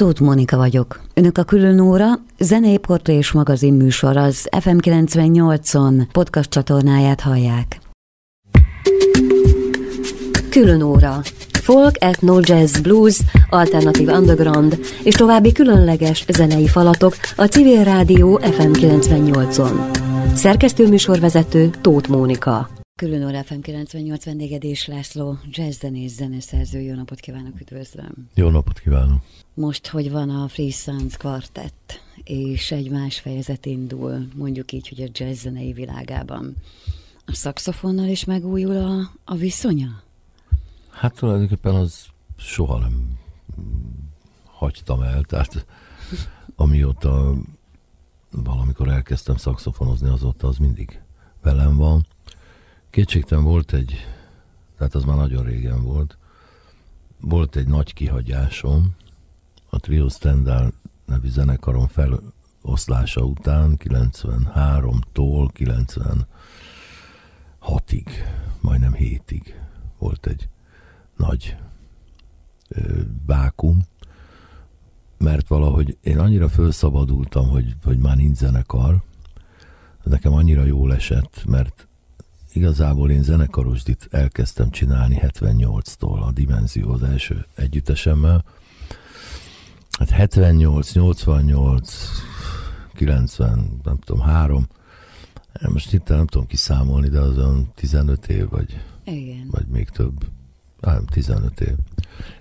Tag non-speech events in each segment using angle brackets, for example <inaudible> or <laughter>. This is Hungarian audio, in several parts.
Tóth Monika vagyok. Önök a Külön Óra, zenei portrés magazin műsor az FM 98-on podcast csatornáját hallják. Külön Óra. Folk, ethno, jazz, blues, alternatív underground és további különleges zenei falatok a Civil Rádió FM 98-on. Szerkesztő műsorvezető Tóth Mónika. Külön óra FM 98 vendégedés László, jazzzenész, zeneszerző. Jó napot kívánok, üdvözlöm. Jó napot kívánok. Most, hogy van a Free Sounds Quartet, és egy más fejezet indul, mondjuk így, hogy a jazz zenei világában. A szakszofonnal is megújul a, a viszonya? Hát tulajdonképpen az soha nem hagytam el, tehát amióta valamikor elkezdtem szakszofonozni, azóta az mindig velem van. Kétségtelen volt egy, tehát az már nagyon régen volt, volt egy nagy kihagyásom, a Trio Stendhal nevű zenekaron feloszlása után 93-tól 96-ig, majdnem 7-ig volt egy nagy ö, vákum, mert valahogy én annyira felszabadultam, hogy, hogy már nincs zenekar, nekem annyira jól esett, mert igazából én zenekarosdit elkezdtem csinálni 78-tól a Dimenzió az első együttesemmel. Hát 78, 88, 90, nem tudom, 3. Most itt nem tudom kiszámolni, de azon 15 év, vagy, Igen. vagy még több. Nem, 15 év.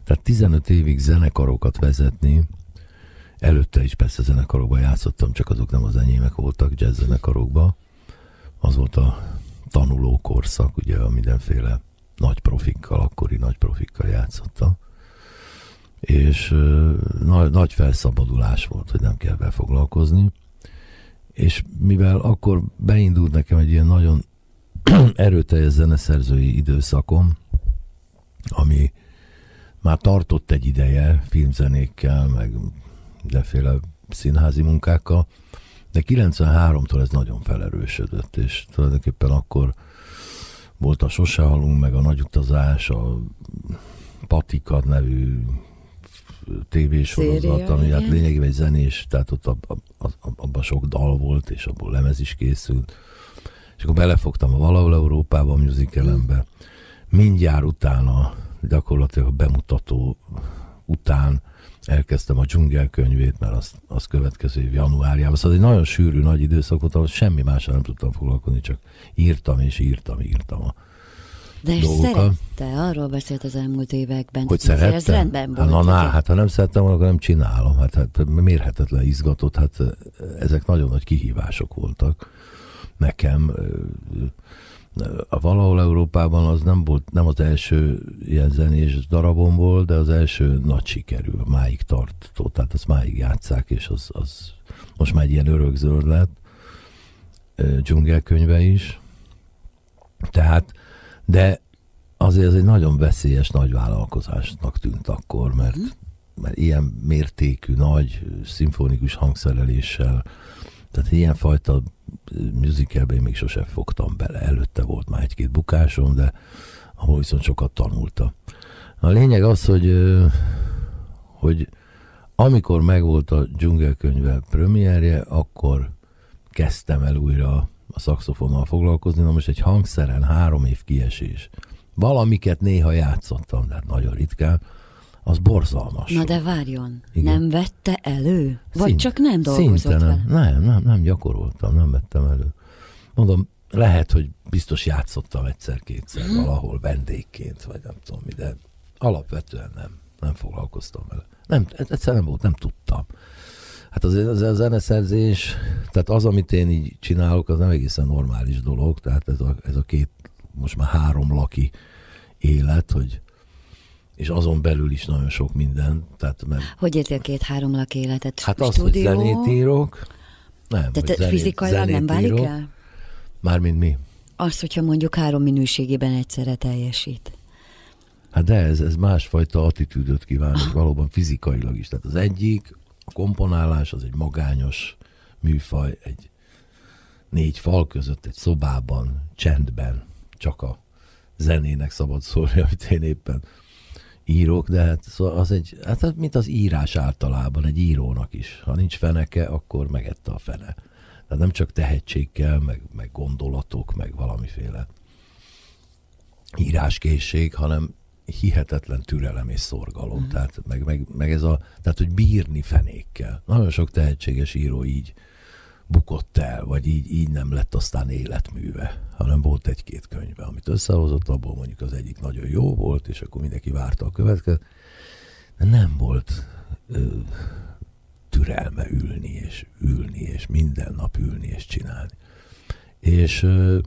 Tehát 15 évig zenekarokat vezetni, előtte is persze zenekarokban játszottam, csak azok nem az enyémek voltak, jazz zenekarokban. Az volt a tanuló korszak, ugye a mindenféle nagy profikkal, akkori nagy profikkal játszottam. És nagy, nagy felszabadulás volt, hogy nem kell befoglalkozni. És mivel akkor beindult nekem egy ilyen nagyon <clears throat> erőteljes zeneszerzői időszakom, ami már tartott egy ideje filmzenékkel, meg mindenféle színházi munkákkal, de 93-tól ez nagyon felerősödött, és tulajdonképpen akkor volt a Sose halunk, meg a Nagy utazás, a Patika nevű tévésorozat, ami hát lényegében egy zenés, tehát ott ab, ab, ab, abban sok dal volt, és abból lemez is készült. És akkor belefogtam a Valahol Európába, a musicalembe. Mindjárt utána, gyakorlatilag a bemutató után elkezdtem a dzsungelkönyvét, mert az, az következő év januárjában. Szóval egy nagyon sűrű, nagy időszakot, ahol semmi mással nem tudtam foglalkozni, csak írtam és írtam, írtam a De és dolgokat. szerette, arról beszélt az elmúlt években. Hogy azért Ez rendben Hát, volt. na, na, hát ha nem szerettem volna, akkor nem csinálom. Hát, hát mérhetetlen izgatott, hát ezek nagyon nagy kihívások voltak nekem. A Valahol Európában az nem volt, nem az első ilyen zenés darabom volt, de az első nagy sikerű, máig tartó, tehát azt máig játszák, és az, az most már egy ilyen örökzöld lett, dzsungelkönyve is. Tehát, de azért ez egy nagyon veszélyes nagy vállalkozásnak tűnt akkor, mert, mert ilyen mértékű, nagy, szimfonikus hangszereléssel, tehát ilyenfajta musicalbe én még sosem fogtam bele. Előtte volt már egy-két bukásom, de ahol viszont sokat tanultam. A lényeg az, hogy, hogy amikor megvolt a dzsungelkönyve premierje, akkor kezdtem el újra a szakszofonnal foglalkozni. Na most egy hangszeren három év kiesés. Valamiket néha játszottam, de hát nagyon ritkán. Az borzalmas. Na de várjon, Igen. nem vette elő? Vagy Szint- csak nem dolgozott szinte vele? nem. Nem, nem, nem gyakoroltam, nem vettem elő. Mondom, lehet, hogy biztos játszottam egyszer-kétszer Mhm. valahol vendégként, vagy nem tudom mi, de alapvetően nem, nem foglalkoztam vele. Nem, egyszer nem volt, nem tudtam. Hát az, az a zeneszerzés, tehát az, amit én így csinálok, az nem egészen normális dolog, tehát ez a, ez a két, most már három laki élet, hogy és azon belül is nagyon sok minden, tehát mert Hogy értél két-három lak életet? Hát az, Stúdió? hogy zenét írok, nem. Tehát zenét- fizikailag nem zenét válik írok. el? Mármint mi? Az, hogyha mondjuk három minőségében egyszerre teljesít. Hát de ez, ez másfajta attitűdöt kívánok, valóban fizikailag is. Tehát az egyik, a komponálás az egy magányos műfaj, egy négy fal között, egy szobában, csendben, csak a zenének szabad szólni, amit én éppen írok, de hát szóval az egy, hát mint az írás általában, egy írónak is. Ha nincs feneke, akkor megette a fene. Tehát nem csak tehetség kell, meg, meg gondolatok, meg valamiféle íráskészség, hanem hihetetlen türelem és szorgalom. Mm. Tehát, meg, meg, meg, ez a, tehát, hogy bírni fenékkel. Nagyon sok tehetséges író így bukott el, vagy így, így nem lett aztán életműve, hanem volt egy-két könyve, amit összehozott, abból mondjuk az egyik nagyon jó volt, és akkor mindenki várta a következőt. De nem volt ö, türelme ülni, és ülni, és minden nap ülni, és csinálni. És, ö,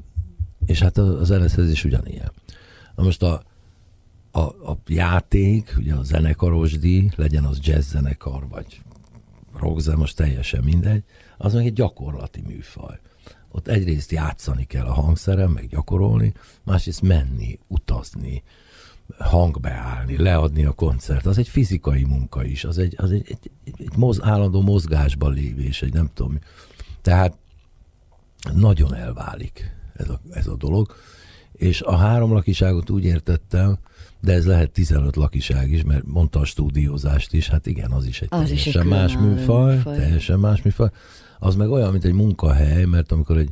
és hát az zeneszezés ugyanilyen. Na most a, a, a játék, ugye a zenekarosdi, legyen az jazz zenekar, vagy rockzen, most teljesen mindegy, az meg egy gyakorlati műfaj. Ott egyrészt játszani kell a hangszeren, meg gyakorolni, másrészt menni, utazni, hangbeállni, leadni a koncert. Az egy fizikai munka is, az egy, az egy, egy, egy moz, állandó mozgásban lévés, egy nem tudom. Tehát nagyon elválik ez a, ez a dolog. És a három lakiságot úgy értettem, de ez lehet 15 lakiság is, mert mondta a stúdiózást is, hát igen, az is egy az teljesen is egy más műfaj, műfaj, teljesen más műfaj. Az meg olyan, mint egy munkahely, mert amikor egy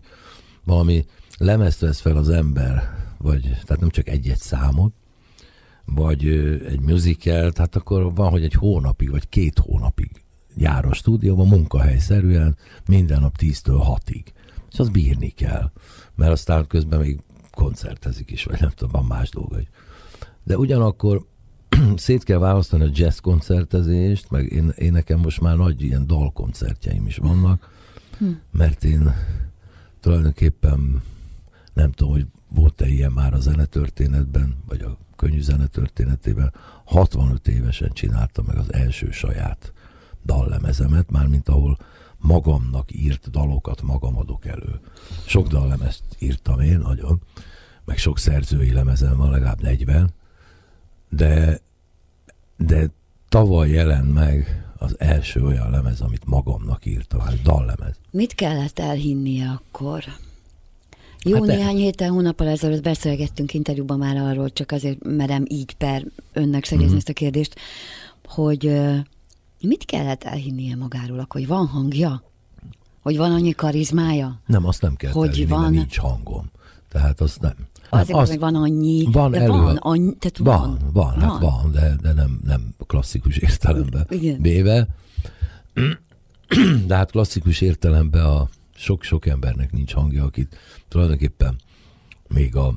valami lemezt vesz fel az ember, vagy tehát nem csak egy-egy számot, vagy egy musical, tehát akkor van, hogy egy hónapig, vagy két hónapig jár a stúdióban munkahelyszerűen, minden nap 10-től 6-ig. És az bírni kell, mert aztán közben még koncertezik is, vagy nem tudom, van más dolga. De ugyanakkor <clears throat> szét kell választani a jazz koncertezést, meg én, én nekem most már nagy ilyen dalkoncertjeim is vannak, hm. mert én tulajdonképpen nem tudom, hogy volt-e ilyen már a zenetörténetben, vagy a könnyű zenetörténetében, 65 évesen csináltam meg az első saját dallemezemet, mármint ahol magamnak írt dalokat magam adok elő. Sok dallemezt írtam én, nagyon, meg sok szerzői lemezem van, legalább 40, de, de tavaly jelent meg az első olyan lemez, amit magamnak írtam, hát dallemez. Mit kellett elhinnie akkor? Jó hát néhány de... héten, hónappal ezelőtt beszélgettünk interjúban már arról, csak azért merem így per önnek szegézni uh-huh. ezt a kérdést, hogy mit kellett elhinnie magáról, akkor, hogy van hangja? Hogy van annyi karizmája? Nem, azt nem kell hogy elhinni, van... nincs hangom. Tehát azt nem. Azért, az, hogy van annyi. Van de elő, van, annyi, tehát van, van, van, hát van, van de, de nem, nem klasszikus értelemben Igen. véve. De hát klasszikus értelemben a sok-sok embernek nincs hangja, akit tulajdonképpen még a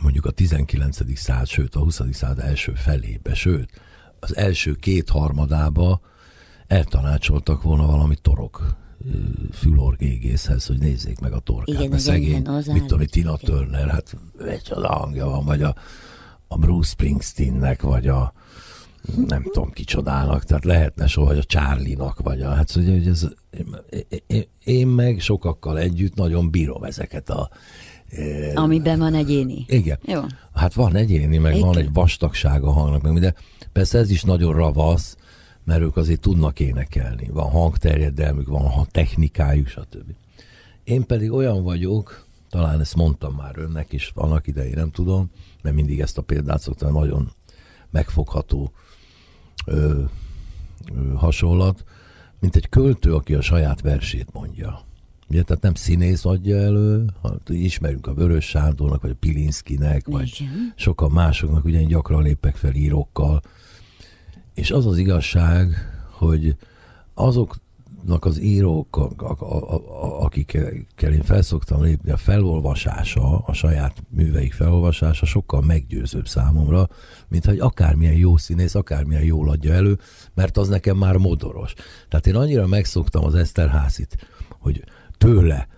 mondjuk a 19. század, sőt a 20. század első felébe, sőt az első két harmadába eltanácsoltak volna valami torok fülorgégészhez, hogy nézzék meg a torkát. Igen, mert szegény, igen, mit tudom, Tina Turner, hát egy a hangja van, vagy a, a Bruce Springsteennek, vagy a nem tudom kicsodának, tehát lehetne soha, vagy a Charlie-nak, vagy a, hát ugye, hogy ez, én, én meg sokakkal együtt nagyon bírom ezeket a Amiben van egyéni. Igen. Jó. Hát van egyéni, meg Igen. van egy vastagsága hangnak, meg de persze ez is nagyon ravasz, mert ők azért tudnak énekelni. Van hangterjedelmük, van technikájuk, stb. Én pedig olyan vagyok, talán ezt mondtam már önnek is annak idején, nem tudom, mert mindig ezt a példát szoktam, nagyon megfogható ö, ö, hasonlat, mint egy költő, aki a saját versét mondja. Ugye, tehát nem színész adja elő, ha ismerünk a Vörös Sándornak, vagy a Pilinszkinek, vagy Igen. sokan másoknak, ugye én gyakran lépek fel írókkal, és az az igazság, hogy azoknak az írók, akikkel én felszoktam lépni, a felolvasása, a saját műveik felolvasása sokkal meggyőzőbb számomra, mint hogy akármilyen jó színész, akármilyen jól adja elő, mert az nekem már modoros. Tehát én annyira megszoktam az Eszterházit, hogy tőle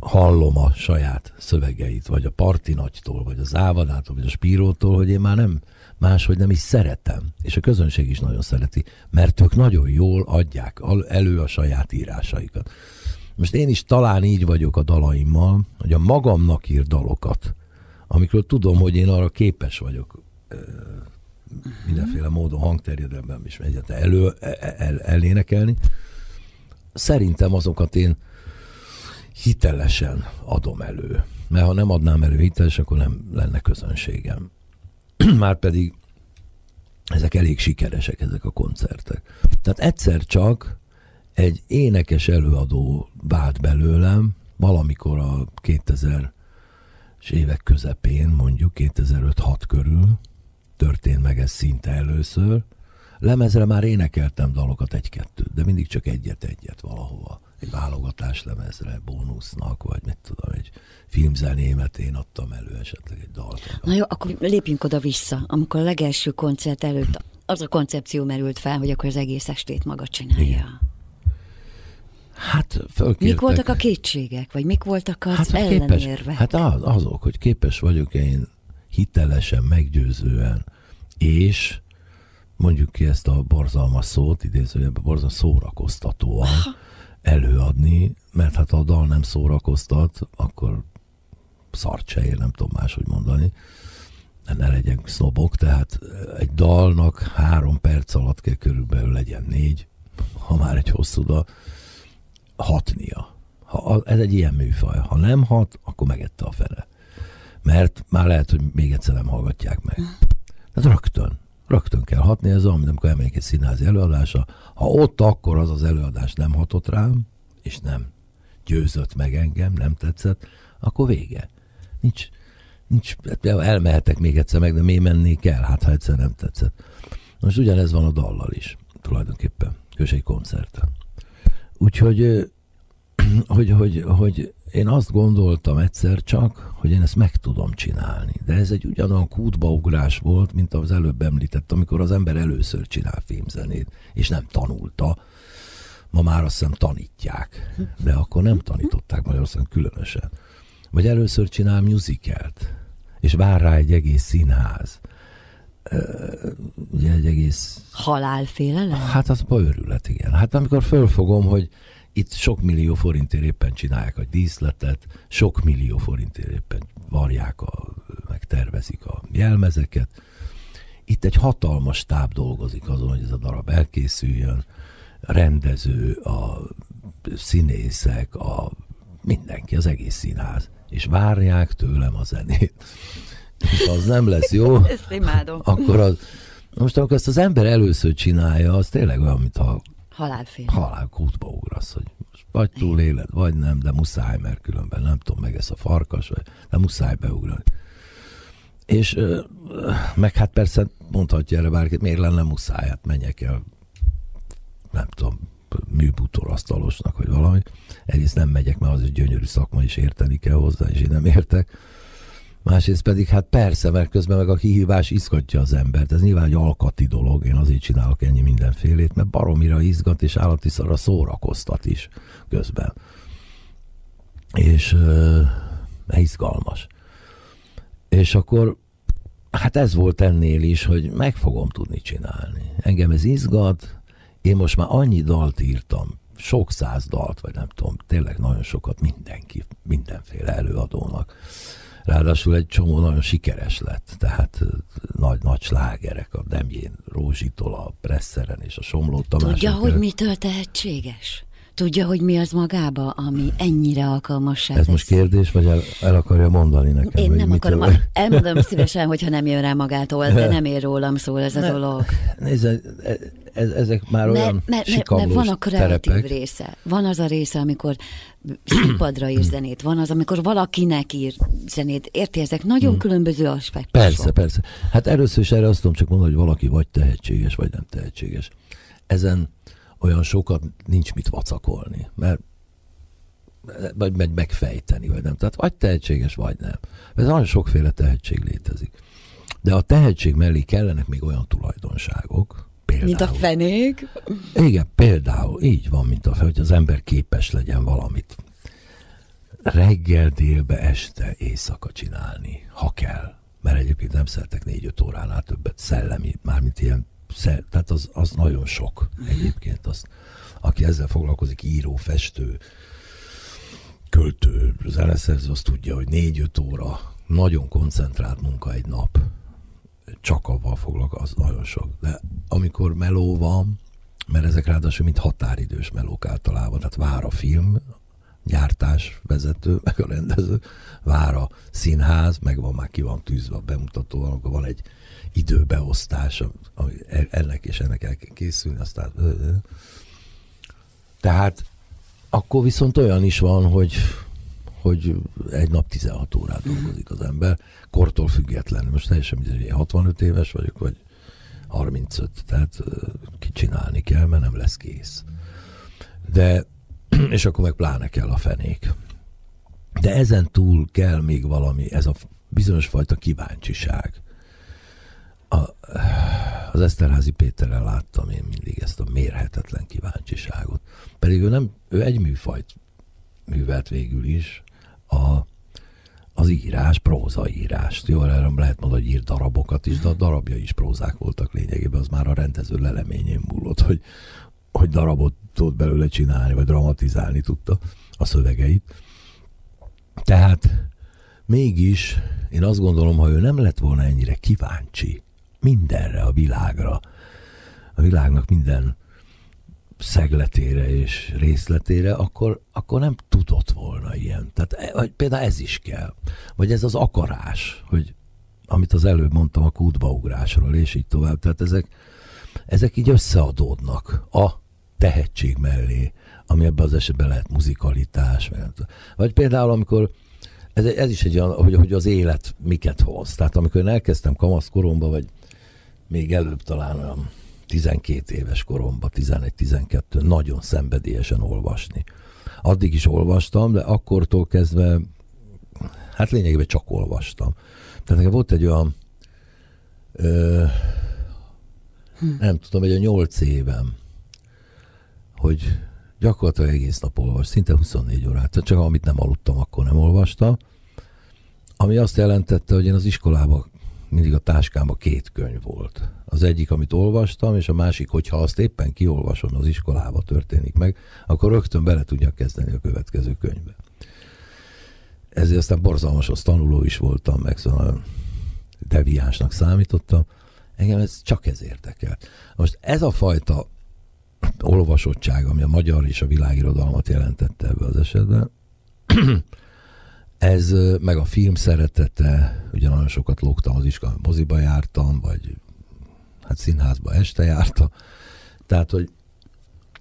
hallom a saját szövegeit, vagy a Parti vagy az Ávadától, vagy a Spírótól, hogy én már nem, máshogy nem is szeretem. És a közönség is nagyon szereti, mert ők nagyon jól adják elő a saját írásaikat. Most én is talán így vagyok a dalaimmal, hogy a magamnak ír dalokat, amikről tudom, hogy én arra képes vagyok mindenféle módon hangterjedelemben is egyáltalán elő, el, el, elénekelni. Szerintem azokat én hitelesen adom elő. Mert ha nem adnám elő hiteles, akkor nem lenne közönségem. <clears throat> Márpedig ezek elég sikeresek, ezek a koncertek. Tehát egyszer csak egy énekes előadó vált belőlem, valamikor a 2000 évek közepén, mondjuk 2005-6 körül történt meg ez szinte először. Lemezre már énekeltem dalokat egy-kettőt, de mindig csak egyet-egyet valahova. Egy válogatás lemezre, bónusznak, vagy mit tudom, egy filmzenémet én adtam elő esetleg egy dalt. Na jó, akkor lépjünk oda vissza. Amikor a legelső koncert előtt az a koncepció merült fel, hogy akkor az egész estét maga csinálja. Igen. Hát fölkértek. Mik voltak a kétségek, vagy mik voltak az hát, ellenérvek? Képes, hát az, azok, hogy képes vagyok én hitelesen, meggyőzően, és mondjuk ki ezt a borzalmas szót, idézőjelben borzalmas szórakoztatóan előadni, mert hát ha a dal nem szórakoztat, akkor szart se ér, nem tudom máshogy mondani. Ne legyen sznobok, tehát egy dalnak három perc alatt kell körülbelül legyen négy, ha már egy hosszú dal, hatnia. Ha ez egy ilyen műfaj. Ha nem hat, akkor megette a fene. Mert már lehet, hogy még egyszer nem hallgatják meg. Tehát rögtön. Rögtön kell hatni, ez olyan, amikor elmegyek egy színházi előadásra. Ha ott akkor az az előadás nem hatott rám, és nem győzött meg engem, nem tetszett, akkor vége. Nincs, nincs, elmehetek még egyszer meg, de mi mennék el, hát ha egyszer nem tetszett. Most ugyanez van a dallal is, tulajdonképpen, egy koncerten. Úgyhogy <clears throat> hogy, hogy, hogy én azt gondoltam egyszer csak, hogy én ezt meg tudom csinálni. De ez egy ugyanolyan kútbaugrás volt, mint az előbb említett, amikor az ember először csinál filmzenét, és nem tanulta. Ma már azt hiszem tanítják, de akkor nem tanították Magyarországon különösen. Vagy először csinál musicalt, és vár rá egy egész színház. Ugye egy egész... Halálfélelem? Hát az őrület, igen. Hát amikor fölfogom, hogy itt sok millió forintért éppen csinálják a díszletet, sok millió forintért éppen varják, a, meg tervezik a jelmezeket. Itt egy hatalmas táb dolgozik azon, hogy ez a darab elkészüljön. A rendező, a színészek, a mindenki, az egész színház. És várják tőlem a zenét. És az nem lesz jó, Ezt imádom. akkor az... Most amikor ezt az ember először csinálja, az tényleg olyan, mintha Halálfél. Halál kútba ugrasz, hogy vagy túléled, vagy nem, de muszáj, mert különben nem tudom, meg ez a farkas, vagy, de muszáj beugrani. És meg hát persze mondhatja erre bárki, miért lenne muszáj, hát menjek el, nem tudom, műbútorasztalosnak, vagy valami. Egyrészt nem megyek, mert az egy gyönyörű szakma, is érteni kell hozzá, és én nem értek. Másrészt pedig hát persze, mert közben meg a kihívás izgatja az embert. Ez nyilván egy alkati dolog, én azért csinálok ennyi mindenfélét, mert baromira izgat, és állati szarra szórakoztat is közben. És uh, izgalmas. És akkor hát ez volt ennél is, hogy meg fogom tudni csinálni. Engem ez izgat, én most már annyi dalt írtam, sok száz dalt, vagy nem tudom, tényleg nagyon sokat mindenki, mindenféle előadónak Ráadásul egy csomó nagyon sikeres lett, tehát nagy-nagy slágerek, a Demjén Rózsitól, a Presszeren és a Somló Tamás. Tudja, hogy mitől tehetséges? Tudja, hogy mi az magába, ami ennyire alkalmas. Ez most kérdés, vagy el, el akarja mondani nekem? Én nem akarom, mitől... elmondom szívesen, hogyha nem jön rá magától, de nem ér rólam szól ez a ne, dolog. Nézd, ez, ezek már mert, olyan mert, mert, mert van a kreatív terepek. része. Van az a része, amikor színpadra ír zenét, van az, amikor valakinek ír zenét. Érti, ezek nagyon hmm. különböző aspektusok. Persze, persze. Hát először is erre azt tudom csak mondani, hogy valaki vagy tehetséges, vagy nem tehetséges. Ezen olyan sokat nincs mit vacakolni, mert vagy meg megfejteni, vagy nem. Tehát vagy tehetséges, vagy nem. Ez nagyon sokféle tehetség létezik. De a tehetség mellé kellenek még olyan tulajdonságok, Például. Mint a fenék? Igen, például így van, mint a fe, hogy az ember képes legyen valamit reggel, délbe, este, éjszaka csinálni, ha kell. Mert egyébként nem szeretek négy-öt óránál többet szellemi, mármint ilyen, tehát az, az nagyon sok egyébként. Az, aki ezzel foglalkozik, író, festő, költő, zeneszerző, az tudja, hogy négy-öt óra nagyon koncentrált munka egy nap csak avval foglalkozik, az nagyon sok. De amikor meló van, mert ezek ráadásul mint határidős melók általában, tehát vár a film, gyártás vezető, <laughs> meg a rendező, vár a színház, meg van már ki van tűzve a bemutató, akkor van egy időbeosztás, ami e, ennek és ennek el kell készülni, aztán... Tehát akkor viszont olyan is van, hogy hogy egy nap 16 órát dolgozik az ember, kortól függetlenül. Most teljesen mindegy, 65 éves vagyok, vagy 35, tehát kicsinálni kell, mert nem lesz kész. De, <clears throat> és akkor meg pláne kell a fenék. De ezen túl kell még valami, ez a bizonyos fajta kíváncsiság. A, az Eszterházi Péterrel láttam én mindig ezt a mérhetetlen kíváncsiságot. Pedig ő nem, ő egy műfajt művelt végül is, a, az írás, prózaírást. Jó, erre lehet mondani, hogy ír darabokat is, de a darabja is prózák voltak lényegében, az már a rendező leleményén múlott, hogy, hogy darabot tud belőle csinálni, vagy dramatizálni tudta a szövegeit. Tehát mégis én azt gondolom, ha ő nem lett volna ennyire kíváncsi mindenre a világra, a világnak minden szegletére és részletére, akkor, akkor nem tudott volna ilyen. Tehát e, például ez is kell. Vagy ez az akarás, hogy amit az előbb mondtam a kútbaugrásról, és így tovább. Tehát ezek, ezek így összeadódnak a tehetség mellé, ami ebben az esetben lehet muzikalitás. Vagy például, amikor ez, ez is egy olyan, hogy, hogy az élet miket hoz. Tehát amikor én elkezdtem kamaszkoromban, vagy még előbb talán olyan 12 éves koromban, 11-12, nagyon szenvedélyesen olvasni. Addig is olvastam, de akkortól kezdve, hát lényegében csak olvastam. Tehát nekem volt egy olyan, ö, hm. nem tudom, egy a 8 évem, hogy gyakorlatilag egész nap olvas, szinte 24 órát, csak amit nem aludtam, akkor nem olvastam. Ami azt jelentette, hogy én az iskolába mindig a táskámban két könyv volt. Az egyik, amit olvastam, és a másik, hogyha azt éppen kiolvasom, az iskolába történik meg, akkor rögtön bele tudja kezdeni a következő könyvbe. Ezért aztán borzalmas, az tanuló is voltam, meg szóval deviánsnak számítottam. Engem ez csak ez érdekel. Most ez a fajta olvasottság, ami a magyar és a világirodalmat jelentette ebbe az esetben, ez meg a film szeretete, ugye nagyon sokat lógtam az iskolában, moziba jártam, vagy hát színházba este jártam. Tehát, hogy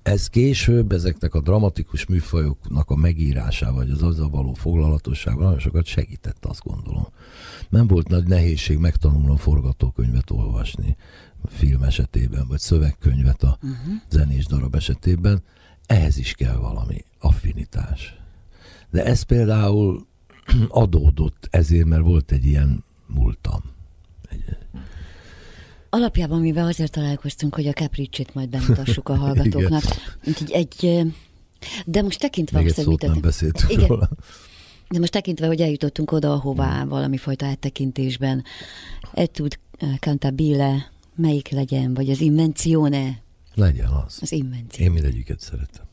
ez később ezeknek a dramatikus műfajoknak a megírásával, vagy az azzal való foglalatosságban nagyon sokat segített, azt gondolom. Nem volt nagy nehézség megtanulnom forgatókönyvet olvasni film esetében, vagy szövegkönyvet a uh-huh. zenés darab esetében. Ehhez is kell valami affinitás. De ez például <clears throat> adódott ezért, mert volt egy ilyen múltam. Egy... Alapjában mivel azért találkoztunk, hogy a Capricsit majd bemutassuk a <laughs> hallgatóknak. Úgyhogy egy, de most tekintve Még azt, hogy mit beszéltünk Igen. Róla. De most tekintve, hogy eljutottunk oda, ahová hmm. valami fajta áttekintésben, egy tud cantabile, melyik legyen, vagy az invenzione? Legyen az. Az invenció. Én mindegyiket szeretem.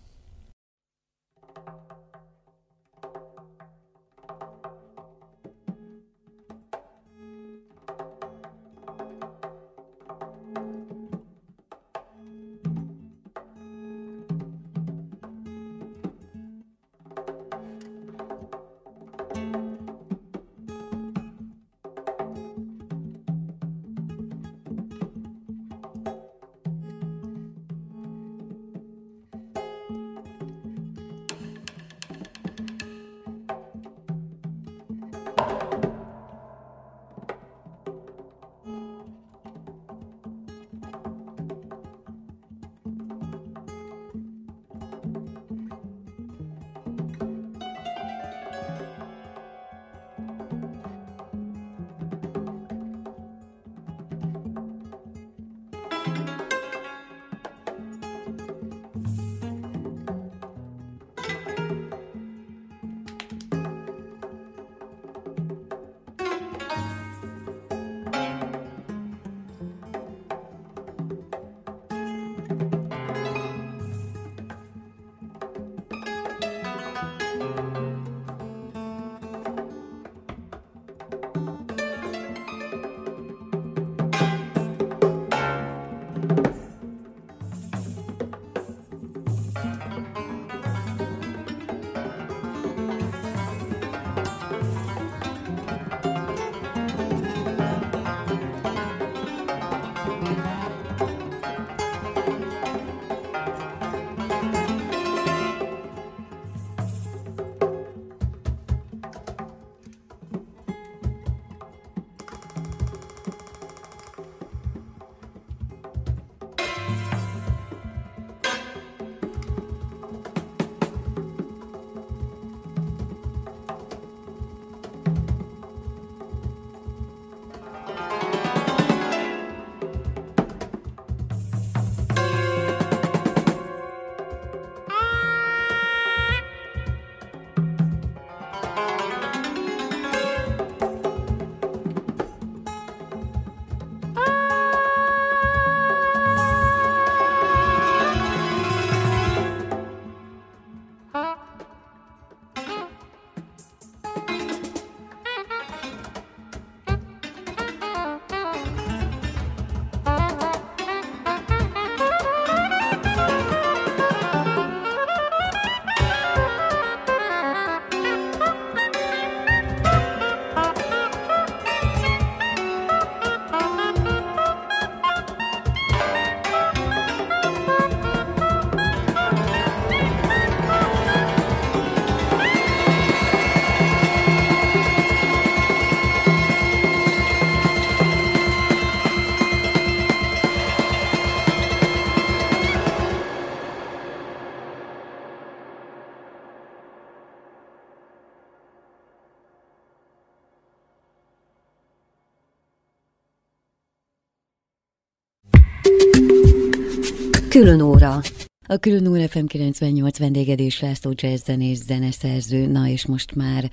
Külön óra. A Külön óra FM 98 vendégedés László jazz zenész, zeneszerző, na és most már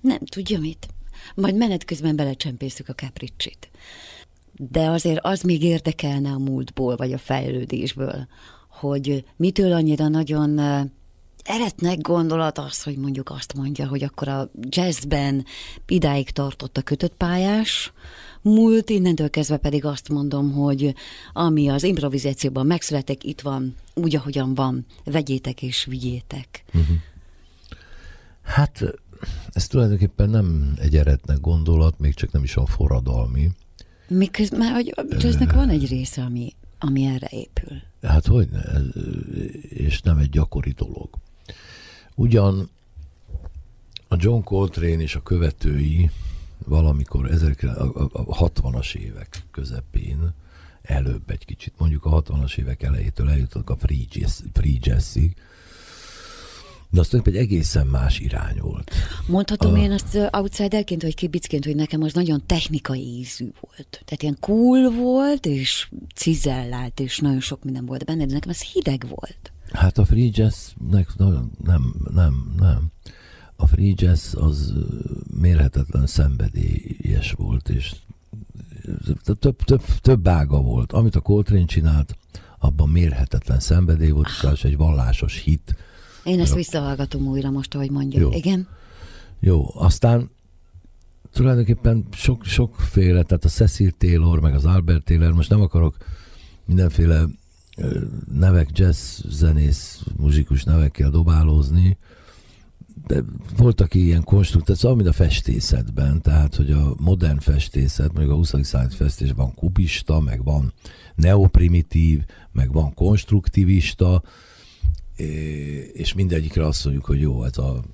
nem tudja mit. Majd menet közben belecsempészük a kapricsit. De azért az még érdekelne a múltból, vagy a fejlődésből, hogy mitől annyira nagyon eretnek gondolat az, hogy mondjuk azt mondja, hogy akkor a jazzben idáig tartott a kötött pályás, múlt, innentől kezdve pedig azt mondom, hogy ami az improvizációban megszületek, itt van, úgy, ahogyan van, vegyétek és vigyétek. Uh-huh. Hát ez tulajdonképpen nem egy eretnek gondolat, még csak nem is a forradalmi. Miközben már hogy jazznek van egy része, ami, ami erre épül. Hát hogy ne, és nem egy gyakori dolog. Ugyan a John Coltrane és a követői valamikor a 60-as évek közepén, előbb egy kicsit, mondjuk a 60-as évek elejétől eljutottak a free, jazz, free jazzig, de az egy egészen más irány volt. Mondhatom a... én azt outsiderként, vagy kibicként, hogy nekem az nagyon technikai ízű volt. Tehát ilyen cool volt, és cizellált, és nagyon sok minden volt benne, de nekem ez hideg volt. Hát a free jazznek nem, nem, nem. A free jazz az mérhetetlen szenvedélyes volt, és több, több, több ága volt. Amit a Coltrane csinált, abban mérhetetlen szenvedély volt, és egy vallásos hit. Én ezt visszahallgatom újra most, ahogy mondja. Jó. Igen? Jó, aztán tulajdonképpen sok, sokféle, tehát a Cecil Taylor, meg az Albert Taylor, most nem akarok mindenféle nevek, jazz zenész, muzsikus nevekkel dobálózni, de voltak ilyen konstrukciók, szóval mint a festészetben, tehát, hogy a modern festészet, mondjuk a 20. század festés van kubista, meg van neoprimitív, meg van konstruktivista, és mindegyikre azt mondjuk, hogy jó, ez a,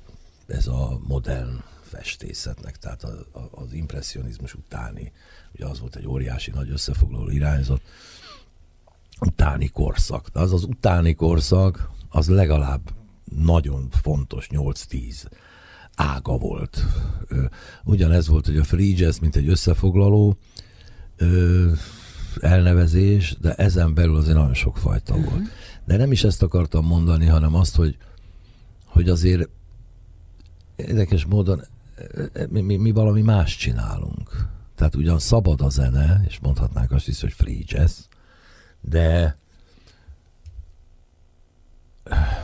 ez a modern festészetnek, tehát a, a, az impressionizmus utáni, ugye az volt egy óriási nagy összefoglaló irányzat, utáni korszak. De az az utáni korszak, az legalább nagyon fontos 8-10 ága volt. Ugyanez volt, hogy a free jazz, mint egy összefoglaló elnevezés, de ezen belül azért nagyon sok fajta uh-huh. volt. De nem is ezt akartam mondani, hanem azt, hogy, hogy azért érdekes módon mi, mi, mi valami más csinálunk. Tehát ugyan szabad a zene, és mondhatnánk azt is, hogy free jazz, de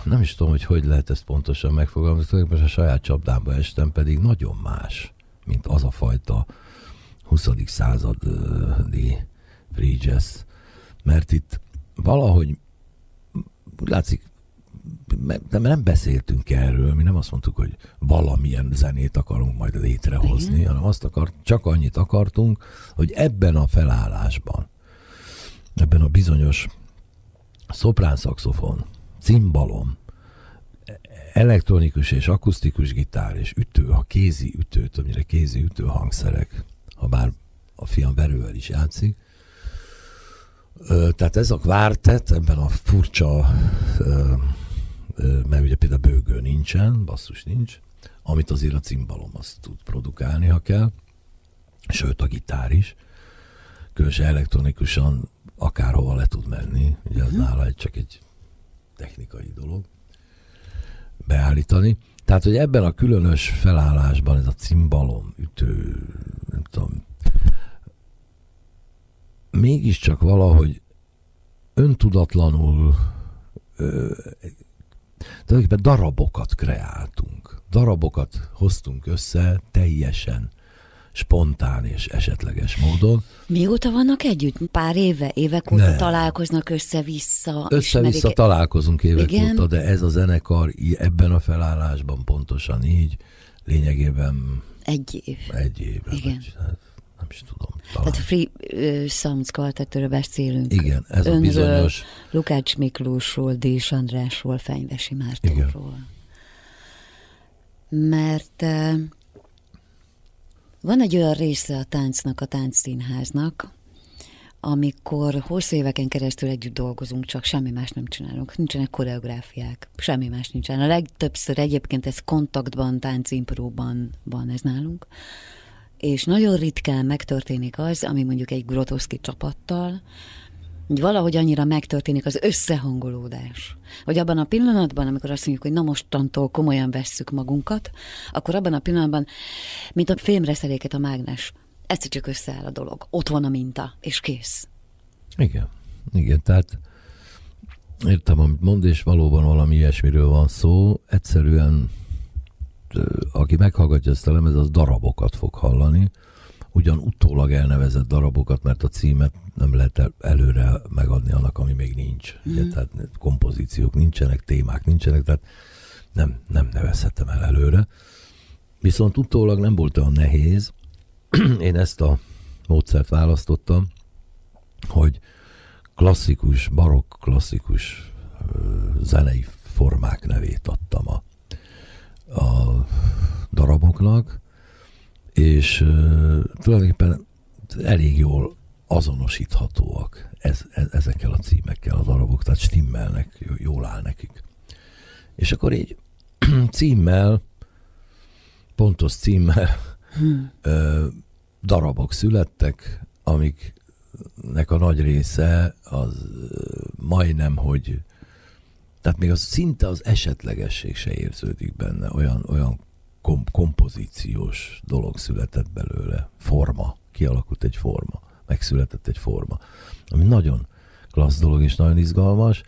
nem is tudom, hogy hogy lehet ezt pontosan megfogalmazni, most a saját csapdámba estem, pedig nagyon más, mint az a fajta 20. századi free jazz. Mert itt valahogy úgy látszik, de nem beszéltünk erről, mi nem azt mondtuk, hogy valamilyen zenét akarunk majd létrehozni, Igen. hanem azt akart, csak annyit akartunk, hogy ebben a felállásban, ebben a bizonyos szoprán szaxofon, cimbalom, elektronikus és akusztikus gitár és ütő, a kézi ütő, többnyire kézi ütő hangszerek, ha bár a fiam verővel is játszik. Tehát ez a kvártet ebben a furcsa, mert ugye például bőgő nincsen, basszus nincs, amit azért a cimbalom azt tud produkálni, ha kell, sőt a gitár is, különösen elektronikusan akárhova le tud menni, ugye az hmm. nála egy, csak egy technikai dolog beállítani. Tehát, hogy ebben a különös felállásban ez a cimbalom, ütő, nem tudom, mégiscsak valahogy öntudatlanul ö, tulajdonképpen darabokat kreáltunk. Darabokat hoztunk össze teljesen spontán és esetleges módon. Mióta vannak együtt? Pár éve? Évek óta ne. találkoznak össze-vissza? Össze-vissza ismerik... találkozunk évek Igen? óta, de ez a zenekar ebben a felállásban pontosan így, lényegében egy év. Egy év. Igen. Vagy, hát, nem is tudom. Talán. Tehát a Free uh, Sounds Quartetről beszélünk. Igen, ez Önről, a bizonyos... Lukács Miklósról, Dés Andrásról, Fenyvesi Mártonról. Igen. Mert uh, van egy olyan része a táncnak, a táncszínháznak, amikor hosszú éveken keresztül együtt dolgozunk, csak semmi más nem csinálunk. Nincsenek koreográfiák, semmi más nincsen. A legtöbbször egyébként ez kontaktban, táncimpróban van ez nálunk. És nagyon ritkán megtörténik az, ami mondjuk egy Grotowski csapattal, hogy valahogy annyira megtörténik az összehangolódás, hogy abban a pillanatban, amikor azt mondjuk, hogy na mostantól komolyan vesszük magunkat, akkor abban a pillanatban, mint a fémreszeléket a mágnes, ez csak összeáll a dolog. Ott van a minta, és kész. Igen, igen, tehát értem, amit mond, és valóban valami ilyesmiről van szó. Egyszerűen, aki meghallgatja ezt a lemez, az darabokat fog hallani, ugyan utólag elnevezett darabokat, mert a címet nem lehet előre megadni annak, ami még nincs. Mm. Ugye, tehát kompozíciók nincsenek, témák nincsenek, tehát nem, nem nevezhetem el előre. Viszont utólag nem volt olyan nehéz. <clears throat> Én ezt a módszert választottam, hogy klasszikus, barokk klasszikus zenei formák nevét adtam a, a daraboknak, és uh, tulajdonképpen elég jól azonosíthatóak ez, ez, ezekkel a címekkel a darabok, tehát stimmelnek, jól áll nekik. És akkor így <clears throat> címmel, pontos címmel hmm. ö, darabok születtek, amiknek a nagy része az majdnem, hogy tehát még az szinte az esetlegesség se érződik benne, olyan, olyan kom- kompozíciós dolog született belőle, forma, kialakult egy forma, megszületett egy forma, ami nagyon klassz dolog és nagyon izgalmas,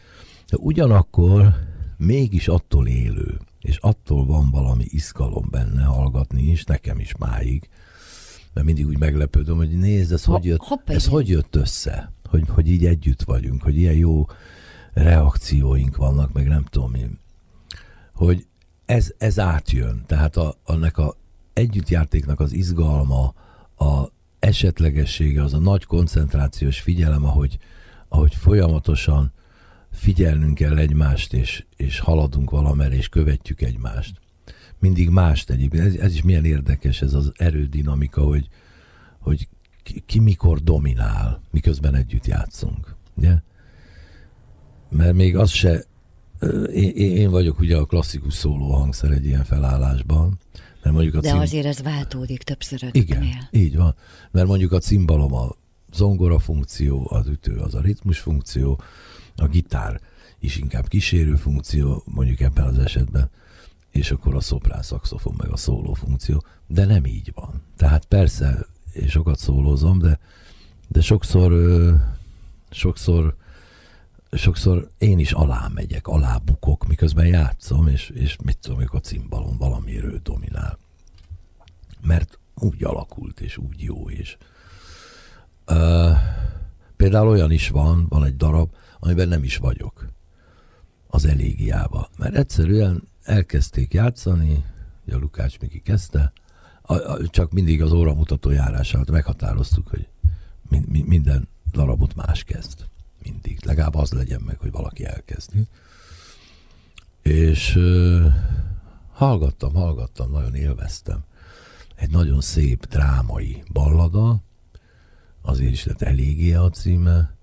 de ugyanakkor mégis attól élő, és attól van valami izgalom benne hallgatni is, nekem is máig, mert mindig úgy meglepődöm, hogy nézd, ez, ha, hogy, jött, ez hogy jött össze, hogy, hogy így együtt vagyunk, hogy ilyen jó reakcióink vannak, meg nem tudom én, hogy ez, ez átjön. Tehát a, annak a együttjátéknak az izgalma, a esetlegessége, az a nagy koncentrációs figyelem, ahogy, ahogy folyamatosan figyelnünk kell egymást, és, és haladunk valamerre, és követjük egymást. Mindig mást egyébként. Ez, ez is milyen érdekes, ez az erődinamika, hogy, hogy ki, ki mikor dominál, miközben együtt játszunk. Ugye? Mert még az se én, én vagyok ugye a klasszikus szóló hangszer egy ilyen felállásban. Mert mondjuk a De cim... azért ez váltódik többször Igen, így van. Mert mondjuk a cimbalom a zongora funkció, az ütő az a ritmus funkció, a gitár is inkább kísérő funkció, mondjuk ebben az esetben, és akkor a szoprán szakszofon meg a szóló funkció, de nem így van. Tehát persze, én sokat szólózom, de, de sokszor, sokszor sokszor én is alá megyek, alá bukok, miközben játszom, és, és mit tudom, a cimbalon valamiről dominál. Mert úgy alakult, és úgy jó, és uh, például olyan is van, van egy darab, amiben nem is vagyok az elégiába. Mert egyszerűen elkezdték játszani, a Lukács Miki kezdte, a, a, csak mindig az óramutató járását meghatároztuk, hogy min, min, minden darabot más kezd mindig. Legalább az legyen meg, hogy valaki elkezdi. És uh, hallgattam, hallgattam, nagyon élveztem. Egy nagyon szép drámai ballada, azért is lett eléggé a címe,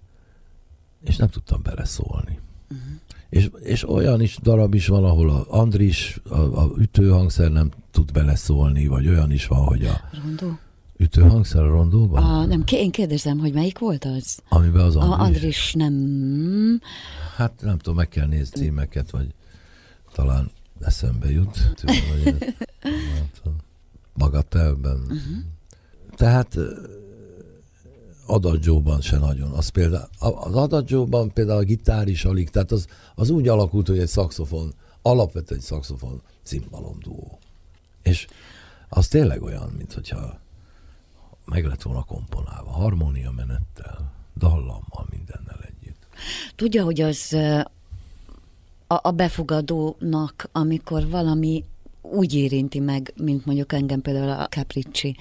és nem tudtam beleszólni. Uh-huh. És, és olyan is darab is van, ahol a Andris, a, a ütőhangszer nem tud beleszólni, vagy olyan is van, hogy a... Rondó? Ütőhangszer a rondóban? A, nem, én kérdezem, hogy melyik volt az? Amiben az Andris? A Andris nem... Hát nem tudom, meg kell nézni címeket, vagy talán eszembe jut. Tudom, <laughs> Bagatelben. Uh-huh. Tehát adagyóban se nagyon. Az, például, az adagyóban például a gitár is alig, tehát az, az úgy alakult, hogy egy szakszofon, alapvetően egy szakszofon cimbalom duó. És az tényleg olyan, mint hogyha meg lett volna komponálva, harmónia menettel, dallammal, mindennel együtt. Tudja, hogy az a, a befogadónak, amikor valami úgy érinti meg, mint mondjuk engem például a Capricci,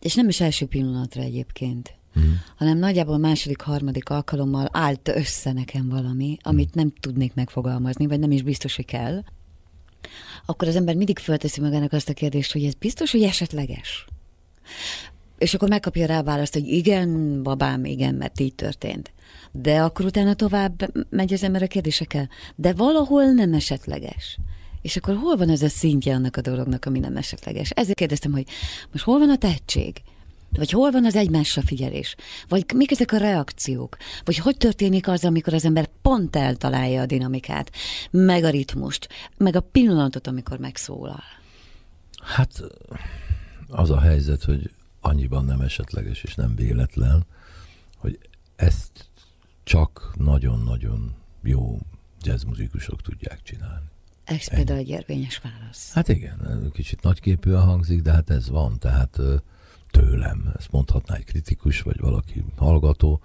és nem is első pillanatra egyébként, mm. hanem nagyjából második, harmadik alkalommal állt össze nekem valami, amit mm. nem tudnék megfogalmazni, vagy nem is biztos, hogy kell, akkor az ember mindig fölteszi magának azt a kérdést, hogy ez biztos, hogy esetleges. És akkor megkapja rá a választ, hogy igen, babám, igen, mert így történt. De akkor utána tovább megy az ember a kérdésekkel. De valahol nem esetleges. És akkor hol van ez a szintje annak a dolognak, ami nem esetleges? Ezért kérdeztem, hogy most hol van a tehetség? Vagy hol van az egymásra figyelés? Vagy mik ezek a reakciók? Vagy hogy történik az, amikor az ember pont eltalálja a dinamikát, meg a ritmust, meg a pillanatot, amikor megszólal? Hát az a helyzet, hogy annyiban nem esetleges és nem véletlen, hogy ezt csak nagyon-nagyon jó jazzmuzikusok tudják csinálni. Ez például egy érvényes válasz. Hát igen, kicsit nagyképűen hangzik, de hát ez van, tehát tőlem, ezt mondhatná egy kritikus, vagy valaki hallgató.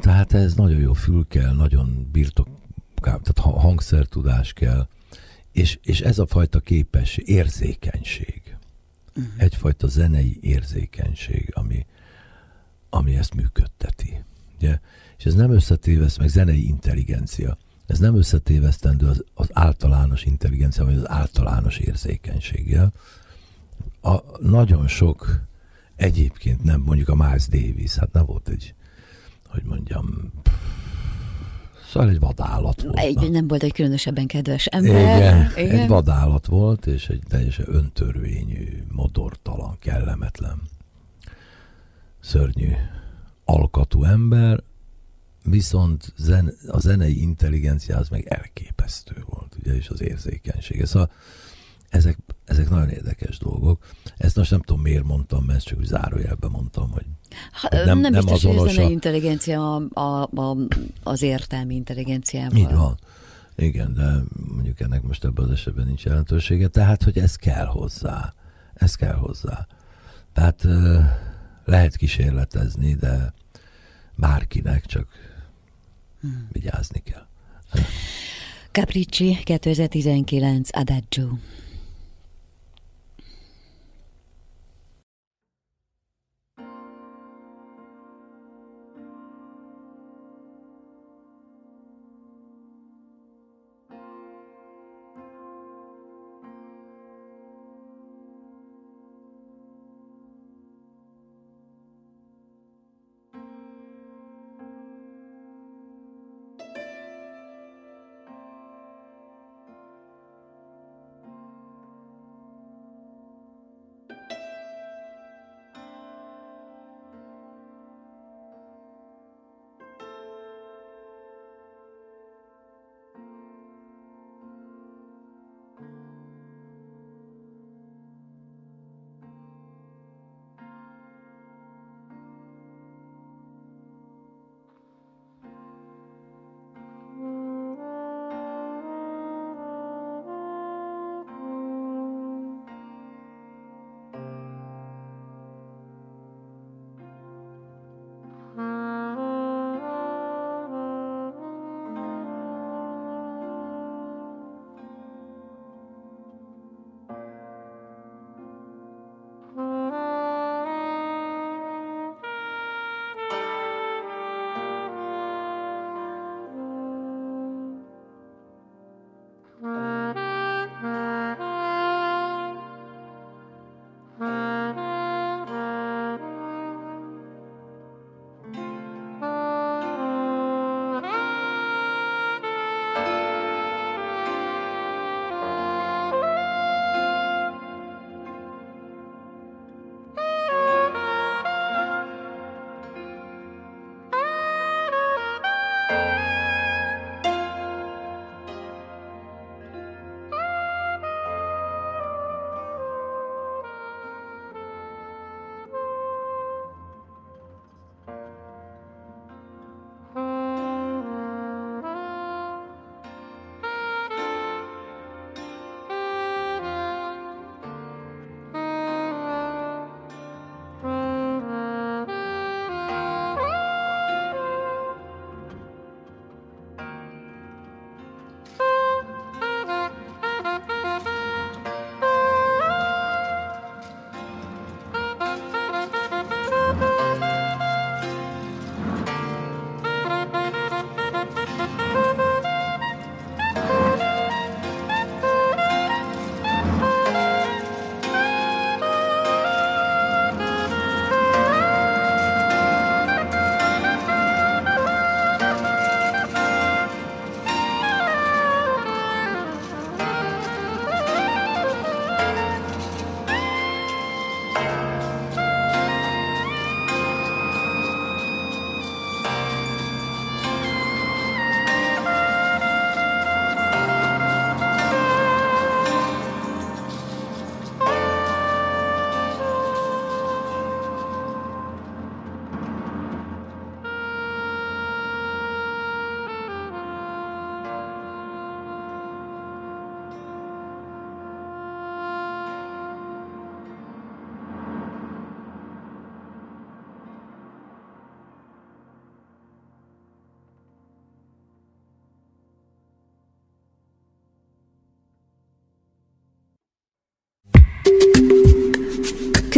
Tehát ez nagyon jó fül kell, nagyon birtok, tehát hangszertudás kell, és, és ez a fajta képes érzékenység, uh-huh. egyfajta zenei érzékenység, ami, ami ezt működteti. Ugye? És ez nem összetévesz, meg zenei intelligencia. Ez nem összetévesztendő az, az általános intelligencia, vagy az általános érzékenységgel. A, nagyon sok egyébként nem, mondjuk a Miles Davis, hát nem volt egy, hogy mondjam, Szóval egy vadállat volt. Egy, nem volt egy különösebben kedves ember. Igen, Igen, egy vadállat volt, és egy teljesen öntörvényű, modortalan, kellemetlen, szörnyű alkatú ember, viszont zen, a zenei intelligencia az meg elképesztő volt, ugye, és az érzékenysége. Szóval ezek, ezek nagyon érdekes dolgok. Ezt most nem tudom, miért mondtam, mert ezt csak zárójelben mondtam, hogy ha, nem, nem, nem biztos, azonos hogy a zenei intelligencia a, a, a, az értelmi intelligenciával. Így van. Igen, de mondjuk ennek most ebben az esetben nincs jelentősége. Tehát, hogy ez kell hozzá. Ez kell hozzá. Tehát lehet kísérletezni, de bárkinek csak hmm. vigyázni kell. Capricci 2019 Adagio.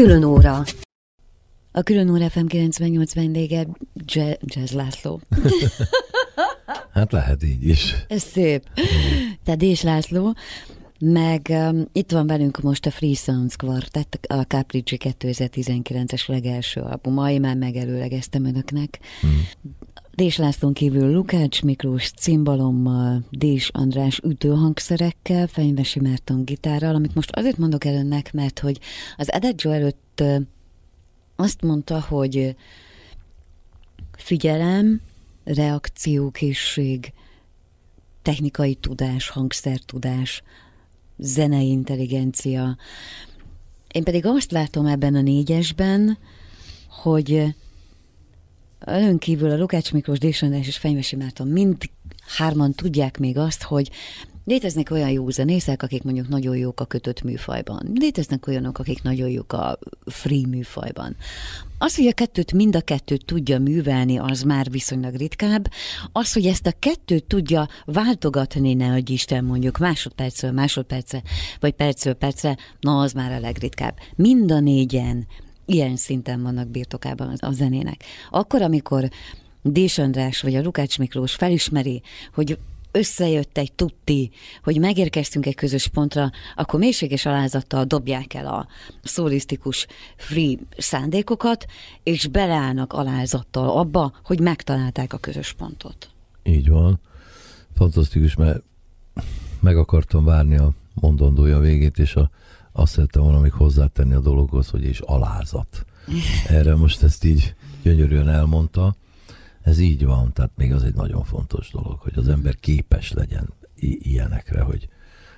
Külön óra. A külön óra FM 98 vendége Jazz László. <laughs> hát lehet így is. Ez szép. Tehát Dés László, meg um, itt van velünk most a Free Sounds Quartet, a Capricci 2019-es legelső albuma, én már megelőlegeztem önöknek. Hmm. Dés Lászlón kívül Lukács Miklós cimbalommal, Dés András ütőhangszerekkel, Fenyvesi Márton gitárral, amit most azért mondok el önnek, mert hogy az Edegio előtt azt mondta, hogy figyelem, reakciókészség, technikai tudás, hangszertudás, zenei intelligencia. Én pedig azt látom ebben a négyesben, hogy Ön kívül a Lukács Miklós, Désandás és Fenyvesi Márton mind hárman tudják még azt, hogy Léteznek olyan jó zenészek, akik mondjuk nagyon jók a kötött műfajban. Léteznek olyanok, akik nagyon jók a free műfajban. Az, hogy a kettőt mind a kettőt tudja művelni, az már viszonylag ritkább. Az, hogy ezt a kettőt tudja váltogatni, ne adj Isten mondjuk másodpercről másodpercre, vagy percről percre, na az már a legritkább. Mind a négyen ilyen szinten vannak birtokában a zenének. Akkor, amikor Dés András vagy a Lukács Miklós felismeri, hogy összejött egy tutti, hogy megérkeztünk egy közös pontra, akkor mélységes alázattal dobják el a szólisztikus free szándékokat, és beleállnak alázattal abba, hogy megtalálták a közös pontot. Így van. Fantasztikus, mert meg akartam várni a mondandója végét, és a azt szerettem volna még hozzátenni a dologhoz, hogy és alázat. Erre most ezt így gyönyörűen elmondta. Ez így van, tehát még az egy nagyon fontos dolog, hogy az ember képes legyen i- ilyenekre, hogy,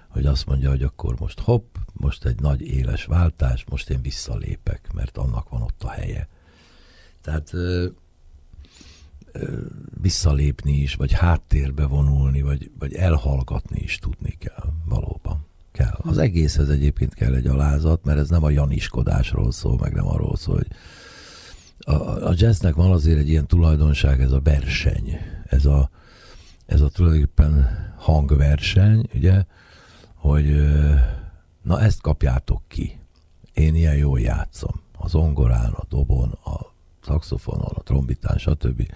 hogy azt mondja, hogy akkor most hopp, most egy nagy éles váltás, most én visszalépek, mert annak van ott a helye. Tehát ö, ö, visszalépni is, vagy háttérbe vonulni, vagy, vagy elhallgatni is tudni kell valóban kell. Az egészhez egyébként kell egy alázat, mert ez nem a janiskodásról szól, meg nem arról szól, hogy a, a jazznek van azért egy ilyen tulajdonság, ez a verseny, ez a, ez a tulajdonképpen hangverseny, ugye, hogy na ezt kapjátok ki. Én ilyen jól játszom. A zongorán, a dobon, a szaxofonon, a trombitán, stb.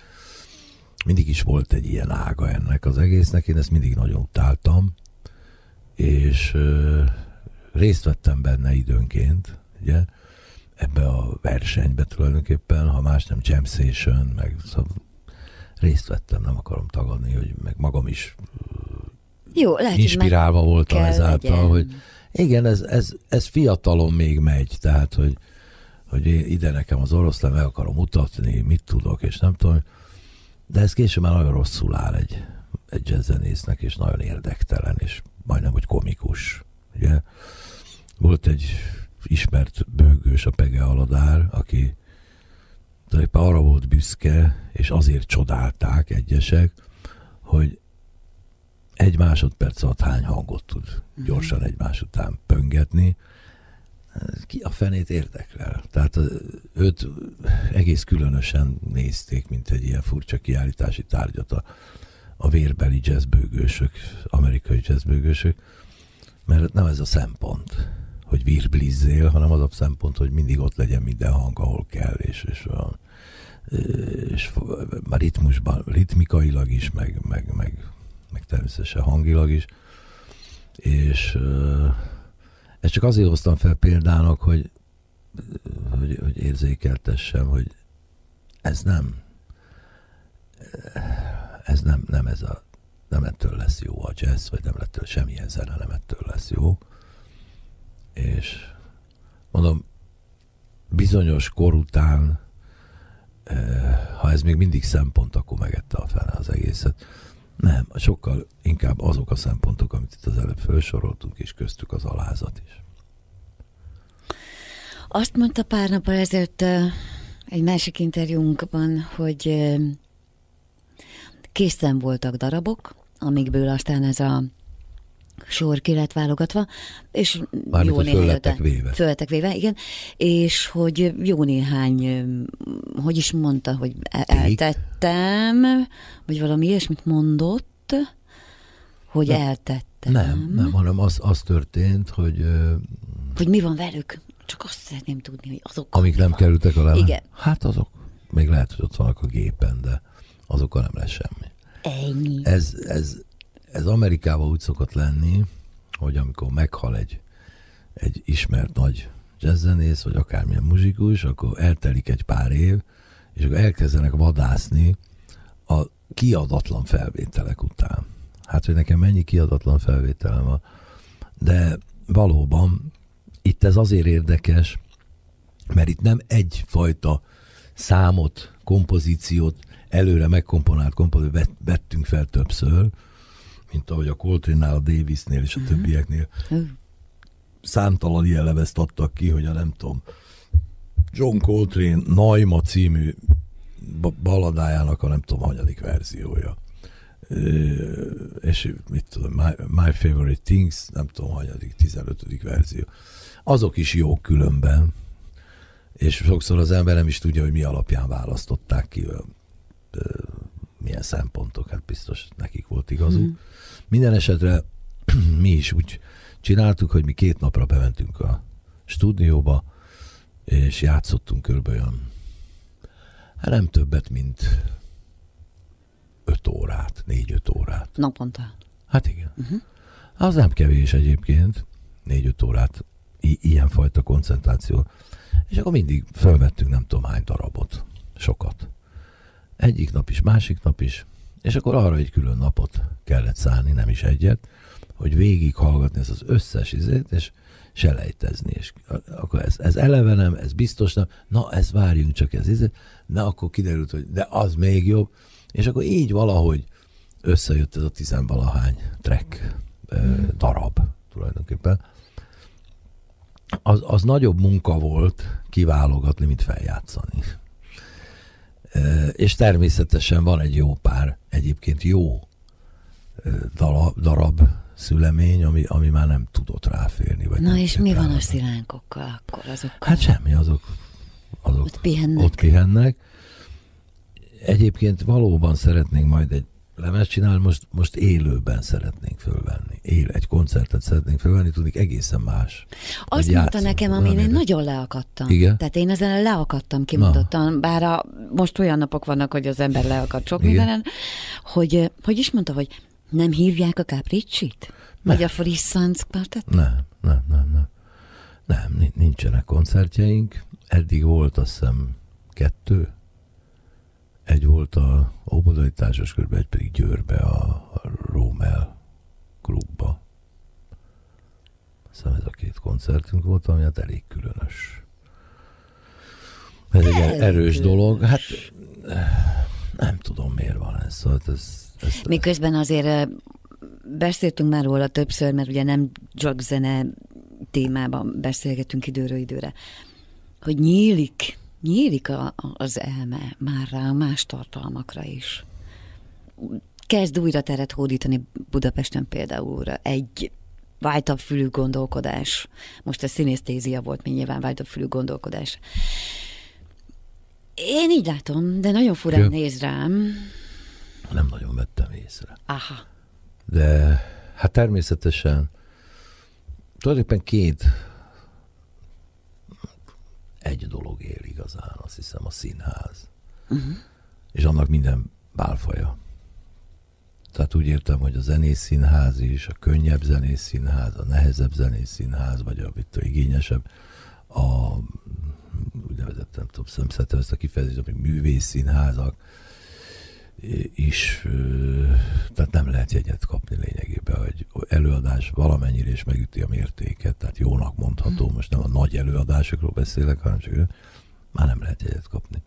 Mindig is volt egy ilyen ága ennek az egésznek, én ezt mindig nagyon utáltam, és részt vettem benne időnként, ugye, ebbe a versenybe tulajdonképpen, ha más nem Jam Station, meg szóval részt vettem, nem akarom tagadni, hogy meg magam is Jó, lehet, inspirálva voltam ezáltal, legyen. hogy igen, ez, ez, ez fiatalon még megy, tehát, hogy, hogy ide nekem az oroszlán meg akarom mutatni, mit tudok, és nem tudom, de ez később már nagyon rosszul áll egy, egy jazzzenésznek, és nagyon érdektelen, és majdnem, hogy komikus. Ugye? Volt egy ismert bőgős, a Pege Aladár, aki tulajdonképpen arra volt büszke, és azért csodálták egyesek, hogy egy másodperc alatt hány hangot tud gyorsan egymás után pöngetni, ki a fenét érdekel. Tehát őt egész különösen nézték, mint egy ilyen furcsa kiállítási tárgyat a a vérbeli jazzbőgősök, amerikai jazzbőgősök, mert nem ez a szempont, hogy virblizzél, hanem az a szempont, hogy mindig ott legyen minden hang, ahol kell, és, és, a, és a ritmusban, ritmikailag is, meg, meg, meg, meg természetesen hangilag is. És ezt csak azért hoztam fel példának, hogy, hogy, hogy érzékeltessem, hogy ez nem ez nem, nem ez a, nem ettől lesz jó a jazz, vagy nem ettől semmilyen zene nem ettől lesz jó. És mondom, bizonyos kor után, eh, ha ez még mindig szempont, akkor megette a fene az egészet. Nem, sokkal inkább azok a szempontok, amit itt az előbb felsoroltunk, és köztük az alázat is. Azt mondta pár nap ezelőtt eh, egy másik interjúnkban, hogy eh, készen voltak darabok, amikből aztán ez a sor ki lett válogatva, és Mármint, jó néhány... Föllettek véve. Föllettek véve, igen, és hogy jó néhány, hogy is mondta, hogy eltettem, vagy valami ilyesmit mondott, hogy nem, eltettem. Nem, nem, hanem az, az történt, hogy... Hogy mi van velük? Csak azt szeretném tudni, hogy azok... Amik nem van. kerültek a lemez? Igen. Hát azok még lehet, hogy ott vannak a gépen, de azokkal nem lesz semmi. Ennyi. Ez, ez, ez Amerikában úgy szokott lenni, hogy amikor meghal egy, egy ismert nagy jazzzenész, vagy akármilyen muzsikus, akkor eltelik egy pár év, és akkor elkezdenek vadászni a kiadatlan felvételek után. Hát, hogy nekem mennyi kiadatlan felvételem van. De valóban itt ez azért érdekes, mert itt nem egyfajta számot, kompozíciót, előre megkomponált kompozíciót vettünk fel többször, mint ahogy a Coltrane-nál, a Davisnél és a uh-huh. többieknél. Uh-huh. Számtalan ilyen levezt adtak ki, hogy a nem tudom, John Coltrane Naima című baladájának a nem tudom, hanyadik verziója. És mit tudom, My, My Favorite Things, nem tudom, hanyadik, 15. verzió. Azok is jók különben, és sokszor az ember nem is tudja, hogy mi alapján választották ki, milyen szempontok, hát biztos nekik volt igazuk. Mm. Minden esetre <clears throat> mi is úgy csináltuk, hogy mi két napra bementünk a stúdióba, és játszottunk körülbelül hát nem többet, mint öt órát, négy-öt órát. Naponta? Hát igen. Uh-huh. Az nem kevés egyébként, négy-öt órát i- ilyenfajta koncentráció. És akkor mindig felvettünk nem tudom hány darabot. Sokat. Egyik nap is, másik nap is. És akkor arra egy külön napot kellett szállni, nem is egyet, hogy végig hallgatni ez az összes izét, és selejtezni. És akkor ez, ez eleve nem, ez biztos nem, na ez várjunk csak ez izé, na akkor kiderült, hogy de az még jobb. És akkor így valahogy összejött ez a tizenvalahány track hmm. darab tulajdonképpen az, az nagyobb munka volt kiválogatni, mint feljátszani. És természetesen van egy jó pár, egyébként jó darab, darab szülemény, ami, ami már nem tudott ráférni. Vagy Na és mi van a szilánkokkal akkor? Azokkal? Hát semmi, azok, azok ott pihennek. Ott pihennek. Egyébként valóban szeretnénk majd egy lemez csinál, most, most élőben szeretnénk fölvenni. Él, egy koncertet szeretnénk fölvenni, tudni egészen más. Azt mondta nekem, amin én nagyon leakadtam. Igen? Tehát én ezen leakadtam kimondottan, bár a, most olyan napok vannak, hogy az ember leakad sok mindenen, hogy, hogy is mondta, hogy nem hívják a Capricci-t? Vagy a Frissants Quartet? Nem, nem, nem, nem. Nem, nincsenek koncertjeink. Eddig volt azt hiszem kettő, egy volt a Óbodai Társaskörbe, egy pedig Győrbe, a, a Rómel klubba. Aztán ez a két koncertünk volt, ami hát elég különös. Ez egy erős különös. dolog. Hát nem tudom, miért van ez. Szóval ez, ez Miközben azért beszéltünk már róla többször, mert ugye nem csak zene témában beszélgetünk időről időre, hogy nyílik nyílik a, az elme már rá más tartalmakra is. Kezd újra teret hódítani Budapesten például egy vájtabb fülű gondolkodás. Most a színésztézia volt, mint nyilván vájtabb fülű gondolkodás. Én így látom, de nagyon furán ja. néz rám. Nem nagyon vettem észre. Aha. De hát természetesen tulajdonképpen két egy dolog él igazán, azt hiszem a színház. Uh-huh. És annak minden bálfaja. Tehát úgy értem, hogy a zenész színház is, a könnyebb zenész színház, a nehezebb zenész színház, vagy a, mit a igényesebb, a úgynevezett, nem tudom, szemszetem ezt a kifejezést, amik művész színházak, is, tehát nem lehet jegyet kapni lényegében, hogy előadás valamennyire is megüti a mértéket, tehát jónak mondható, hmm. most nem a nagy előadásokról beszélek, hanem csak már nem lehet jegyet kapni.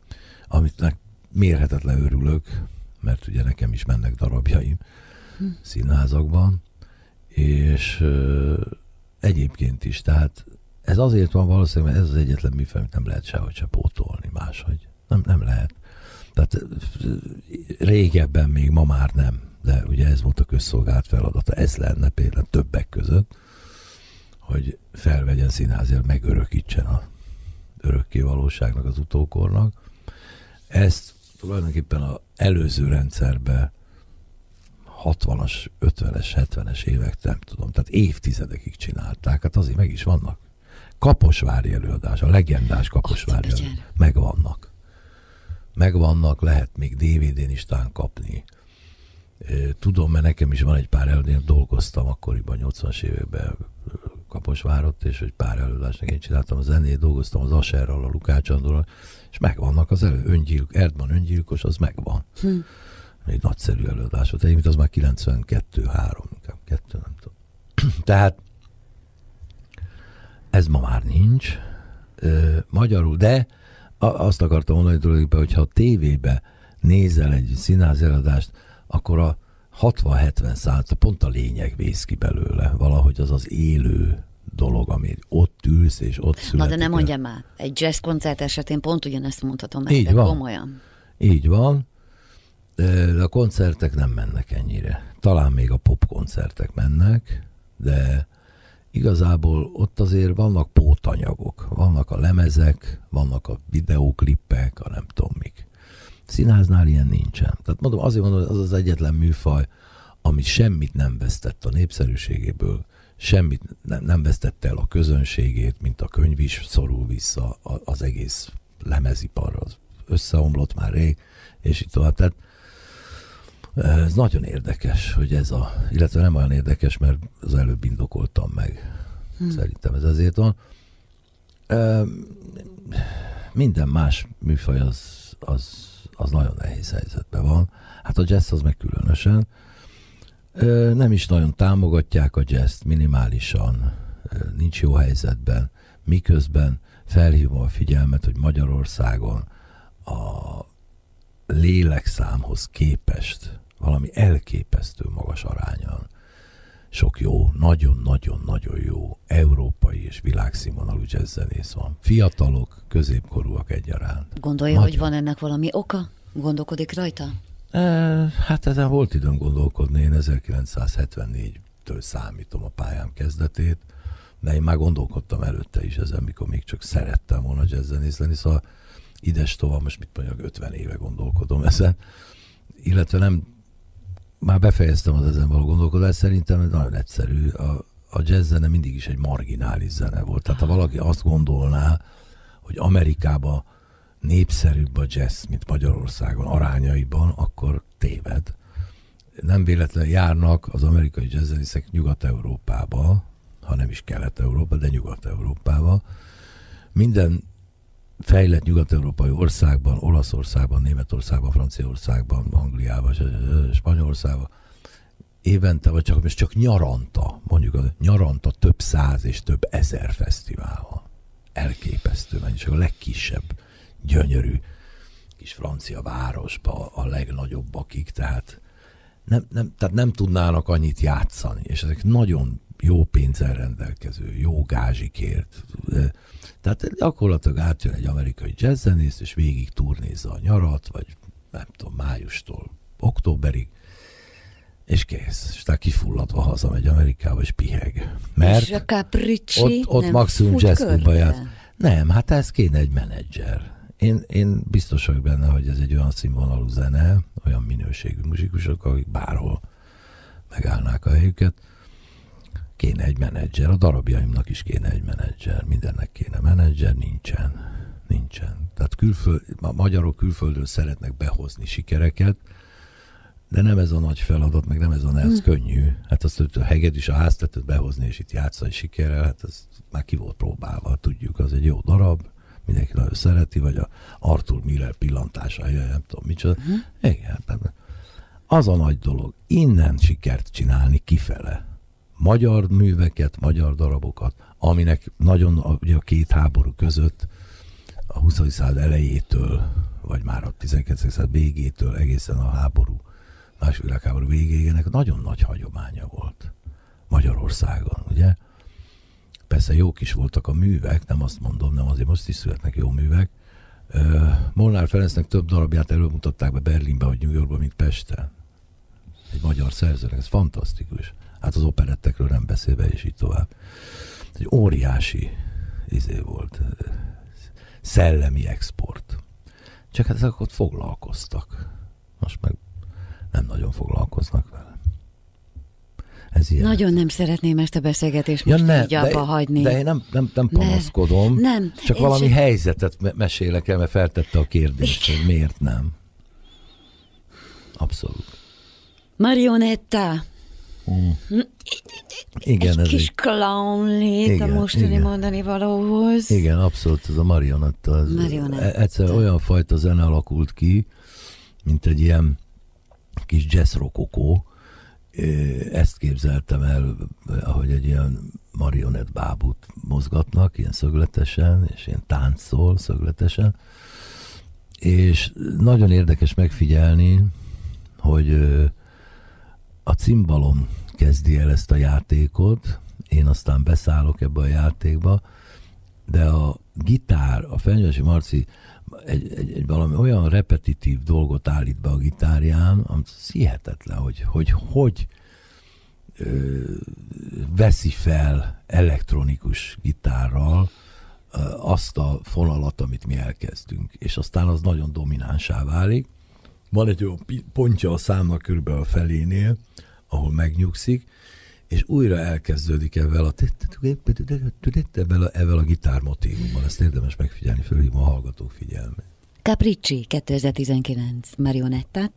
Amit mérhetetlen örülök, mert ugye nekem is mennek darabjaim hmm. színházakban, és egyébként is, tehát ez azért van valószínűleg, mert ez az egyetlen műfaj, amit nem lehet sehogy se pótolni máshogy. Nem, nem lehet. Tehát régebben még, ma már nem, de ugye ez volt a közszolgált feladata. Ez lenne például többek között, hogy felvegyen színházért, megörökítsen a örökké valóságnak, az utókornak. Ezt tulajdonképpen az előző rendszerbe 60-as, 50-es, 70-es évek, nem tudom, tehát évtizedekig csinálták, hát azért meg is vannak Kaposvári előadás, a legendás Kaposvári előadás. Megvannak. Megvannak, lehet még DVD-n is talán kapni. Tudom, mert nekem is van egy pár előadás, dolgoztam akkoriban, 80-as években Kaposvárot, és egy pár előadást én csináltam a zenét, dolgoztam az Aserral, a Lukács Andorral, és megvannak az elő, öngyilk, Erdman öngyilkos, az megvan. Hm. Egy nagyszerű előadás volt, egyébként az már 92-3, inkább 2, nem tudom. <clears throat> Tehát ez ma már nincs magyarul, de azt akartam mondani tulajdonképpen, hogyha a tévébe nézel egy színház előadást, akkor a 60-70 százalék, pont a lényeg vész ki belőle, valahogy az az élő dolog, ami ott ülsz, és ott születik. Na de nem mondja már, egy jazz koncert esetén pont ugyanezt mondhatom nektek, Így van. komolyan. Így van, de a koncertek nem mennek ennyire. Talán még a pop koncertek mennek, de igazából ott azért vannak pótanyagok, vannak a lemezek, vannak a videóklippek, a nem tudom mik. Színháznál ilyen nincsen. Tehát mondom, azért mondom, hogy az az egyetlen műfaj, ami semmit nem vesztett a népszerűségéből, semmit nem, nem vesztette el a közönségét, mint a könyv is szorul vissza, az egész lemezipar az összeomlott már rég, és itt tovább. Tehát ez nagyon érdekes, hogy ez a, illetve nem olyan érdekes, mert az előbb indokoltam meg. Hmm. Szerintem ez azért van. Minden más műfaj az, az, az nagyon nehéz helyzetben van. Hát a jazz az meg különösen. Nem is nagyon támogatják a jazz minimálisan, nincs jó helyzetben, miközben felhívom a figyelmet, hogy Magyarországon a lélekszámhoz képest valami elképesztő magas arányon sok jó, nagyon-nagyon-nagyon jó európai és világszínvonalú jazzzenész van. Fiatalok, középkorúak egyaránt. Gondolja, nagyon. hogy van ennek valami oka? Gondolkodik rajta? E, hát ezen volt időm gondolkodni. Én 1974-től számítom a pályám kezdetét, de én már gondolkodtam előtte is ezen, mikor még csak szerettem volna jazzzenész lenni, szóval ides tovább, most mit mondjak, 50 éve gondolkodom ezen, illetve nem már befejeztem az ezen való gondolkodást, szerintem ez nagyon egyszerű. A, a jazz zene mindig is egy marginális zene volt. Tehát ha valaki azt gondolná, hogy Amerikában népszerűbb a jazz, mint Magyarországon arányaiban, akkor téved. Nem véletlen járnak az amerikai jazzzenészek Nyugat-Európába, ha nem is Kelet-Európa, de Nyugat-Európába. Minden fejlett nyugat-európai országban, Olaszországban, Németországban, Franciaországban, Angliában, Spanyolországban évente, vagy csak, most csak nyaranta, mondjuk a nyaranta több száz és több ezer fesztivál van. Elképesztő mennyiség, a legkisebb, gyönyörű kis francia városba a legnagyobbakig, tehát nem, nem, tehát nem tudnának annyit játszani, és ezek nagyon jó pénzzel rendelkező, jó gázsikért, tehát gyakorlatilag átjön egy amerikai jazzzenész, és végig turnézza a nyarat, vagy nem tudom, májustól októberig, és kész. És tehát kifulladva hazamegy Amerikába, és piheg. Mert és a Capricci ott, ott maximum jazzklubba jár. Nem, hát ez kéne egy menedzser. Én, én biztos vagyok benne, hogy ez egy olyan színvonalú zene, olyan minőségű muzsikusok, akik bárhol megállnák a helyüket kéne egy menedzser, a darabjaimnak is kéne egy menedzser, mindennek kéne menedzser, nincsen. Nincsen. Tehát külföld, a magyarok külföldről szeretnek behozni sikereket, de nem ez a nagy feladat, meg nem ez a nehéz, hmm. könnyű. Hát azt, hogy a heged is a háztetőt behozni, és itt játszani sikerrel, hát ez már ki volt próbálva, tudjuk, az egy jó darab, mindenki nagyon szereti, vagy a Arthur Miller pillantása, nem tudom micsoda. Hmm. Igen, nem. Az a nagy dolog, innen sikert csinálni kifele magyar műveket, magyar darabokat, aminek nagyon ugye a két háború között a 20. század elejétől, vagy már a 19. század végétől egészen a háború, második világháború végéig nagyon nagy hagyománya volt Magyarországon, ugye? Persze jók is voltak a művek, nem azt mondom, nem azért most is születnek jó művek. Molnár Ferencnek több darabját előmutatták be Berlinbe, vagy New Yorkba, mint Pesten. Egy magyar szerzőnek, ez fantasztikus hát az operettekről nem beszélve, és így tovább. Egy óriási izé volt, szellemi export. Csak hát ezek ott foglalkoztak. Most meg nem nagyon foglalkoznak vele. Ez ilyen. Nagyon nem szeretném ezt a beszélgetést most ja, így abba de, hagyni. De én nem, nem, nem panaszkodom. Nem, nem Csak valami sem... helyzetet me- mesélek el, mert feltette a kérdést, hogy miért nem. Abszolút. Marionetta. Mm. Igen, egy ez kis clown lét a mostani igen. mondani valóhoz. Igen, abszolút, ez a marionetta. Ez marionetta. Egyszer olyan fajta zene alakult ki, mint egy ilyen kis jazz rokokó. Ezt képzeltem el, ahogy egy ilyen marionett bábút mozgatnak, ilyen szögletesen, és ilyen táncol szögletesen. És nagyon érdekes megfigyelni, hogy a cimbalom kezdi el ezt a játékot, én aztán beszállok ebbe a játékba, de a gitár, a Fenyvesi Marci egy, egy, egy valami olyan repetitív dolgot állít be a gitárján, amit hihetetlen, hogy hogy, hogy ö, veszi fel elektronikus gitárral ö, azt a fonalat, amit mi elkezdünk, és aztán az nagyon dominánsá válik. Van egy olyan pontja a számnak körülbelül a felénél, ahol megnyugszik, és újra elkezdődik ebben a, ebben a, ebben a gitármotívummal. Ezt érdemes megfigyelni, fölhívom a hallgatók figyelmét. Capricci 2019 Marionetta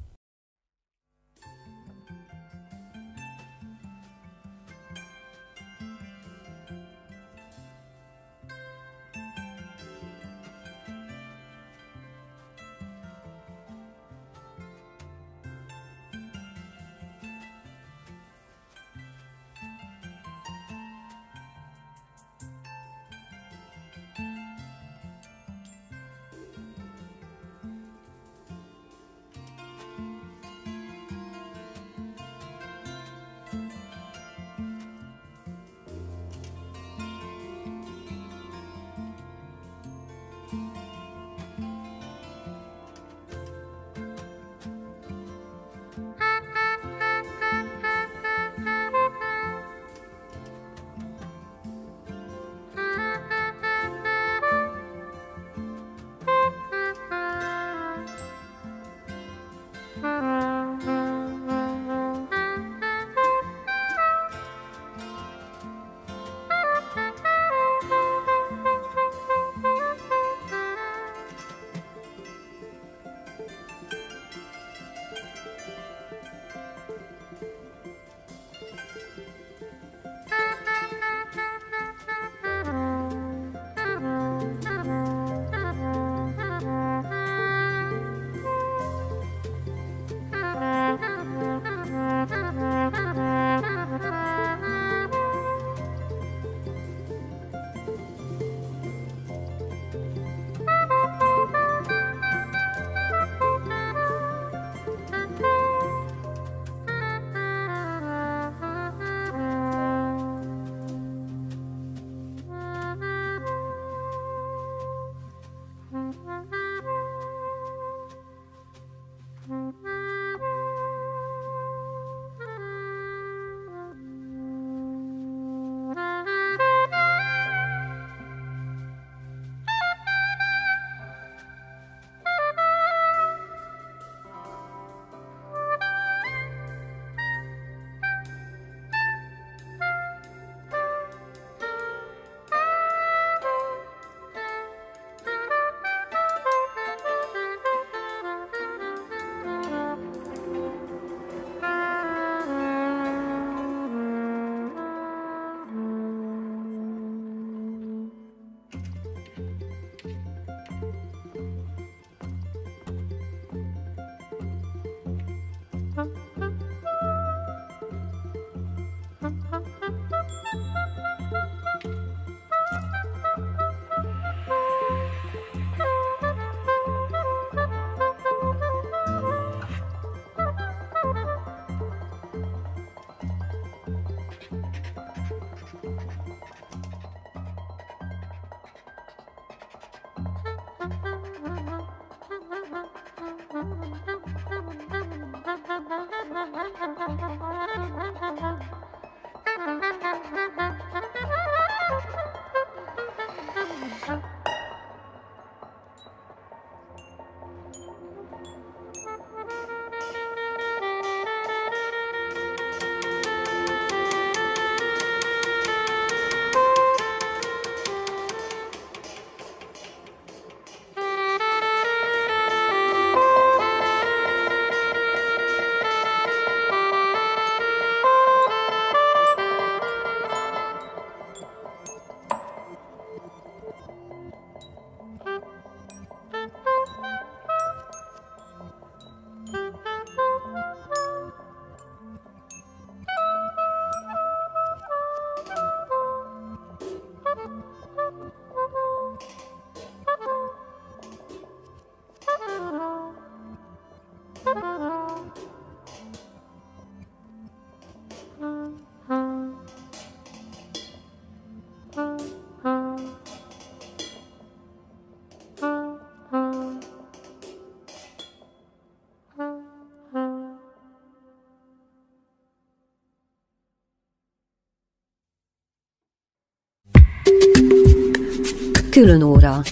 Külön óra.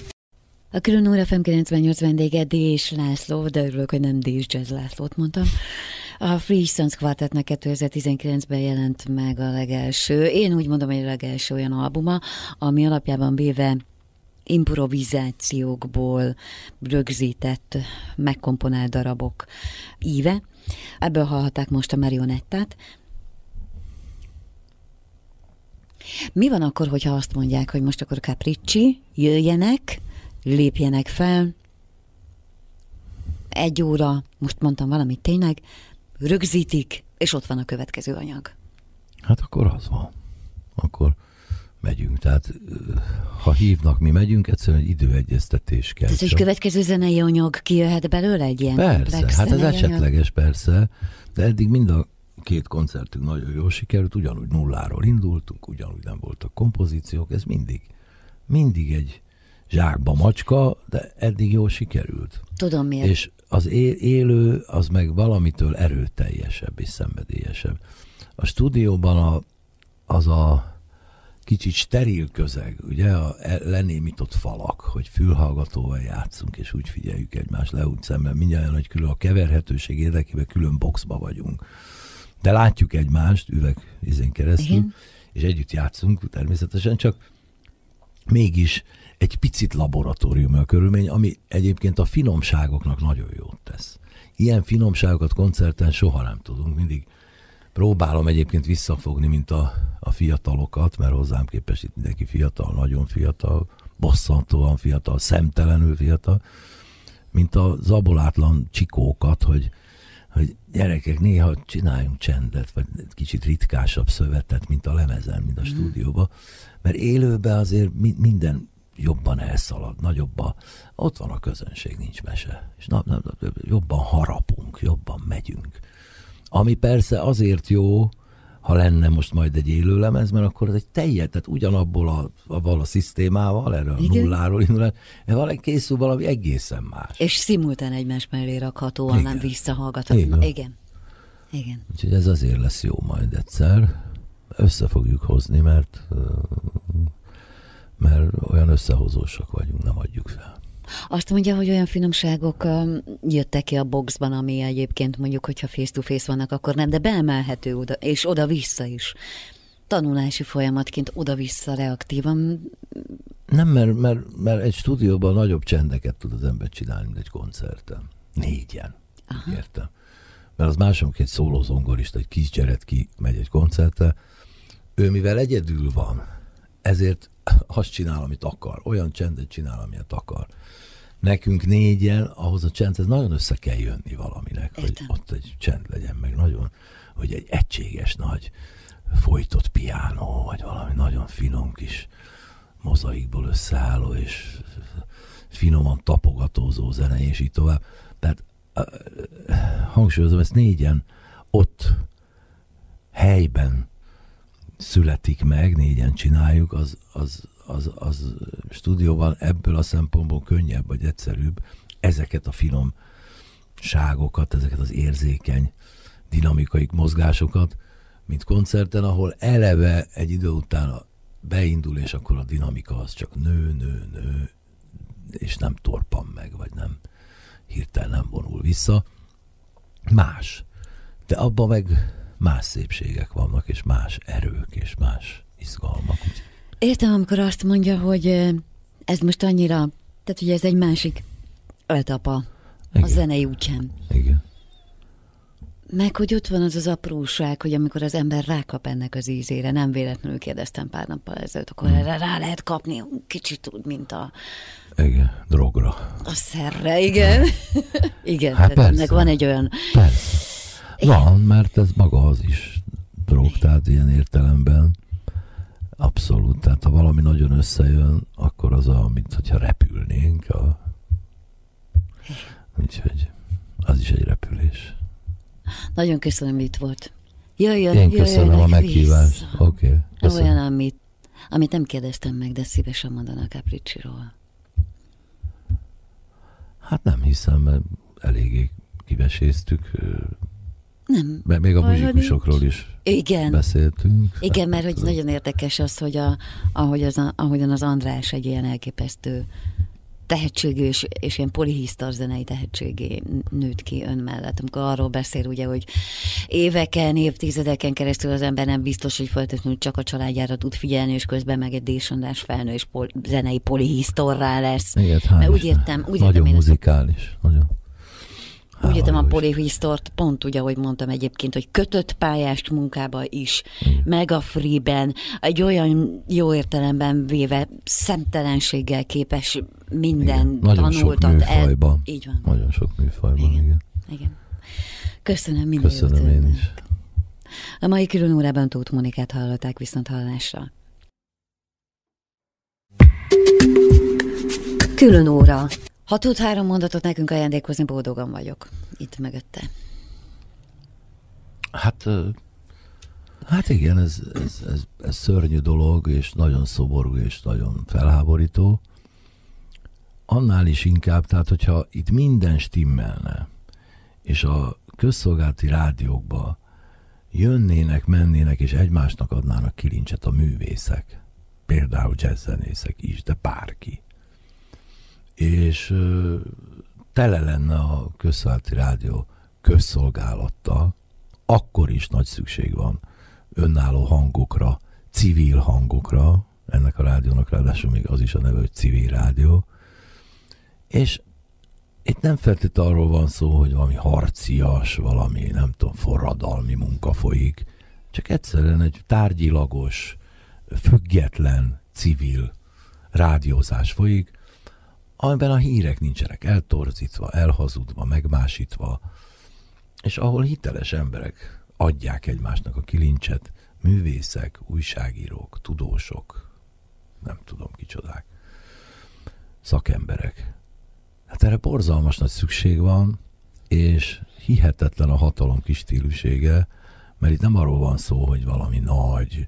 A külön óra FM 98 vendége Dés László, de örülök, hogy nem Dés Jazz Lászlót mondtam. A Free Sons Quartetnek 2019-ben jelent meg a legelső, én úgy mondom, hogy a legelső olyan albuma, ami alapjában véve improvizációkból rögzített, megkomponált darabok íve. Ebből hallhatták most a marionettát. Mi van akkor, hogyha azt mondják, hogy most akkor Capricci, jöjjenek, lépjenek fel, egy óra, most mondtam valamit tényleg, rögzítik, és ott van a következő anyag. Hát akkor az van. Akkor megyünk. Tehát ha hívnak, mi megyünk, egyszerűen egy időegyeztetés kell. Tehát, hogy következő zenei anyag kijöhet belőle egy ilyen Persze, hát ez esetleges persze, de eddig mind a két koncertünk nagyon jól sikerült, ugyanúgy nulláról indultunk, ugyanúgy nem voltak kompozíciók, ez mindig, mindig egy zsákba macska, de eddig jól sikerült. Tudom miért. És az élő, az meg valamitől erőteljesebb és szenvedélyesebb. A stúdióban a, az a kicsit steril közeg, ugye, a lenémított falak, hogy fülhallgatóval játszunk, és úgy figyeljük egymást le úgy szemben, mindjárt hogy külön a keverhetőség érdekében külön boxba vagyunk. De látjuk egymást üveg izén keresztül, Igen. és együtt játszunk természetesen, csak mégis egy picit laboratórium a körülmény, ami egyébként a finomságoknak nagyon jót tesz. Ilyen finomságokat koncerten soha nem tudunk, mindig próbálom egyébként visszafogni, mint a, a fiatalokat, mert hozzám képest itt mindenki fiatal, nagyon fiatal, bosszantóan fiatal, szemtelenül fiatal, mint a zabolátlan csikókat, hogy, hogy gyerekek, néha csináljunk csendet, vagy kicsit ritkásabb szövetet, mint a lemezen, mint a mm. stúdióban, mert élőben azért minden jobban elszalad, nagyobb a, ott van a közönség, nincs mese. És na, na, jobban harapunk, jobban megyünk. Ami persze azért jó, ha lenne most majd egy élő lemez, mert akkor ez egy teljes, tehát ugyanabból a, a, a szisztémával, erről a nulláról indul, valami készül valami egészen más. És szimultán egymás mellé rakható, nem visszahallgatható. Igen. Igen. Igen. Úgyhogy ez azért lesz jó majd egyszer. Össze fogjuk hozni, mert mert olyan összehozósak vagyunk, nem adjuk fel. Azt mondja, hogy olyan finomságok um, jöttek ki a boxban, ami egyébként mondjuk, hogyha face-to-face vannak, akkor nem, de beemelhető oda, és oda-vissza is. Tanulási folyamatként oda-vissza reaktívan. Nem, mert, mert, mert egy stúdióban nagyobb csendeket tud az ember csinálni, mint egy koncerten. Négyen. Aha. Értem. Mert az mások egy szólózongorista, egy kis gyeret ki megy egy koncertre, ő mivel egyedül van, ezért azt csinál, amit akar. Olyan csendet csinál, amit akar. Nekünk négyen, ahhoz a csendhez nagyon össze kell jönni valaminek, Értem. hogy ott egy csend legyen, meg nagyon, hogy egy egységes nagy folytott piánó, vagy valami nagyon finom kis mozaikból összeálló, és finoman tapogatózó zene, és így tovább. Tehát hangsúlyozom, ezt négyen ott helyben születik meg, négyen csináljuk, az, az, az, az stúdióban ebből a szempontból könnyebb vagy egyszerűbb ezeket a finom ságokat, ezeket az érzékeny dinamikai mozgásokat, mint koncerten, ahol eleve egy idő után beindul, és akkor a dinamika az csak nő, nő, nő, és nem torpan meg, vagy nem hirtelen nem vonul vissza. Más. De abban meg más szépségek vannak, és más erők, és más izgalmak. Értem, amikor azt mondja, hogy ez most annyira, tehát hogy ez egy másik etapa Igen. a zenei útján. Igen. Meg, hogy ott van az az apróság, hogy amikor az ember rákap ennek az ízére, nem véletlenül kérdeztem pár nappal ezelőtt, akkor hmm. erre rá lehet kapni, kicsit úgy, mint a... Igen, drogra. A szerre, igen. <laughs> igen, hát tehát ennek van egy olyan... Persze van, mert ez maga az is drog, tehát ilyen értelemben abszolút. Tehát ha valami nagyon összejön, akkor az a, mint hogyha repülnénk. A... Úgyhogy az is egy repülés. Nagyon köszönöm, itt volt. Jöjjön, Én köszönöm a meghívást. Oké. Okay, Olyan, amit, amit nem kérdeztem meg, de szívesen mondanak Capricciról. Hát nem hiszem, mert eléggé kiveséztük Nem. Mert még a muzsikusokról is Igen. beszéltünk. Igen, mert hogy nagyon érdekes az, hogy a, ahogy az, ahogyan az András egy ilyen elképesztő tehetségű és, és ilyen polihisztor zenei tehetségé nőtt ki ön mellett. Amikor arról beszél, ugye, hogy éveken, évtizedeken keresztül az ember nem biztos, hogy feltétlenül csak a családjára tud figyelni, és közben meg egy désondás felnő és pol, zenei polihisztorrá lesz. Igen, Mert úgy értem, úgy nagyon értem muzikális, nagyon. Úgy értem a polihisztort, pont úgy, ahogy mondtam egyébként, hogy kötött pályást munkába is, meg a freeben, egy olyan jó értelemben véve szemtelenséggel képes minden Igen, nagyon sok tanultat műfajban. Így van. Nagyon sok műfajban, igen. Igen. Igen. Köszönöm, minden Köszönöm jót én önnek. is. A mai külön órában Tóth Monikát hallották viszont hallásra. Külön óra. Ha tud három mondatot nekünk ajándékozni, boldogan vagyok. Itt mögötte. Hát, hát igen, ez, ez, ez, ez szörnyű dolog, és nagyon szoború, és nagyon felháborító. Annál is inkább, tehát hogyha itt minden stimmelne, és a közszolgálati rádiókba jönnének, mennének, és egymásnak adnának kilincset a művészek, például jazzzenészek is, de bárki. És tele lenne a közszolgálati rádió közszolgálattal, akkor is nagy szükség van önálló hangokra, civil hangokra, ennek a rádiónak ráadásul még az is a neve, hogy civil rádió, és itt nem feltétlenül arról van szó, hogy valami harcias, valami, nem tudom, forradalmi munka folyik, csak egyszerűen egy tárgyilagos, független, civil rádiózás folyik, amiben a hírek nincsenek eltorzítva, elhazudva, megmásítva, és ahol hiteles emberek adják egymásnak a kilincset, művészek, újságírók, tudósok, nem tudom kicsodák, szakemberek. Hát erre borzalmas nagy szükség van, és hihetetlen a hatalom kis stílusége, mert itt nem arról van szó, hogy valami nagy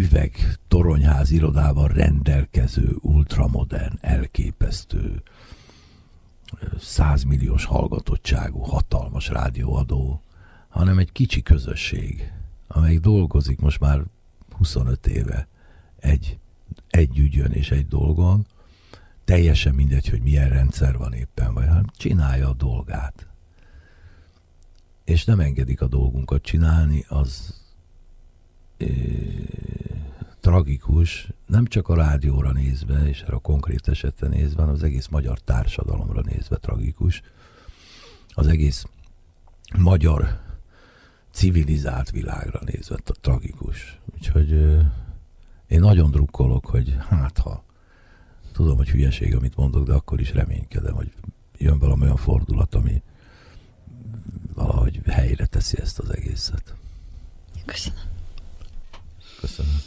üveg toronyház irodával rendelkező, ultramodern, elképesztő, százmilliós hallgatottságú, hatalmas rádióadó, hanem egy kicsi közösség, amelyik dolgozik most már 25 éve egy, egy ügyön és egy dolgon, teljesen mindegy, hogy milyen rendszer van éppen, vagy hát csinálja a dolgát. És nem engedik a dolgunkat csinálni, az tragikus, nem csak a rádióra nézve, és erre a konkrét esetre nézve, hanem az egész magyar társadalomra nézve tragikus. Az egész magyar civilizált világra nézve tragikus. Úgyhogy én nagyon drukkolok, hogy hát ha tudom, hogy hülyeség, amit mondok, de akkor is reménykedem, hogy jön valami olyan fordulat, ami valahogy helyre teszi ezt az egészet. Köszönöm. Köszönöm.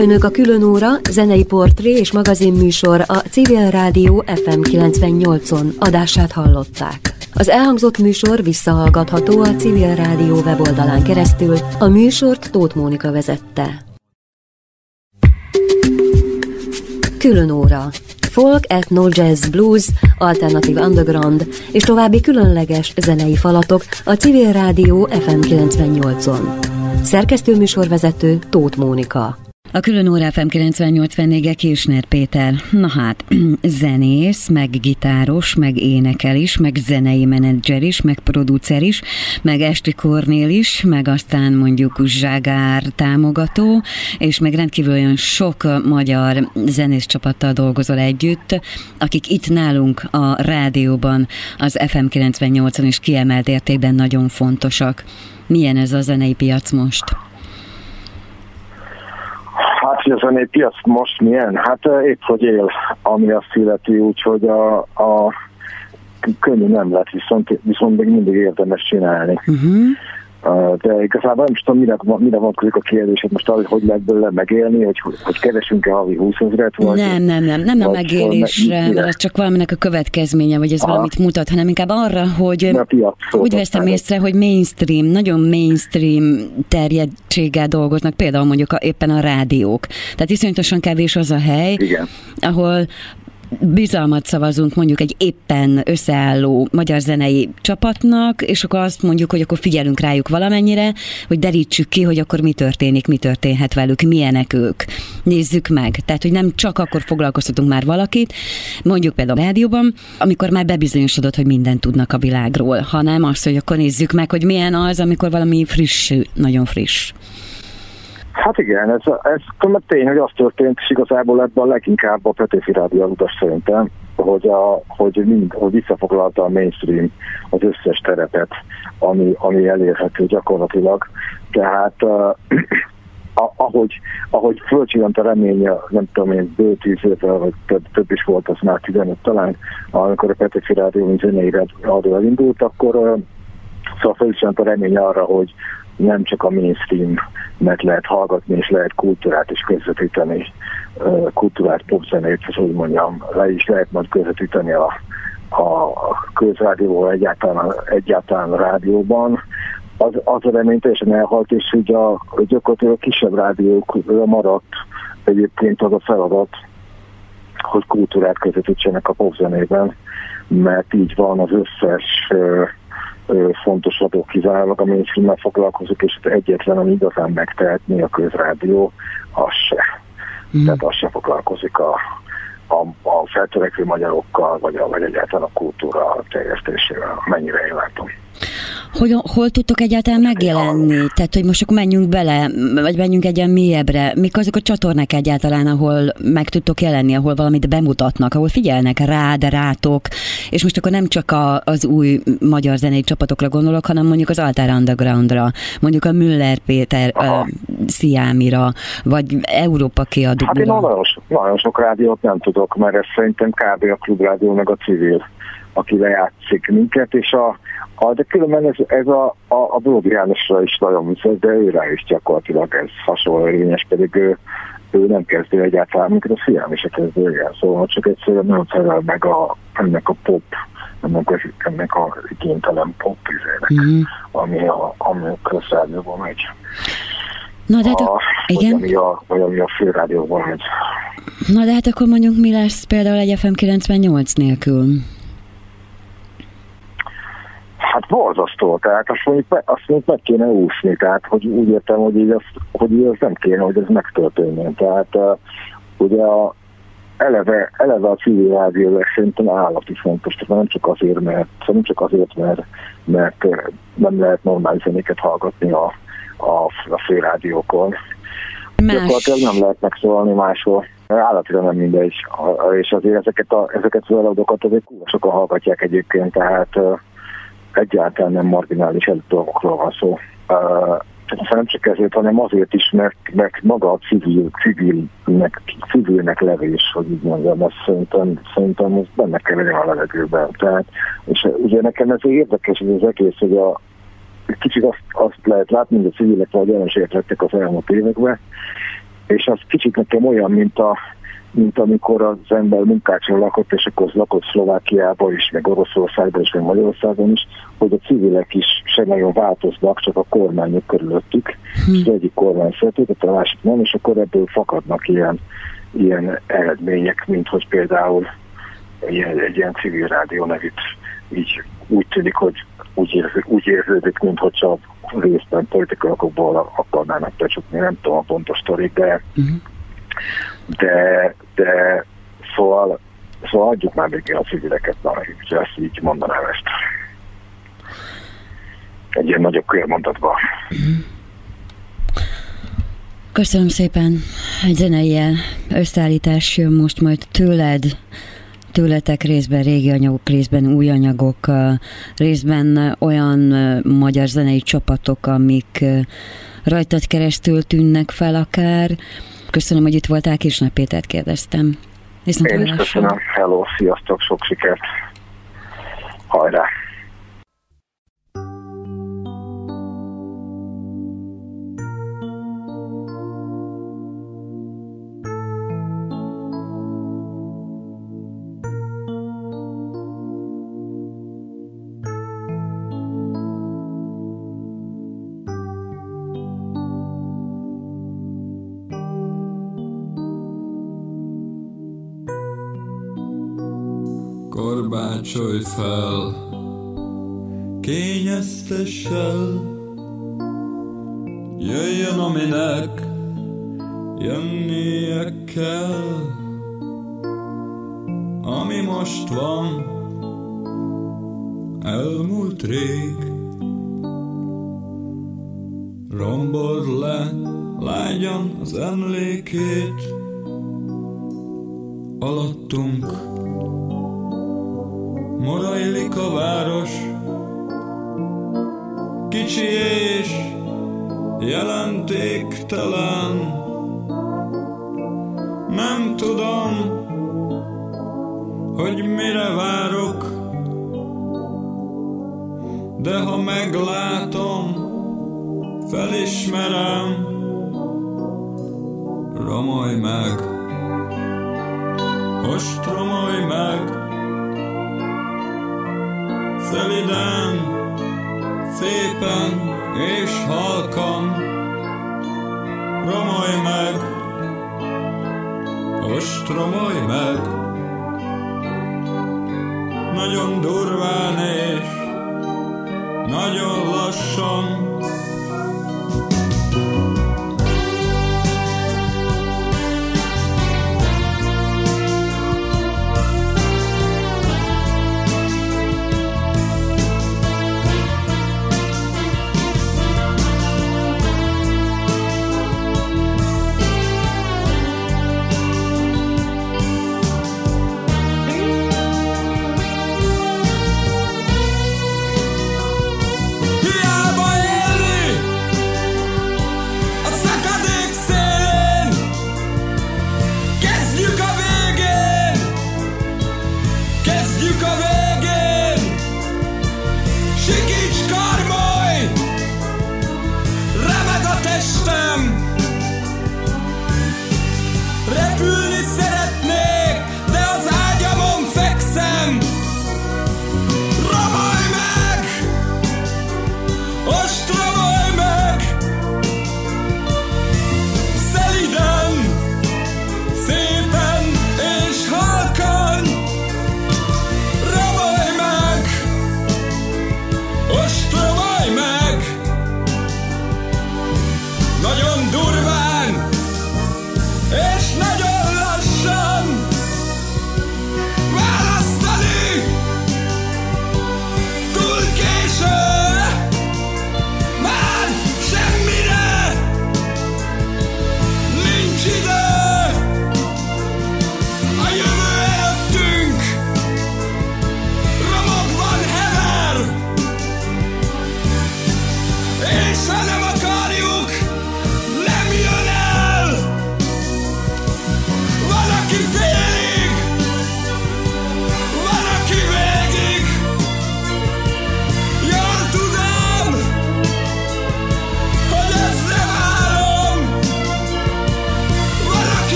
Önök a külön óra, zenei portré és magazinműsor a Civil Rádió FM 98-on adását hallották. Az elhangzott műsor visszahallgatható a Civil Rádió weboldalán keresztül, a műsort Tóth Mónika vezette. Külön óra. Folk, ethno, jazz, blues, alternatív underground és további különleges zenei falatok a Civil Rádió FM 98-on. Szerkesztőműsorvezető Tóth Mónika. A külön óra FM 98 vendége Kisner Péter. Na hát, <clears throat> zenész, meg gitáros, meg énekel is, meg zenei menedzser is, meg producer is, meg Esti Kornél is, meg aztán mondjuk Zságár támogató, és meg rendkívül olyan sok magyar zenész csapattal dolgozol együtt, akik itt nálunk a rádióban, az FM 98-on is kiemelt értékben nagyon fontosak. Milyen ez a zenei piac most? Hogy a zenei piac most milyen? Hát épp hogy él, ami azt illeti, úgyhogy a, a könnyű nem lett, viszont, viszont még mindig érdemes csinálni. Uh-huh. De igazából nem is tudom, mire, mire vonatkozik a kérdés, most az, hogy lehet belőle megélni, hogy, hogy keresünk-e havi 20 ezeret, vagy... Nem, nem, nem, nem a megélésre, mert ez csak valaminek a következménye, vagy ez Aha. valamit mutat, hanem inkább arra, hogy úgy veszem észre, hogy mainstream, nagyon mainstream terjedtséggel dolgoznak, például mondjuk a, éppen a rádiók. Tehát iszonyatosan kevés az a hely, Igen. ahol bizalmat szavazunk mondjuk egy éppen összeálló magyar zenei csapatnak, és akkor azt mondjuk, hogy akkor figyelünk rájuk valamennyire, hogy derítsük ki, hogy akkor mi történik, mi történhet velük, milyenek ők. Nézzük meg. Tehát, hogy nem csak akkor foglalkoztatunk már valakit, mondjuk például a rádióban, amikor már bebizonyosodott, hogy mindent tudnak a világról, hanem azt, hogy akkor nézzük meg, hogy milyen az, amikor valami friss, nagyon friss. Hát igen, ez, ez tény, hogy az történt, és igazából ebben a leginkább a Petőfi Rádió utas szerintem, hogy, a, hogy, mind, hogy visszafoglalta a mainstream az összes terepet, ami, ami elérhető gyakorlatilag. Tehát uh, <clears throat> ahogy, ahogy fölcsillant a remény, nem tudom én, bő tíz évvel, vagy több, több is volt, az már 15 talán, amikor a Petőfi Rádió, mint zenei rádió elindult, akkor uh, szóval fölcsillant a remény arra, hogy nem csak a mainstream mert lehet hallgatni, és lehet kultúrát is közvetíteni, kultúrát, popzenét, és úgy mondjam, le is lehet majd közvetíteni a, a közrádióval, egyáltalán, egyáltalán a rádióban. Az, az a remény teljesen elhalt, és ugye a, gyakorlatilag a kisebb rádiókra maradt egyébként az a feladat, hogy kultúrát közvetítsenek a popzenében, mert így van az összes fontos lapok kizárólag a mainstream foglalkozik, és egyetlen, ami igazán megtehetné a közrádió, az se. Mm. Tehát az se foglalkozik a, a, a feltörekvő magyarokkal, vagy, a, vagy egyáltalán a kultúra terjesztésével, mennyire én látom. Hogy, hol tudtok egyáltalán megjelenni? Tehát, hogy most akkor menjünk bele, vagy menjünk egy ilyen mélyebbre. Mik azok a csatornák egyáltalán, ahol meg tudtok jelenni, ahol valamit bemutatnak, ahol figyelnek rád, rátok, és most akkor nem csak a, az új magyar zenei csapatokra gondolok, hanem mondjuk az Altar Undergroundra, mondjuk a Müller Péter uh, Sziámira, vagy Európa kiadóra. Hát én nagyon, nagyon sok rádiót nem tudok, mert ez szerintem kb. a klubrádió meg a civil, aki lejátszik minket, és a a, de különben ez, ez a, a, a Bródi Jánosra is nagyon viszont, de őre is gyakorlatilag ez hasonló érvényes, pedig ő, ő nem kezdő egyáltalán, amikor a fiam is a kezdő, igen. Szóval csak egyszerűen nem felel meg a, ennek a pop, ennek, a, ennek a igénytelen pop izének, mm-hmm. ami a, ami a közrádióban megy. Na de hát, a, igen? Vagy ami a, vagy ami a főrádióban megy. Na de hát akkor mondjuk mi lesz például egy FM 98 nélkül? Hát borzasztó, tehát azt mondjuk, azt mondjuk meg kéne úszni, tehát hogy úgy értem, hogy így az, hogy így az nem kéne, hogy ez megtörténjen. Tehát uh, ugye a, eleve, eleve a civil rádió szerintem állati fontos, tehát nem csak azért, mert, nem csak azért, mert, mert nem lehet normális zenéket hallgatni a, a, a főrádiókon. Más. Gyakorlatilag nem lehet megszólalni máshol. Állatira nem mindegy. És azért ezeket, a, ezeket az eladokat azért sokan hallgatják egyébként, tehát egyáltalán nem marginális dolgokról van szó. Uh, nem csak ezért, hanem azért is, mert, mert maga a civil, civilnek, civilnek levés, hogy így mondjam, azt szerintem, szerintem ez benne kell legyen a levegőben. Tehát, és ugye nekem ez érdekes hogy az egész, hogy a, kicsit azt, azt lehet látni, hogy a civilek vagy ellenségek lettek az elmúlt években, és az kicsit nekem olyan, mint a, mint amikor az ember munkácson lakott, és akkor lakott Szlovákiában is, meg Oroszországban is, meg Magyarországon is, hogy a civilek is se nagyon változnak, csak a kormányok körülöttük. Hm. Az egyik kormány szeretett, a másik nem, és akkor ebből fakadnak ilyen, ilyen eredmények, mint hogy például ilyen, egy ilyen civil rádió nevét így úgy tűnik, hogy úgy, érződik, úgy érződik, mint hogy csak részben politikai okokból akarnának becsukni, nem tudom a pontos sztorik, de uh-huh de, de szóval, szóval adjuk már még a civileket, na, ezt így mondanám ezt. Egy ilyen nagyobb körmondatban. Köszönöm szépen. Egy zenei összeállítás jön most majd tőled, tőletek részben régi anyagok, részben új anyagok, részben olyan magyar zenei csapatok, amik rajtad keresztül tűnnek fel akár. Köszönöm, hogy itt voltál, Kisnap Pétert kérdeztem. Viszont Én is köszönöm. Hello, sziasztok, sok sikert. Hajrá! Korbácsolj fel, kényeztessel, jöjjön aminek jönnie kell, ami most van, elmúlt rég. Rombol le lágyan az emlékét, alattunk Morajlik a város, kicsi és jelentéktelen. Nem tudom, hogy mire várok, de ha meglátom, felismerem, romolj meg, most romolj meg szeliden, szépen és halkan. Romolj meg, most romolj meg, nagyon durván és nagyon lassan.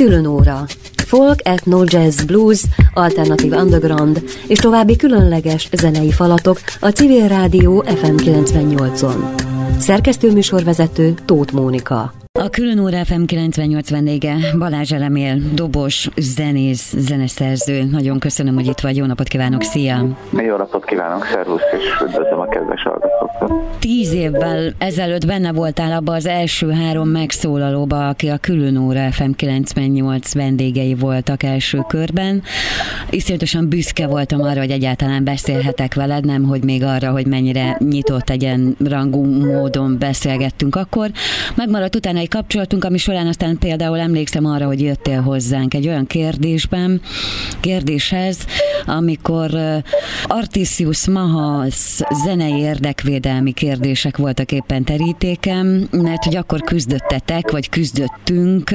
Külön óra. Folk, ethno, jazz, blues, alternatív underground és további különleges zenei falatok a Civil Rádió FM 98-on. Szerkesztőműsorvezető Tóth Mónika. A külön óra FM 98 vendége Balázs Elemél, dobos, zenész, zeneszerző. Nagyon köszönöm, hogy itt vagy. Jó napot kívánok, szia! Jó napot kívánok, szervusz, és üdvözlöm a kedves hallgatókat. Tíz évvel ezelőtt benne voltál abba az első három megszólalóba, aki a külön óra FM 98 vendégei voltak első körben. Iszonyatosan büszke voltam arra, hogy egyáltalán beszélhetek veled, nem hogy még arra, hogy mennyire nyitott egyen rangú módon beszélgettünk akkor. Megmaradt utána egy kapcsolatunk, ami során aztán például emlékszem arra, hogy jöttél hozzánk egy olyan kérdésben, kérdéshez, amikor Artisius Mahals zenei érdekvédelmi kérdések voltak éppen terítékem, mert hogy akkor küzdöttetek, vagy küzdöttünk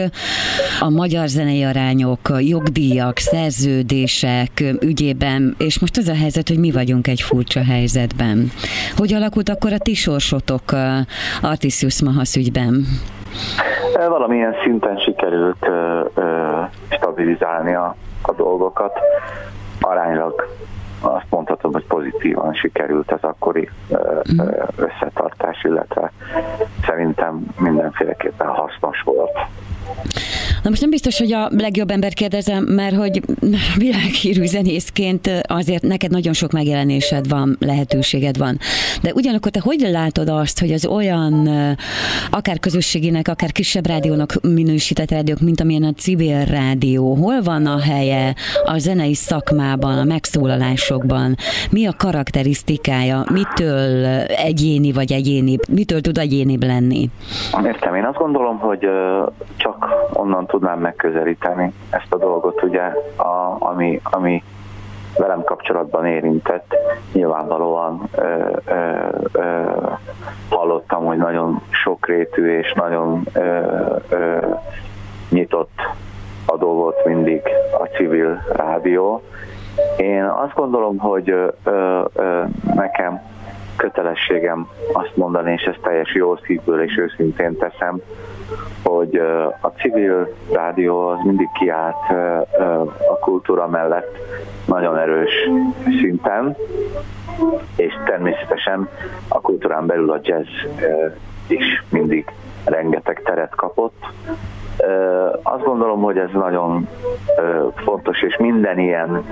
a magyar zenei arányok, jogdíjak, szerződések ügyében, és most az a helyzet, hogy mi vagyunk egy furcsa helyzetben. Hogy alakult akkor a ti sorsotok Artisius Mahasz ügyben? Valamilyen szinten sikerült ö, ö, stabilizálni a, a dolgokat. Aránylag azt mondhatom, hogy pozitívan sikerült az akkori ö, összetartás, illetve szerintem mindenféleképpen hasznos volt. Na most nem biztos, hogy a legjobb ember kérdezem, mert hogy világhírű zenészként azért neked nagyon sok megjelenésed van, lehetőséged van. De ugyanakkor te hogy látod azt, hogy az olyan akár közösségének, akár kisebb rádiónak minősített rádiók, mint amilyen a civil rádió, hol van a helye a zenei szakmában, a megszólalásokban? Mi a karakterisztikája? Mitől egyéni vagy egyéni? Mitől tud egyénibb lenni? Értem, én azt gondolom, hogy csak onnan tudnám megközelíteni ezt a dolgot, ugye, a, ami, ami velem kapcsolatban érintett. Nyilvánvalóan ö, ö, ö, hallottam, hogy nagyon sokrétű és nagyon ö, ö, nyitott adó volt mindig a civil rádió. Én azt gondolom, hogy ö, ö, nekem kötelességem azt mondani, és ezt teljes jó szívből és őszintén teszem, hogy a civil rádió az mindig kiállt a kultúra mellett nagyon erős szinten, és természetesen a kultúrán belül a jazz is mindig rengeteg teret kapott. Azt gondolom, hogy ez nagyon fontos, és minden ilyen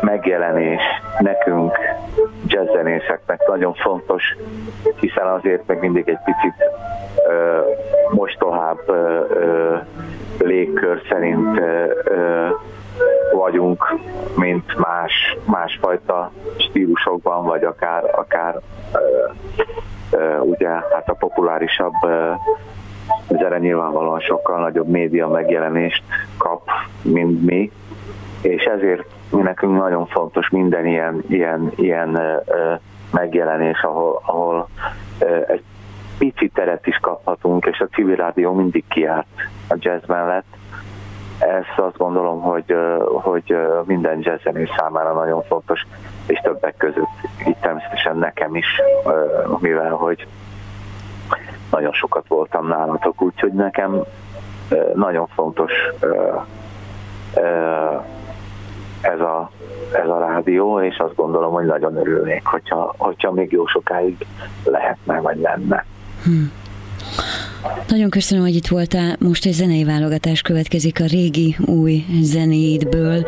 megjelenés nekünk, jazzzenészeknek nagyon fontos, hiszen azért meg mindig egy picit ö, mostohább ö, ö, légkör szerint ö, ö, vagyunk, mint más, másfajta stílusokban, vagy akár, akár ö, ö, ugye hát a populárisabb ö, zene nyilvánvalóan sokkal nagyobb média megjelenést kap, mint mi, és ezért nekünk nagyon fontos minden ilyen, ilyen, ilyen megjelenés, ahol, ahol egy pici teret is kaphatunk, és a civil rádió mindig kiárt a jazz mellett. Ezt azt gondolom, hogy, hogy minden jazzzenő számára nagyon fontos, és többek között itt természetesen nekem is, mivel hogy nagyon sokat voltam nálatok, úgyhogy nekem nagyon fontos ez a, ez a rádió, és azt gondolom, hogy nagyon örülnék, hogyha, hogyha még jó sokáig lehetne, vagy lenne. Hmm. Nagyon köszönöm, hogy itt voltál. Most egy zenei válogatás következik a régi, új zenéidből.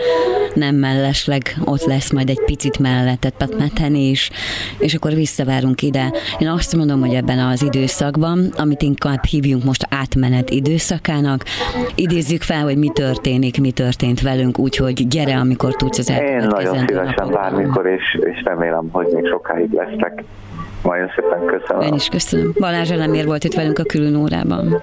Nem mellesleg, ott lesz majd egy picit mellettet petmeteni is, és akkor visszavárunk ide. Én azt mondom, hogy ebben az időszakban, amit inkább hívjunk most átmenet időszakának, idézzük fel, hogy mi történik, mi történt velünk, úgyhogy gyere, amikor tudsz az Én nagyon szívesen bármikor, és, és remélem, hogy még sokáig lesznek nagyon szépen köszönöm. Én is köszönöm. Balázs Elemér volt itt velünk a külön órában.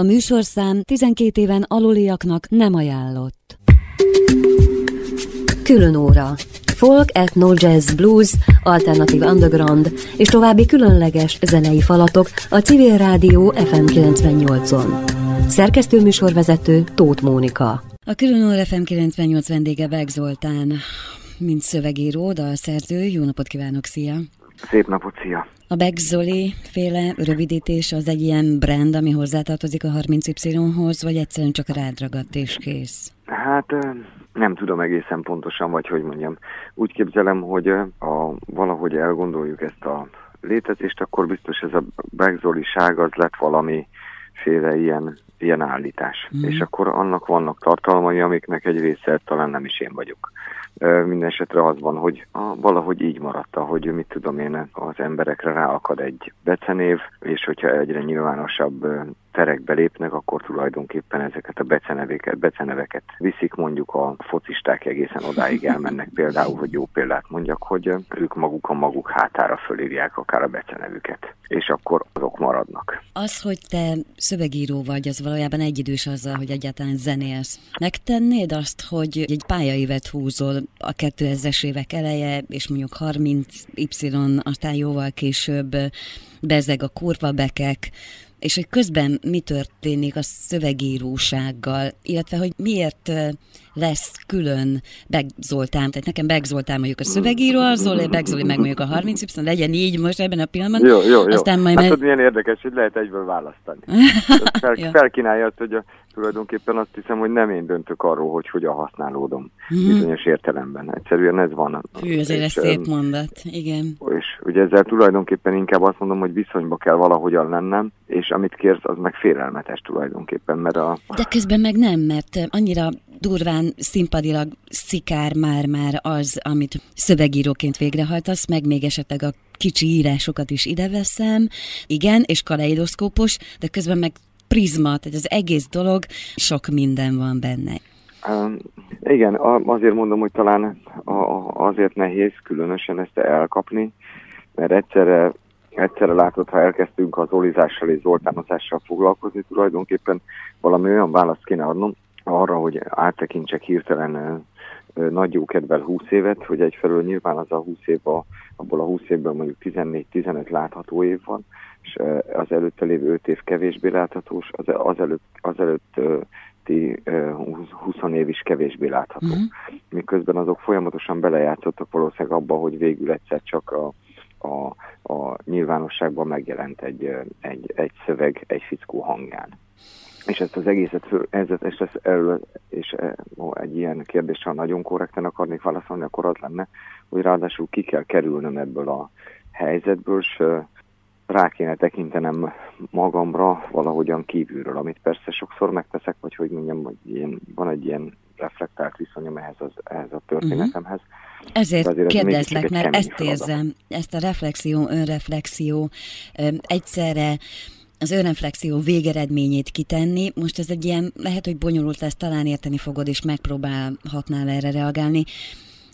A műsorszám 12 éven aluliaknak nem ajánlott. Külön óra. Folk, ethno, jazz, blues, alternatív underground és további különleges zenei falatok a Civil Rádió FM 98-on. Szerkesztő műsorvezető Tóth Mónika. A külön óra FM 98 vendége Beg Zoltán, mint szövegíró, dalszerző. Jó napot kívánok, szia! Szép napot, szia! A Beck Zoli féle rövidítés az egy ilyen brand, ami hozzátartozik a 30Y-hoz, vagy egyszerűen csak rád ragadt és kész? Hát nem tudom egészen pontosan, vagy hogy mondjam. Úgy képzelem, hogy a, valahogy elgondoljuk ezt a létezést, akkor biztos ez a Beck Zoli-ság az lett valami féle ilyen, ilyen állítás. Mm. És akkor annak vannak tartalmai, amiknek egy része talán nem is én vagyok. Minden esetre az van, hogy a, valahogy így maradt, hogy mit tudom én, az emberekre ráakad egy becenév, és hogyha egyre nyilvánosabb terekbe lépnek, akkor tulajdonképpen ezeket a beceneveket, beceneveket viszik, mondjuk a focisták egészen odáig elmennek például, hogy jó példát mondjak, hogy ők maguk a maguk hátára fölírják akár a becenevüket, és akkor azok maradnak. Az, hogy te szövegíró vagy, az valójában egyidős azzal, hogy egyáltalán zenélsz. Megtennéd azt, hogy egy pályaévet húzol a 2000-es évek eleje, és mondjuk 30 Y, aztán jóval később bezeg a kurva bekek, és hogy közben mi történik a szövegírósággal, illetve hogy miért lesz külön Beg Zoltán, tehát nekem Beg Zoltán mondjuk a szövegíró, a Zoli, Beg Zoli meg mondjuk a 30 y legyen így most ebben a pillanatban. Jó, jó, jó. Aztán majd hát, meg... milyen érdekes, hogy lehet egyből választani. <laughs> Fel, ja. Felkínálja azt, hogy a, tulajdonképpen azt hiszem, hogy nem én döntök arról, hogy hogyan használódom mm. bizonyos értelemben. Egyszerűen ez van. Hű, azért ez szép mondat, igen. És ugye ezzel tulajdonképpen inkább azt mondom, hogy viszonyba kell valahogyan lennem, és amit kérsz, az meg félelmetes tulajdonképpen, mert a... De közben meg nem, mert annyira durván színpadilag szikár már-már az, amit szövegíróként végrehajtasz, meg még esetleg a kicsi írásokat is ide veszem, igen, és kaleidoszkópos, de közben meg prizma, tehát az egész dolog, sok minden van benne. Um, igen, azért mondom, hogy talán azért nehéz különösen ezt elkapni, mert egyszerre, egyszerre látod, ha elkezdtünk az olizással és zoltánozással foglalkozni, tulajdonképpen valami olyan választ kéne adnom arra, hogy áttekintsek hirtelen nagy jó kedvel 20 évet, hogy egyfelől nyilván az a 20 év, a, abból a 20 évből mondjuk 14-15 látható év van, és az előtte lévő 5 év kevésbé láthatós, az, az előtt, az előtt 20 év is kevésbé látható. Uh-huh. Miközben azok folyamatosan belejátszottak valószínűleg abba, hogy végül egyszer csak a, a, a nyilvánosságban megjelent egy, egy, egy szöveg egy fickó hangján. És ezt az egészet, ez, és, ez, erről, és egy ilyen kérdéssel nagyon korrekten akarnék válaszolni, akkor az lenne, hogy ráadásul ki kell kerülnöm ebből a helyzetből, és rá kéne tekintenem magamra valahogyan kívülről, amit persze sokszor megteszek, vagy hogy mondjam, hogy ilyen, van egy ilyen reflektált viszonyom ehhez, az, ehhez a történetemhez. Uh-huh. Ezért, ezért kérdezlek, mert ezt érzem, ezt a reflexió, önreflexió egyszerre az önreflexió végeredményét kitenni. Most ez egy ilyen, lehet, hogy bonyolult lesz, talán érteni fogod, és megpróbálhatnál erre reagálni.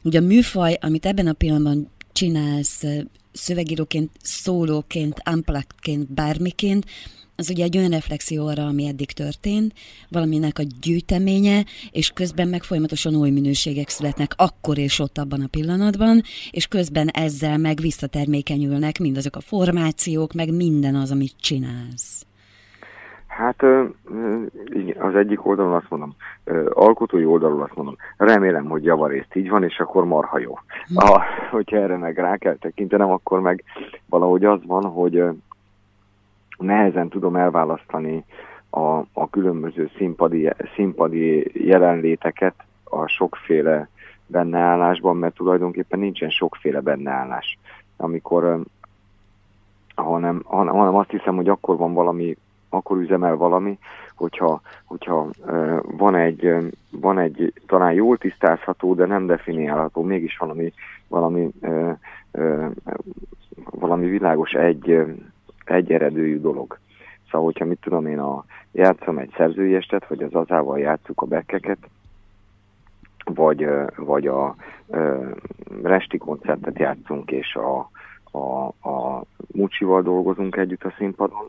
Ugye a műfaj, amit ebben a pillanatban csinálsz, szövegíróként, szólóként, unpluggedként, bármiként, az ugye egy olyan reflexió arra, ami eddig történt, valaminek a gyűjteménye, és közben meg folyamatosan új minőségek születnek akkor és ott abban a pillanatban, és közben ezzel meg visszatermékenyülnek mindazok a formációk, meg minden az, amit csinálsz. Hát az egyik oldalon azt mondom, alkotói oldalon azt mondom, remélem, hogy javarészt így van, és akkor marha jó. Ha, hogyha erre meg rá kell tekintenem, akkor meg valahogy az van, hogy nehezen tudom elválasztani a, a különböző színpadi, színpadi jelenléteket a sokféle benneállásban, mert tulajdonképpen nincsen sokféle benneállás. Amikor hanem, hanem azt hiszem, hogy akkor van valami akkor üzemel valami, hogyha, hogyha van, egy, van egy talán jól tisztázható, de nem definiálható, mégis valami, valami, valami világos egy, egy eredőjű dolog. Szóval, hogyha mit tudom én, a, játszom egy szerzői estet, vagy az azával játszuk a bekkeket, vagy, vagy a uh, resti koncertet játszunk, és a, a, a Mucsival dolgozunk együtt a színpadon,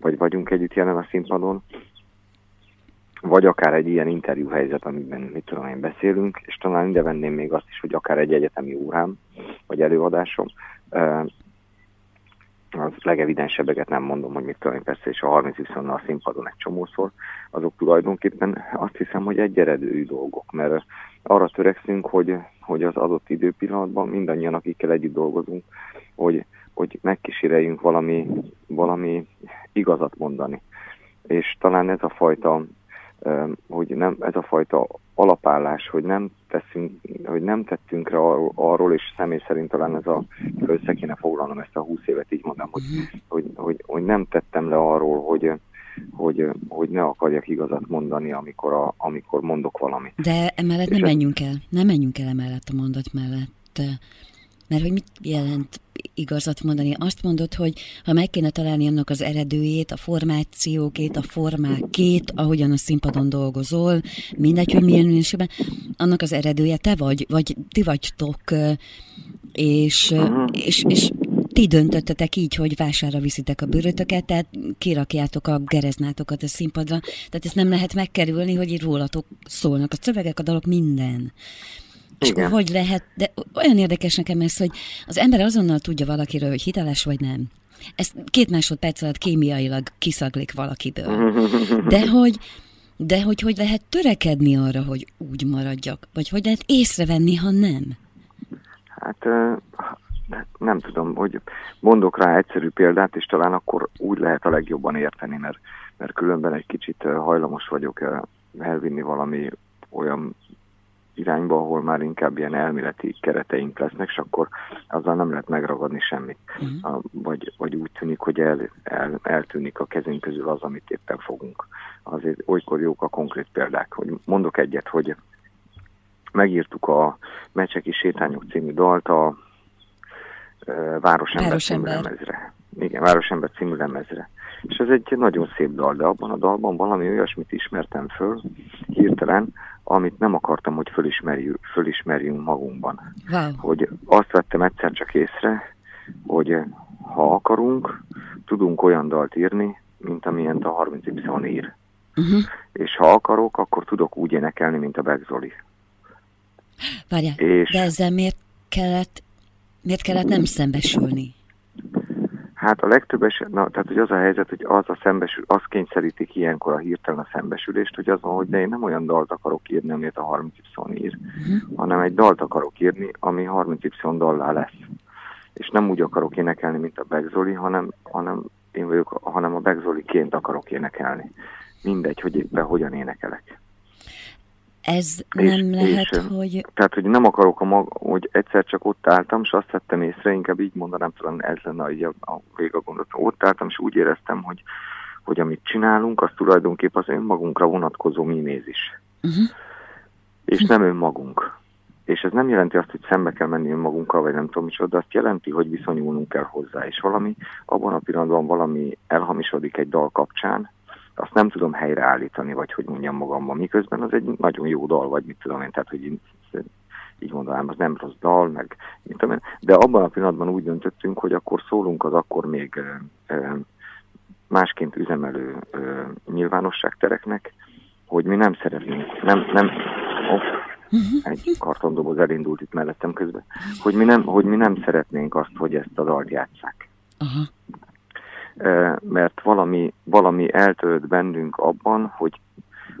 vagy vagyunk együtt jelen a színpadon, vagy akár egy ilyen interjú helyzet, amiben mit tudom én beszélünk, és talán ide venném még azt is, hogy akár egy egyetemi órám, vagy előadásom, az legevidensebbeket nem mondom, hogy mit tudom persze, és a 30 viszont a színpadon egy csomószor, azok tulajdonképpen azt hiszem, hogy egy eredői dolgok, mert arra törekszünk, hogy, hogy az adott időpillanatban mindannyian, akikkel együtt dolgozunk, hogy, hogy megkíséreljünk valami, valami igazat mondani. És talán ez a fajta hogy nem, ez a fajta alapállás, hogy nem teszünk, hogy nem tettünk rá arról, arról, és személy szerint talán ez a, össze kéne foglalnom ezt a húsz évet, így mondom, hogy, hogy, hogy, hogy, nem tettem le arról, hogy, hogy, hogy ne akarjak igazat mondani, amikor, a, amikor mondok valamit. De emellett nem menjünk el, nem menjünk el emellett a mondat mellett. Mert hogy mit jelent igazat mondani? Azt mondod, hogy ha meg kéne találni annak az eredőjét, a formációkét, a formákét, ahogyan a színpadon dolgozol, mindegy, hogy milyen minőségben, annak az eredője te vagy, vagy ti vagytok, és, uh-huh. és, és ti döntöttetek így, hogy vására viszitek a bőrötöket, tehát kirakjátok a gereznátokat a színpadra, tehát ezt nem lehet megkerülni, hogy így rólatok szólnak a szövegek, a dalok, minden. És Igen. hogy lehet, de olyan érdekes nekem ez, hogy az ember azonnal tudja valakiről, hogy hiteles vagy nem. Ez két másodperc alatt kémiailag kiszaglik valakiből. De <laughs> hogy, de hogy hogy lehet törekedni arra, hogy úgy maradjak? Vagy hogy lehet észrevenni, ha nem? Hát nem tudom, hogy mondok rá egyszerű példát, és talán akkor úgy lehet a legjobban érteni, mert, mert különben egy kicsit hajlamos vagyok elvinni valami olyan irányba, ahol már inkább ilyen elméleti kereteink lesznek, és akkor azzal nem lehet megragadni semmit. Uh-huh. Vagy, vagy úgy tűnik, hogy el, el, eltűnik a kezünk közül az, amit éppen fogunk. Azért olykor jók a konkrét példák. Hogy mondok egyet, hogy megírtuk a Mecseki Sétányok című dalt a Városember, Városember című lemezre. Igen, Városember című lemezre. És ez egy nagyon szép dal, de abban a dalban valami olyasmit ismertem föl hirtelen, amit nem akartam, hogy fölismerjünk, fölismerjünk magunkban. Wow. Hogy azt vettem egyszer csak észre, hogy ha akarunk, tudunk olyan dalt írni, mint amilyen a 30 Y ír. Uh-huh. És ha akarok, akkor tudok úgy énekelni, mint a Beck Zoli. Várjál, és... de ezzel miért kellett, miért kellett nem szembesülni? Hát a legtöbb eset, na, tehát hogy az a helyzet, hogy az a szembesül, az kényszerítik ilyenkor a hirtelen a szembesülést, hogy az van, hogy de én nem olyan dalt akarok írni, amit a 30Y ír, uh-huh. hanem egy dalt akarok írni, ami 30Y dallá lesz. És nem úgy akarok énekelni, mint a Begzoli, hanem, hanem én vagyok, hanem a Begzoliként akarok énekelni. Mindegy, hogy éppen hogyan énekelek. Ez nem és, lehet, és, hogy... Tehát, hogy nem akarok, a mag, hogy egyszer csak ott álltam, és azt vettem észre, inkább így mondanám, talán ez lenne a, a vége gondot. Ott álltam, és úgy éreztem, hogy, hogy amit csinálunk, az tulajdonképpen az önmagunkra vonatkozó mimézis. Uh-huh. És nem önmagunk. És ez nem jelenti azt, hogy szembe kell menni önmagunkkal, vagy nem tudom micsoda, de azt jelenti, hogy viszonyulnunk kell hozzá. És valami, abban a pillanatban valami elhamisodik egy dal kapcsán, azt nem tudom helyreállítani, vagy hogy mondjam magamban, miközben az egy nagyon jó dal, vagy mit tudom én, tehát hogy én, így mondanám, az nem rossz dal, meg mit tudom én, de abban a pillanatban úgy döntöttünk, hogy akkor szólunk az akkor még másként üzemelő nyilvánosságtereknek, hogy mi nem szeretnénk, nem, nem, oh, egy kartondoboz elindult itt mellettem közben, hogy mi nem, hogy mi nem szeretnénk azt, hogy ezt a dalt játsszák. Uh-huh mert valami, valami eltölt bennünk abban, hogy,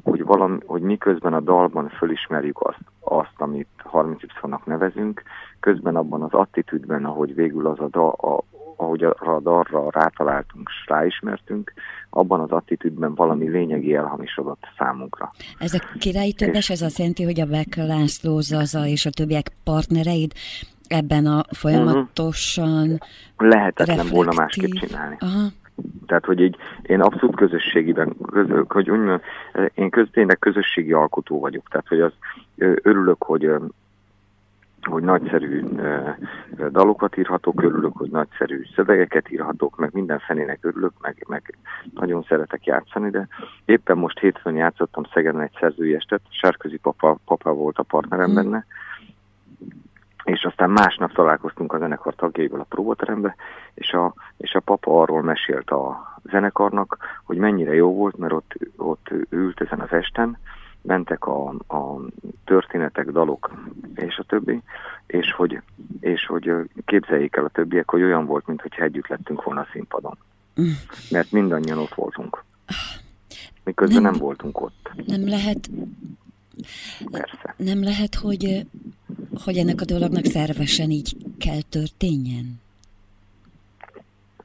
hogy, valami, hogy miközben a dalban fölismerjük azt, azt amit 30 y nevezünk, közben abban az attitűdben, ahogy végül az a, da, a ahogy a dalra rátaláltunk és ráismertünk, abban az attitűdben valami lényegi elhamisodott számunkra. Ez a királyi többes, ez azt jelenti, hogy a Beck László, Zaza és a többiek partnereid ebben a folyamatosan uh-huh. Lehetetlen reflektív. volna másképp csinálni. Aha. Tehát, hogy így én abszolút közösségiben, köz, hogy úgy mondjam, én köz, tényleg közösségi alkotó vagyok. Tehát, hogy az örülök, hogy hogy nagyszerű dalokat írhatok, örülök, hogy nagyszerű szövegeket írhatok, meg minden fenének örülök, meg, meg nagyon szeretek játszani, de éppen most hétfőn játszottam Szegeden egy szerzői estet, Sárközi papa, papa volt a partnerem mm. benne, és aztán másnap találkoztunk a zenekar tagjaival a próbaterembe, és a, és a papa arról mesélt a zenekarnak, hogy mennyire jó volt, mert ott, ott ült ezen az esten, mentek a, a történetek, dalok és a többi, és hogy, és hogy képzeljék el a többiek, hogy olyan volt, mintha együtt lettünk volna a színpadon. Mert mindannyian ott voltunk. Miközben nem, nem voltunk ott. Nem lehet... Persze. Nem lehet, hogy, hogy ennek a dolognak szervesen így kell történjen?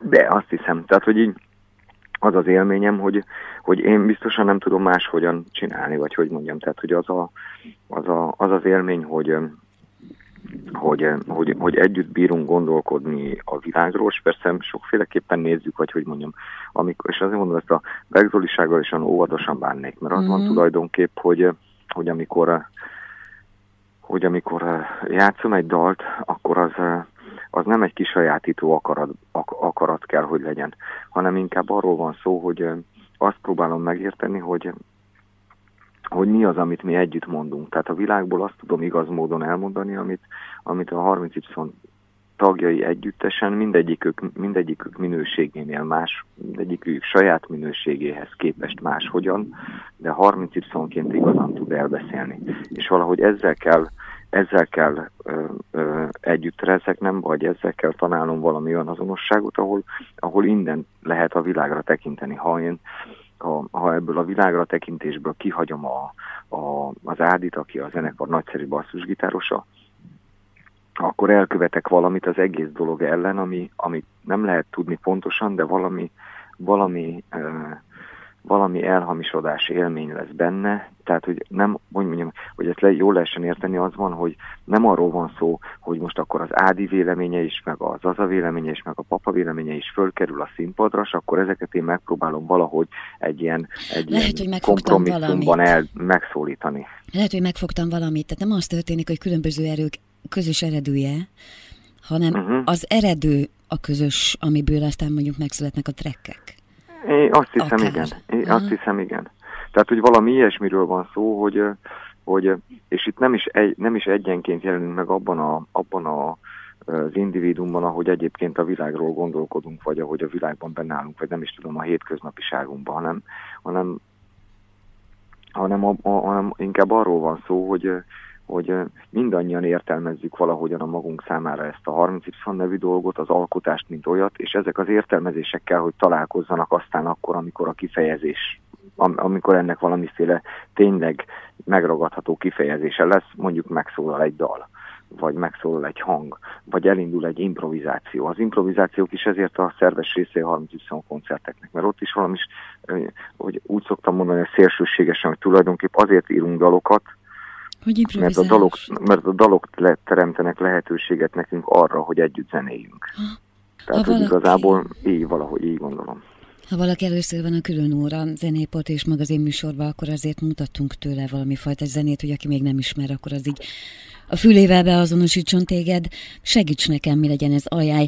De azt hiszem, tehát hogy így az az élményem, hogy, hogy én biztosan nem tudom máshogyan csinálni, vagy hogy mondjam, tehát hogy az a, az, a, az, az élmény, hogy, hogy, hogy, hogy együtt bírunk gondolkodni a világról, és persze sokféleképpen nézzük, vagy hogy mondjam, amikor, és azért mondom, ezt a begzolisággal is olyan óvatosan bánnék, mert az mm. van mhm. tulajdonképp, hogy, hogy amikor hogy amikor játszom egy dalt, akkor az, az nem egy kisajátító akarat, akarat kell, hogy legyen, hanem inkább arról van szó, hogy azt próbálom megérteni, hogy hogy mi az, amit mi együtt mondunk. Tehát a világból azt tudom igaz módon elmondani, amit, amit a 30Y tagjai együttesen mindegyikük, mindegyikük minőségénél más, mindegyikük saját minőségéhez képest máshogyan, de 30Y-ként igazán tud elbeszélni. És valahogy ezzel kell, ezzel kell ö, ö, együtt rezeknem, vagy ezzel kell találnom valami olyan azonosságot, ahol, ahol innen lehet a világra tekinteni. Ha én ha, ha ebből a világra tekintésből kihagyom a, a, az Ádit, aki a zenekar nagyszerű basszusgitárosa, akkor elkövetek valamit az egész dolog ellen, ami, amit nem lehet tudni pontosan, de valami, valami uh, valami elhamisodás élmény lesz benne, tehát hogy nem, hogy mondjam, hogy ezt le, jól lehessen érteni, az van, hogy nem arról van szó, hogy most akkor az Ádi véleménye is, meg az Zaza véleménye is, meg a papa véleménye is fölkerül a színpadra, és akkor ezeket én megpróbálom valahogy egy ilyen, egy Lehet, ilyen hogy kompromisszumban el, megszólítani. Lehet, hogy megfogtam valamit, tehát nem az történik, hogy különböző erők közös eredője, hanem uh-huh. az eredő a közös, amiből aztán mondjuk megszületnek a trekkek. Én azt hiszem, Akár. igen. Én azt hiszem, igen. Tehát, hogy valami ilyesmiről van szó, hogy, hogy és itt nem is, egy, nem is egyenként jelenünk meg abban, a, abban a, az individuumban, ahogy egyébként a világról gondolkodunk, vagy ahogy a világban bennállunk, vagy nem is tudom, a hétköznapiságunkban, hanem, hanem, hanem, a, a, hanem inkább arról van szó, hogy, hogy mindannyian értelmezzük valahogyan a magunk számára ezt a 30Y nevű dolgot, az alkotást, mint olyat, és ezek az értelmezésekkel, hogy találkozzanak aztán akkor, amikor a kifejezés, am amikor ennek valamiféle tényleg megragadható kifejezése lesz, mondjuk megszólal egy dal vagy megszólal egy hang, vagy elindul egy improvizáció. Az improvizációk is ezért a szerves része a 30 koncerteknek, mert ott is valami, hogy úgy szoktam mondani, hogy szélsőségesen, hogy tulajdonképp azért írunk dalokat, hogy mert a dalok, mert a dalok teremtenek lehetőséget nekünk arra, hogy együtt zenéljünk. Ha. Tehát, ha hogy valaki... igazából így valahogy így gondolom. Ha valaki először van a külön óra zenéport és magazin műsorban, akkor azért mutattunk tőle valami fajta zenét, hogy aki még nem ismer, akkor az így a fülével beazonosítson téged. Segíts nekem, mi legyen ez ajánl.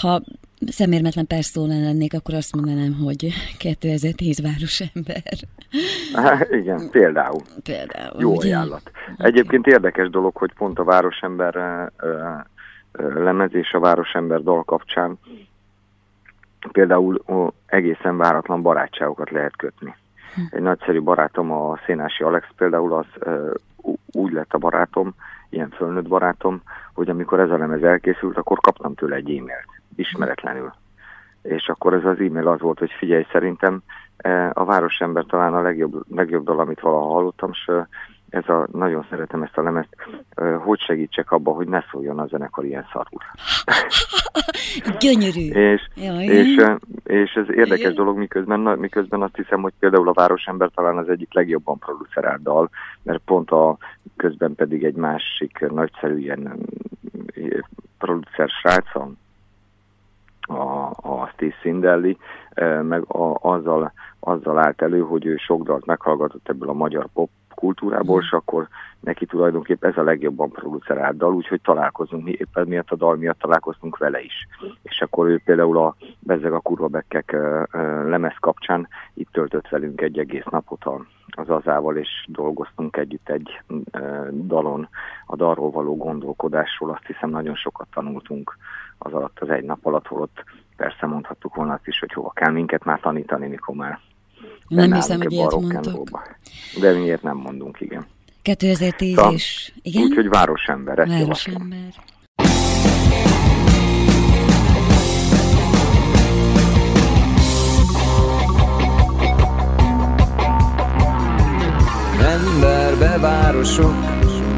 Ha szemérmetlen perszónán lennék, akkor azt mondanám, hogy 2010 városember. Há, igen, például. Például. Jó ugye? ajánlat. Egyébként érdekes dolog, hogy pont a városember lemez és a városember dal kapcsán például ó, egészen váratlan barátságokat lehet kötni. Hm. Egy nagyszerű barátom, a Szénási Alex például az ö, úgy lett a barátom, ilyen fölnőtt barátom, hogy amikor ez a lemez elkészült, akkor kaptam tőle egy e-mailt ismeretlenül. És akkor ez az e-mail az volt, hogy figyelj, szerintem e, a Városember talán a legjobb, legjobb dal, amit valaha hallottam, és e, ez a, nagyon szeretem ezt a lemezt, e, hogy segítsek abba, hogy ne szóljon a zenekar ilyen szarul. <laughs> Gyönyörű. és, és, és ez érdekes dolog, miközben, miközben azt hiszem, hogy például a Városember talán az egyik legjobban producerált dal, mert pont a közben pedig egy másik nagyszerű ilyen producer srác, a, a Steve Sindelli, meg a, azzal, azzal állt elő, hogy ő sok dalt meghallgatott ebből a magyar pop kultúrából, és akkor neki tulajdonképpen ez a legjobban producerált dal, úgyhogy találkozunk, mi éppen miatt a dal miatt találkoztunk vele is. És akkor ő például a Bezzeg a kurva bekkek lemez kapcsán itt töltött velünk egy egész napot a, az azával, és dolgoztunk együtt egy dalon, a dalról való gondolkodásról, azt hiszem nagyon sokat tanultunk az alatt, az egy nap alatt, holott persze mondhattuk volna azt is, hogy hova kell minket már tanítani, mikor már nem hiszem, hogy ilyet mondtok. De miért nem mondunk, igen. 2010 Szóval, is, igen? Úgyhogy városember, ezt Városember. Emberbe városok,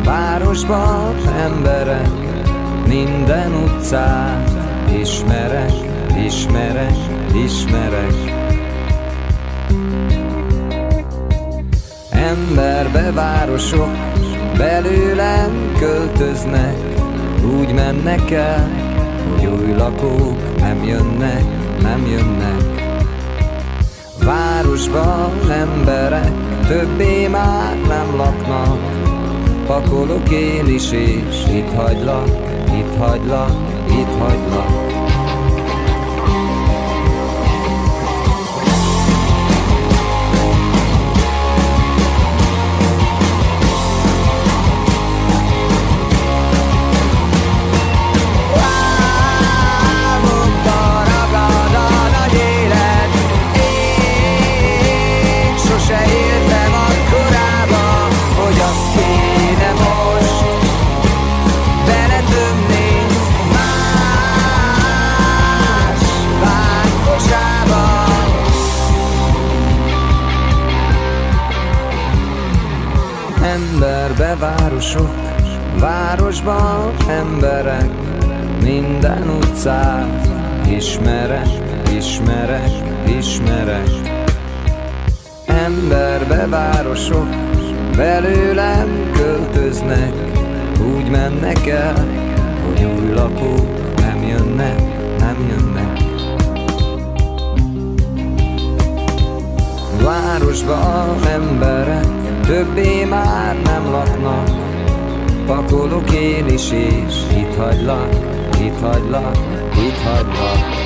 városban emberek, minden utcát ismerek, ismerek, ismerek. Emberbe városok, belőlem költöznek, úgy mennek el, hogy új lakók nem jönnek, nem jönnek. Városban emberek többé már nem laknak, pakolok én is és itt hagylak, itt hagylak, itt hagylak. Városok, városban emberek, minden utcát ismerek, ismerek, ismerek. Emberbe városok, belőlem költöznek, úgy mennek el, hogy új lakók nem jönnek, nem jönnek. Városban emberek, többé már nem laknak, Pakolok én is és itt hagylak, itt hagylak, itt hagylak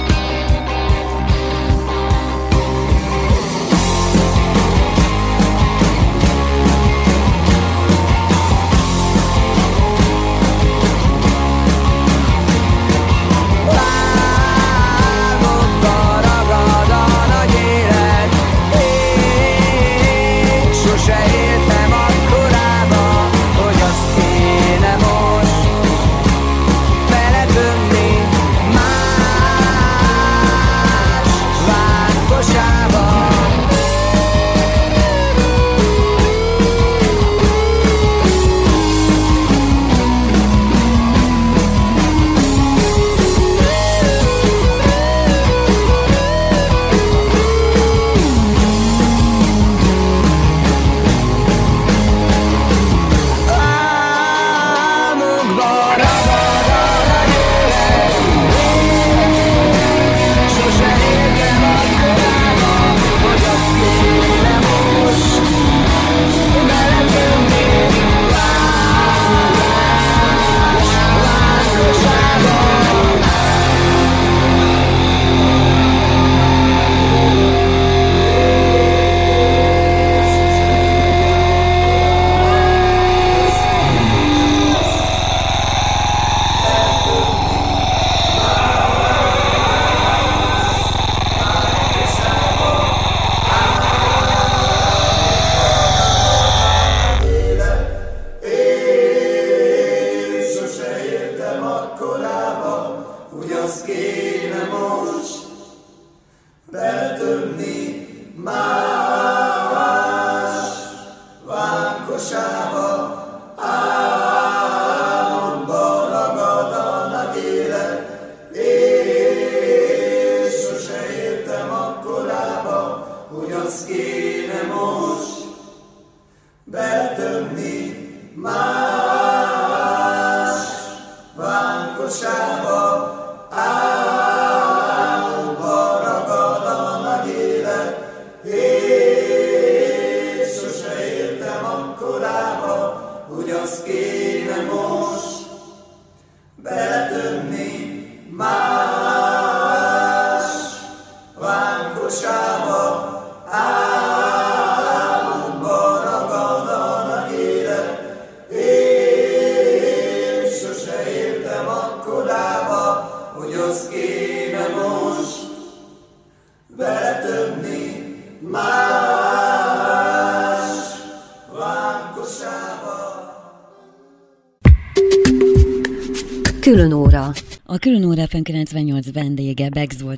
give them all.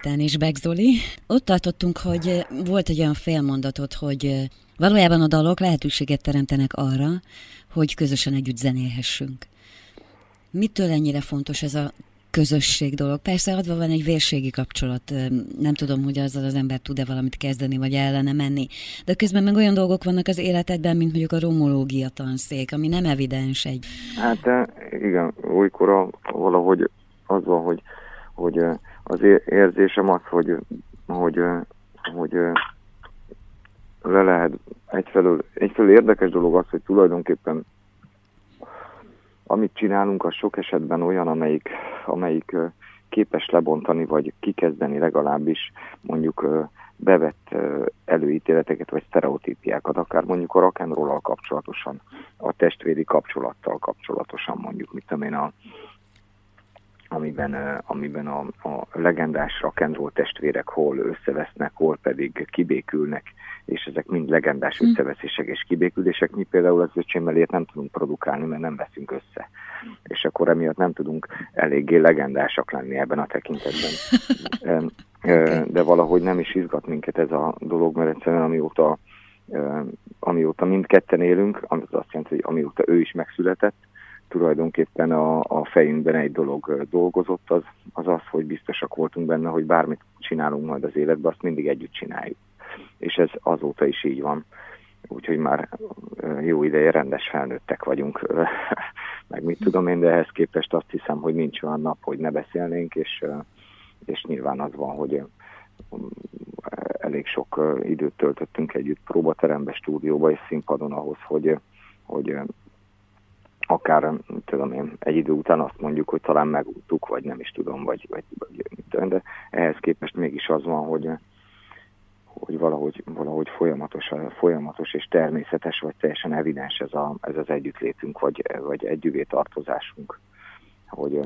Zoltán és Beg Zoli. Ott tartottunk, hogy volt egy olyan félmondatot, hogy valójában a dalok lehetőséget teremtenek arra, hogy közösen együtt zenélhessünk. Mitől ennyire fontos ez a közösség dolog. Persze adva van egy vérségi kapcsolat, nem tudom, hogy azzal az ember tud-e valamit kezdeni, vagy ellene menni. De közben meg olyan dolgok vannak az életedben, mint mondjuk a romológia tanszék, ami nem evidens egy. Hát igen, olykor valahogy az van, hogy, hogy az érzésem az, hogy, hogy, hogy le lehet egyfelől, egyfelől érdekes dolog az, hogy tulajdonképpen amit csinálunk, az sok esetben olyan, amelyik, amelyik képes lebontani, vagy kikezdeni legalábbis mondjuk bevett előítéleteket, vagy sztereotípiákat, akár mondjuk a rock'n'roll kapcsolatosan, a testvéri kapcsolattal kapcsolatosan, mondjuk, mit tudom én, a, amiben, amiben a, a legendás rock'n'roll testvérek hol összevesznek, hol pedig kibékülnek, és ezek mind legendás hm. összeveszések és kibékülések. Mi például az öcsémmel nem tudunk produkálni, mert nem veszünk össze. És akkor emiatt nem tudunk eléggé legendásak lenni ebben a tekintetben. <laughs> De valahogy nem is izgat minket ez a dolog, mert egyszerűen amióta, amióta mindketten élünk, az azt jelenti, hogy amióta ő is megszületett, tulajdonképpen a, a fejünkben egy dolog dolgozott, az, az az, hogy biztosak voltunk benne, hogy bármit csinálunk majd az életben, azt mindig együtt csináljuk. És ez azóta is így van. Úgyhogy már jó ideje rendes felnőttek vagyunk, <laughs> meg mit tudom én, de ehhez képest azt hiszem, hogy nincs olyan nap, hogy ne beszélnénk, és, és nyilván az van, hogy elég sok időt töltöttünk együtt próbaterembe, stúdióba és színpadon ahhoz, hogy, hogy akár, tudom én, egy idő után azt mondjuk, hogy talán megúttuk, vagy nem is tudom, vagy, vagy, vagy tudom, de ehhez képest mégis az van, hogy, hogy valahogy, valahogy folyamatos, folyamatos és természetes, vagy teljesen evidens ez, a, ez az együttlétünk, vagy, vagy együvé tartozásunk, hogy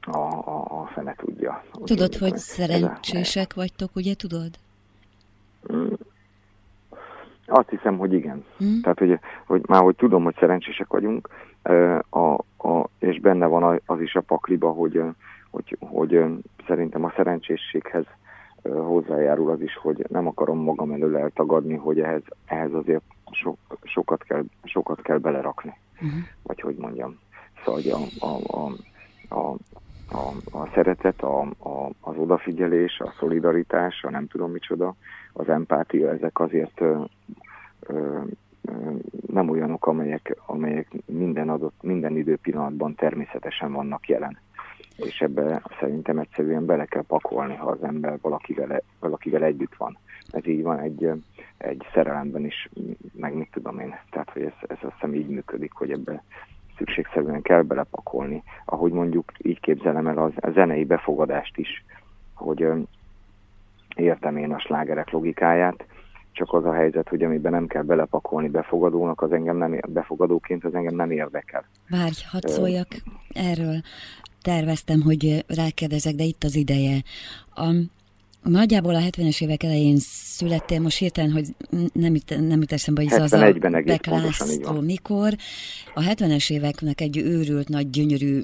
a, a, a fene tudja. Tudod, hogy szerencsések a... vagytok, ugye tudod? Mm, azt hiszem, hogy igen. Hmm. Tehát, hogy, hogy már hogy tudom, hogy szerencsések vagyunk, a, a, és benne van az is a pakliba, hogy, hogy, hogy szerintem a szerencsésséghez hozzájárul az is, hogy nem akarom magam elől eltagadni, hogy ehhez, ehhez azért so, sokat, kell, sokat kell belerakni. Uh-huh. Vagy hogy mondjam. Szóval a, a, a, a, a, a szeretet, a, a, az odafigyelés, a szolidaritás, a nem tudom micsoda, az empátia, ezek azért ö, ö, nem olyanok, amelyek, amelyek minden adott, minden időpillanatban természetesen vannak jelen. És ebbe szerintem egyszerűen bele kell pakolni, ha az ember valakivel, valakivel együtt van. Ez így van egy, egy szerelemben is, meg mit tudom én. Tehát, hogy ez, ez azt hiszem így működik, hogy ebbe szükségszerűen kell belepakolni. Ahogy mondjuk így képzelem el a zenei befogadást is, hogy értem én a slágerek logikáját, csak az a helyzet, hogy amiben nem kell belepakolni befogadónak, az engem nem, befogadóként az engem nem érdekel. Várj, hadd szóljak erről. Terveztem, hogy rákérdezek, de itt az ideje. A, nagyjából a 70-es évek elején születtél, most hirtelen, hogy nem, nem jut eszembe, hogy a Beck mikor. A 70-es éveknek egy őrült, nagy, gyönyörű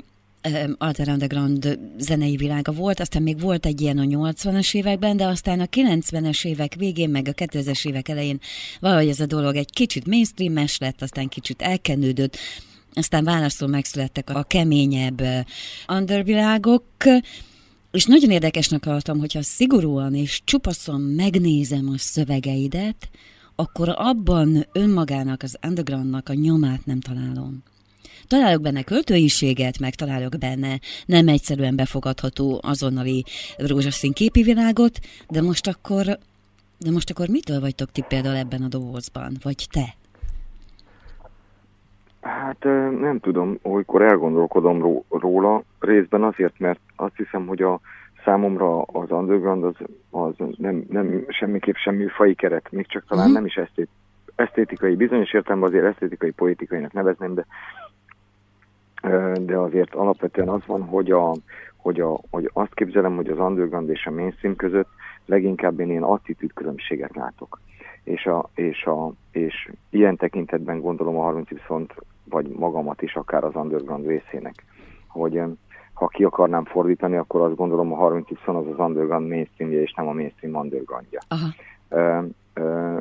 Alter Underground zenei világa volt, aztán még volt egy ilyen a 80-as években, de aztán a 90-es évek végén, meg a 2000-es évek elején valahogy ez a dolog egy kicsit mainstream-es lett, aztán kicsit elkenődött, aztán válaszol megszülettek a keményebb undervilágok, és nagyon érdekesnek hallottam, hogyha szigorúan és csupaszon megnézem a szövegeidet, akkor abban önmagának, az undergroundnak a nyomát nem találom. Találok benne költőiséget, meg találok benne nem egyszerűen befogadható azonnali rózsaszín képi világot, de most akkor, de most akkor mitől vagytok ti például ebben a dobozban, vagy te? Hát nem tudom, olykor elgondolkodom róla, részben azért, mert azt hiszem, hogy a számomra az underground az, az nem, nem semmiképp semmi fai keret, még csak talán uh-huh. nem is esztét, esztétikai, bizonyos értelemben azért esztétikai politikainak nevezném, de de azért alapvetően az van, hogy, a, hogy, a, hogy azt képzelem, hogy az underground és a mainstream között leginkább én ilyen attitűd különbséget látok. És, a, és, a, és ilyen tekintetben gondolom a 30 viszont, vagy magamat is akár az underground részének, hogy ha ki akarnám fordítani, akkor azt gondolom a 30 viszont az az underground mainstreamje, és nem a mainstream undergroundja. Aha. Uh, uh,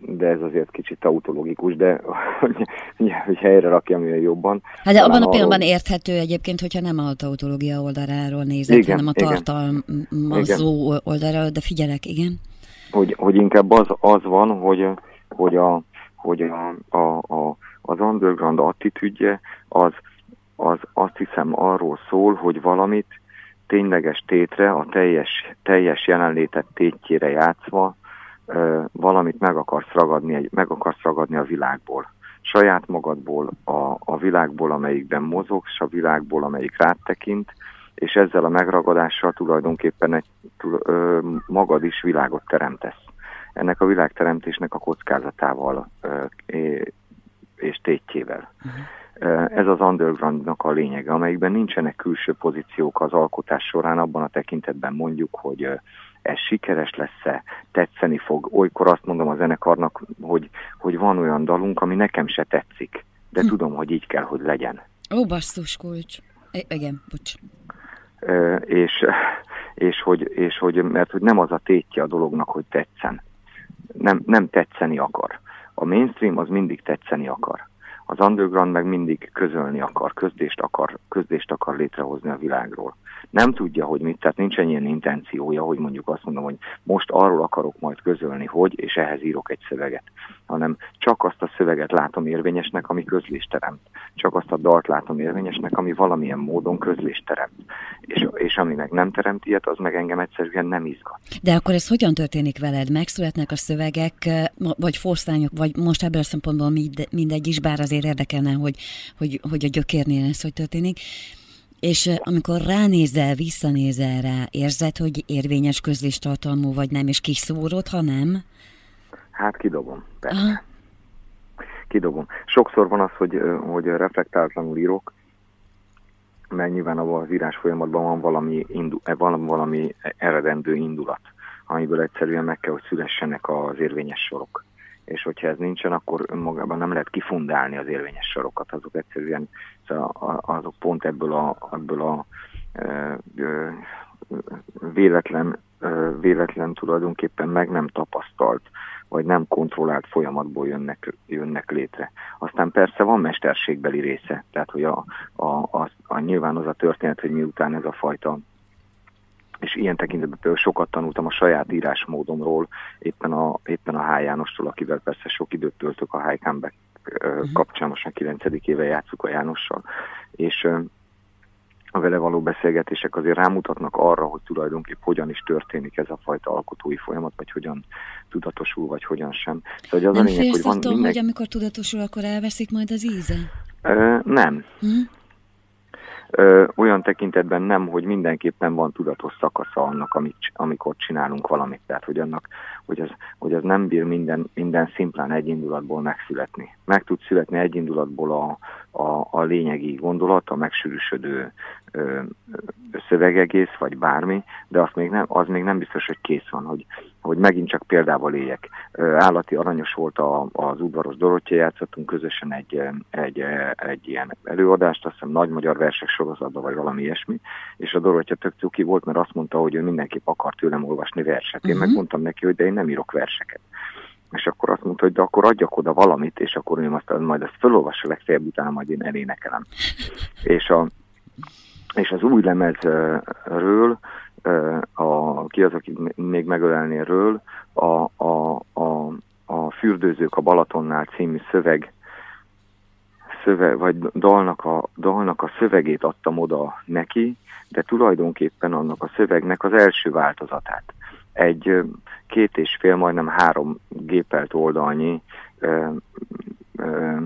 de ez azért kicsit autologikus, de hogy, hogy helyre rakjam ilyen jobban. Hát de abban a pillanatban arról... érthető egyébként, hogyha nem a tautológia oldaláról nézek, igen, hanem a tartalmazó igen. oldalról, de figyelek, igen. Hogy, hogy inkább az, az van, hogy, hogy, a, hogy a, a, a, az underground attitűdje az, az azt hiszem arról szól, hogy valamit tényleges tétre, a teljes, teljes jelenlétet tétjére játszva, valamit meg akarsz ragadni, meg akarsz ragadni a világból. Saját magadból, a, a világból, amelyikben mozogsz, a világból, amelyik rád tekint, és ezzel a megragadással tulajdonképpen egy, ö, magad is világot teremtesz. Ennek a világteremtésnek a kockázatával ö, és tétjével. Uh-huh. Ez az undergroundnak a lényege, amelyikben nincsenek külső pozíciók az alkotás során, abban a tekintetben mondjuk, hogy ez sikeres lesz-e, tetszeni fog. Olykor azt mondom a zenekarnak, hogy, hogy van olyan dalunk, ami nekem se tetszik, de hm. tudom, hogy így kell, hogy legyen. Ó, basszus kulcs. I- igen, bocs. E, és, és, hogy, és hogy, mert hogy nem az a tétje a dolognak, hogy tetszen. Nem, nem tetszeni akar. A mainstream az mindig tetszeni akar. Az underground meg mindig közölni akar, közdést akar, közdést akar létrehozni a világról nem tudja, hogy mit, tehát nincsen ilyen intenciója, hogy mondjuk azt mondom, hogy most arról akarok majd közölni, hogy, és ehhez írok egy szöveget, hanem csak azt a szöveget látom érvényesnek, ami közlést teremt. Csak azt a dalt látom érvényesnek, ami valamilyen módon közlést teremt. És, és ami meg nem teremt ilyet, az meg engem egyszerűen nem izgat. De akkor ez hogyan történik veled? Megszületnek a szövegek, vagy forszányok, vagy most ebből a szempontból mindegy is, bár azért érdekelne, hogy, hogy, hogy a gyökérnél ez hogy történik. És amikor ránézel, visszanézel rá, érzed, hogy érvényes közléstartalmú vagy nem, és kiszórod, ha nem? Hát kidobom, persze. Aha. Kidobom. Sokszor van az, hogy, hogy reflektáltlanul írok, mert nyilván abban az írás folyamatban van valami, indu, van valami eredendő indulat, amiből egyszerűen meg kell, hogy szülessenek az érvényes sorok és hogyha ez nincsen, akkor önmagában nem lehet kifundálni az érvényes sorokat, azok egyszerűen azok pont ebből a, ebből a véletlen, véletlen tulajdonképpen meg nem tapasztalt, vagy nem kontrollált folyamatból jönnek, jönnek létre. Aztán persze van mesterségbeli része, tehát hogy a, a, a, a nyilván az a történet, hogy miután ez a fajta és ilyen tekintetben például sokat tanultam a saját írásmódomról, éppen a, éppen a H. Jánostól, akivel persze sok időt töltök a High Comeback uh-huh. kapcsán, most 9. éve játszuk a Jánossal, és a vele való beszélgetések azért rámutatnak arra, hogy tulajdonképp hogyan is történik ez a fajta alkotói folyamat, vagy hogyan tudatosul, vagy hogyan sem. Szóval az Nem a lényeg, hogy van attól, mindenki... hogy amikor tudatosul, akkor elveszik majd az íze? Ö, nem. Uh-huh olyan tekintetben nem, hogy mindenképpen van tudatos szakasza annak, amit, amikor csinálunk valamit. Tehát, hogy, annak, hogy, az, hogy az nem bír minden, minden szimplán egy indulatból megszületni. Meg tud születni egy indulatból a, a, a lényegi gondolat, a megsűrűsödő szövegegész, vagy bármi, de az még, nem, az még nem biztos, hogy kész van, hogy, hogy megint csak példával éljek. Állati aranyos volt a, az udvaros Dorottya, játszottunk közösen egy, egy, egy ilyen előadást, azt hiszem nagy magyar versek sorozatban, vagy valami ilyesmi, és a Dorottya tök cuki volt, mert azt mondta, hogy ő mindenképp akar tőlem olvasni verset. Én uh-huh. megmondtam neki, hogy de én nem írok verseket. És akkor azt mondta, hogy de akkor adjak oda valamit, és akkor én azt majd ezt felolvassa legfeljebb, utána majd én elénekelem. és, a, és az új lemezről, a, ki az, aki még megölelnéről, a, a, a, a Fürdőzők a Balatonnál című szöveg, szöveg vagy dalnak a, dalnak a szövegét adtam oda neki, de tulajdonképpen annak a szövegnek az első változatát. Egy két és fél, majdnem három gépelt oldalnyi ö, ö,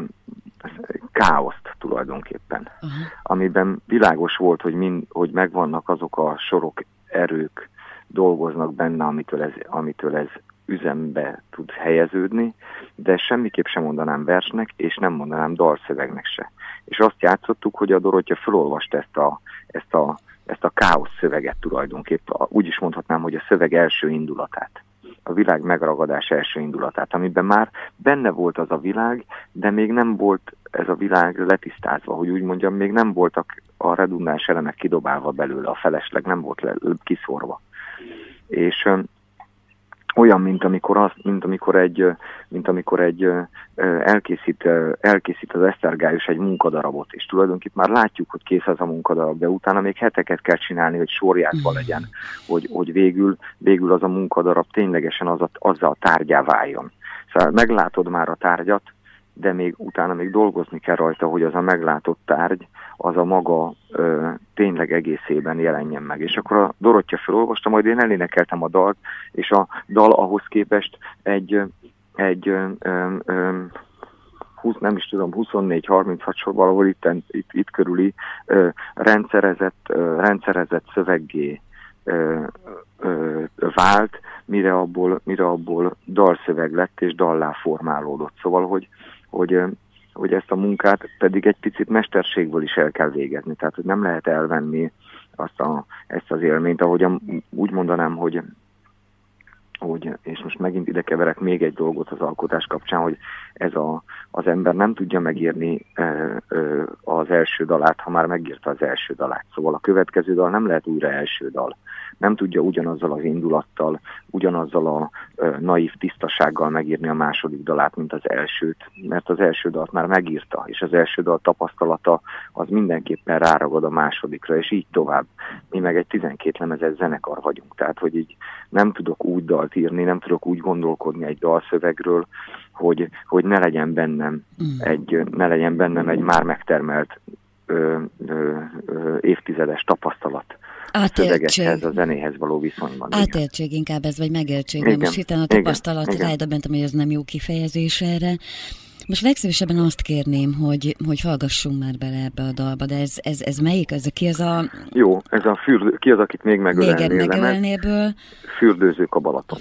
káoszt tulajdonképpen, Aha. amiben világos volt, hogy, mind, hogy megvannak azok a sorok, erők, dolgoznak benne, amitől ez, amitől ez üzembe tud helyeződni, de semmiképp sem mondanám versnek, és nem mondanám dalszövegnek se. És azt játszottuk, hogy a Dorottya felolvast ezt a, ezt a, ezt a káosz szöveget tulajdonképpen, úgy is mondhatnám, hogy a szöveg első indulatát a világ megragadás első indulatát, amiben már benne volt az a világ, de még nem volt ez a világ letisztázva, hogy úgy mondjam, még nem voltak a redundáns elemek kidobálva belőle, a felesleg nem volt le, kiszorva. És olyan, mint amikor, az, mint amikor egy, mint amikor egy elkészít, elkészít az Esztergályos egy munkadarabot, és tulajdonképpen már látjuk, hogy kész az a munkadarab, de utána még heteket kell csinálni, hogy sorjátva legyen, hogy, hogy végül, végül az a munkadarab ténylegesen az a, azzal a tárgyá váljon. Szóval meglátod már a tárgyat, de még utána még dolgozni kell rajta, hogy az a meglátott tárgy, az a maga ö, tényleg egészében jelenjen meg. És akkor a Dorottya felolvasta, majd én elénekeltem a dalt, és a dal ahhoz képest egy, egy ö, ö, 20, nem is tudom, 24-36 sor valahol itt, itt, itt körüli ö, rendszerezett, ö, rendszerezett szöveggé ö, ö, vált, mire abból, mire abból dalszöveg lett és dallá formálódott. Szóval, hogy, hogy, hogy ezt a munkát pedig egy picit mesterségből is el kell végezni. Tehát, hogy nem lehet elvenni azt a, ezt az élményt, ahogy úgy mondanám, hogy hogy, és most megint ide keverek még egy dolgot az alkotás kapcsán, hogy ez a, az ember nem tudja megírni e, e, az első dalát, ha már megírta az első dalát. Szóval a következő dal nem lehet újra első dal nem tudja ugyanazzal az indulattal, ugyanazzal a naív tisztasággal megírni a második dalát, mint az elsőt, mert az első dalt már megírta, és az első dal tapasztalata az mindenképpen ráragad a másodikra, és így tovább. Mi meg egy 12 lemezes zenekar vagyunk, tehát hogy így nem tudok úgy dalt írni, nem tudok úgy gondolkodni egy dalszövegről, hogy, hogy ne legyen bennem mm. egy, ne legyen bennem egy már megtermelt ö, ö, ö, évtizedes tapasztalat szövegekhez, a zenéhez való viszonyban. Átéltség inkább ez, vagy megéltség, mert most hirtelen a tapasztalat rájönntem, hogy ez nem jó kifejezés erre. Most legszívesebben azt kérném, hogy, hogy hallgassunk már bele ebbe a dalba, de ez, ez, ez melyik? Ez, ki az a... Jó, ez a fürdő, ki az, akit még megölelnél? Még megölelnéből. Fürdőzők a Balaton.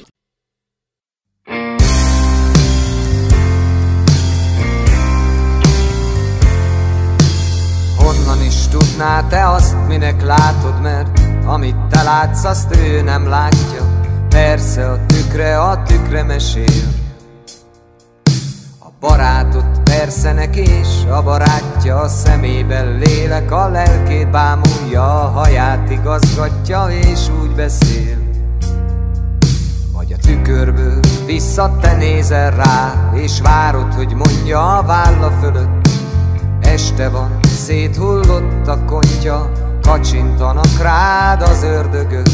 Honnan is tudná te azt, minek látod, mert amit te látsz, azt ő nem látja. Persze a tükre, a tükre mesél. Barátot persze neki is, a barátja a szemében lélek, a lelkét bámulja, a haját igazgatja, és úgy beszél. Vagy a tükörből vissza te nézel rá, és várod, hogy mondja a válla fölött. Este van, széthullott a kontya, kacsintanak rád az ördögök.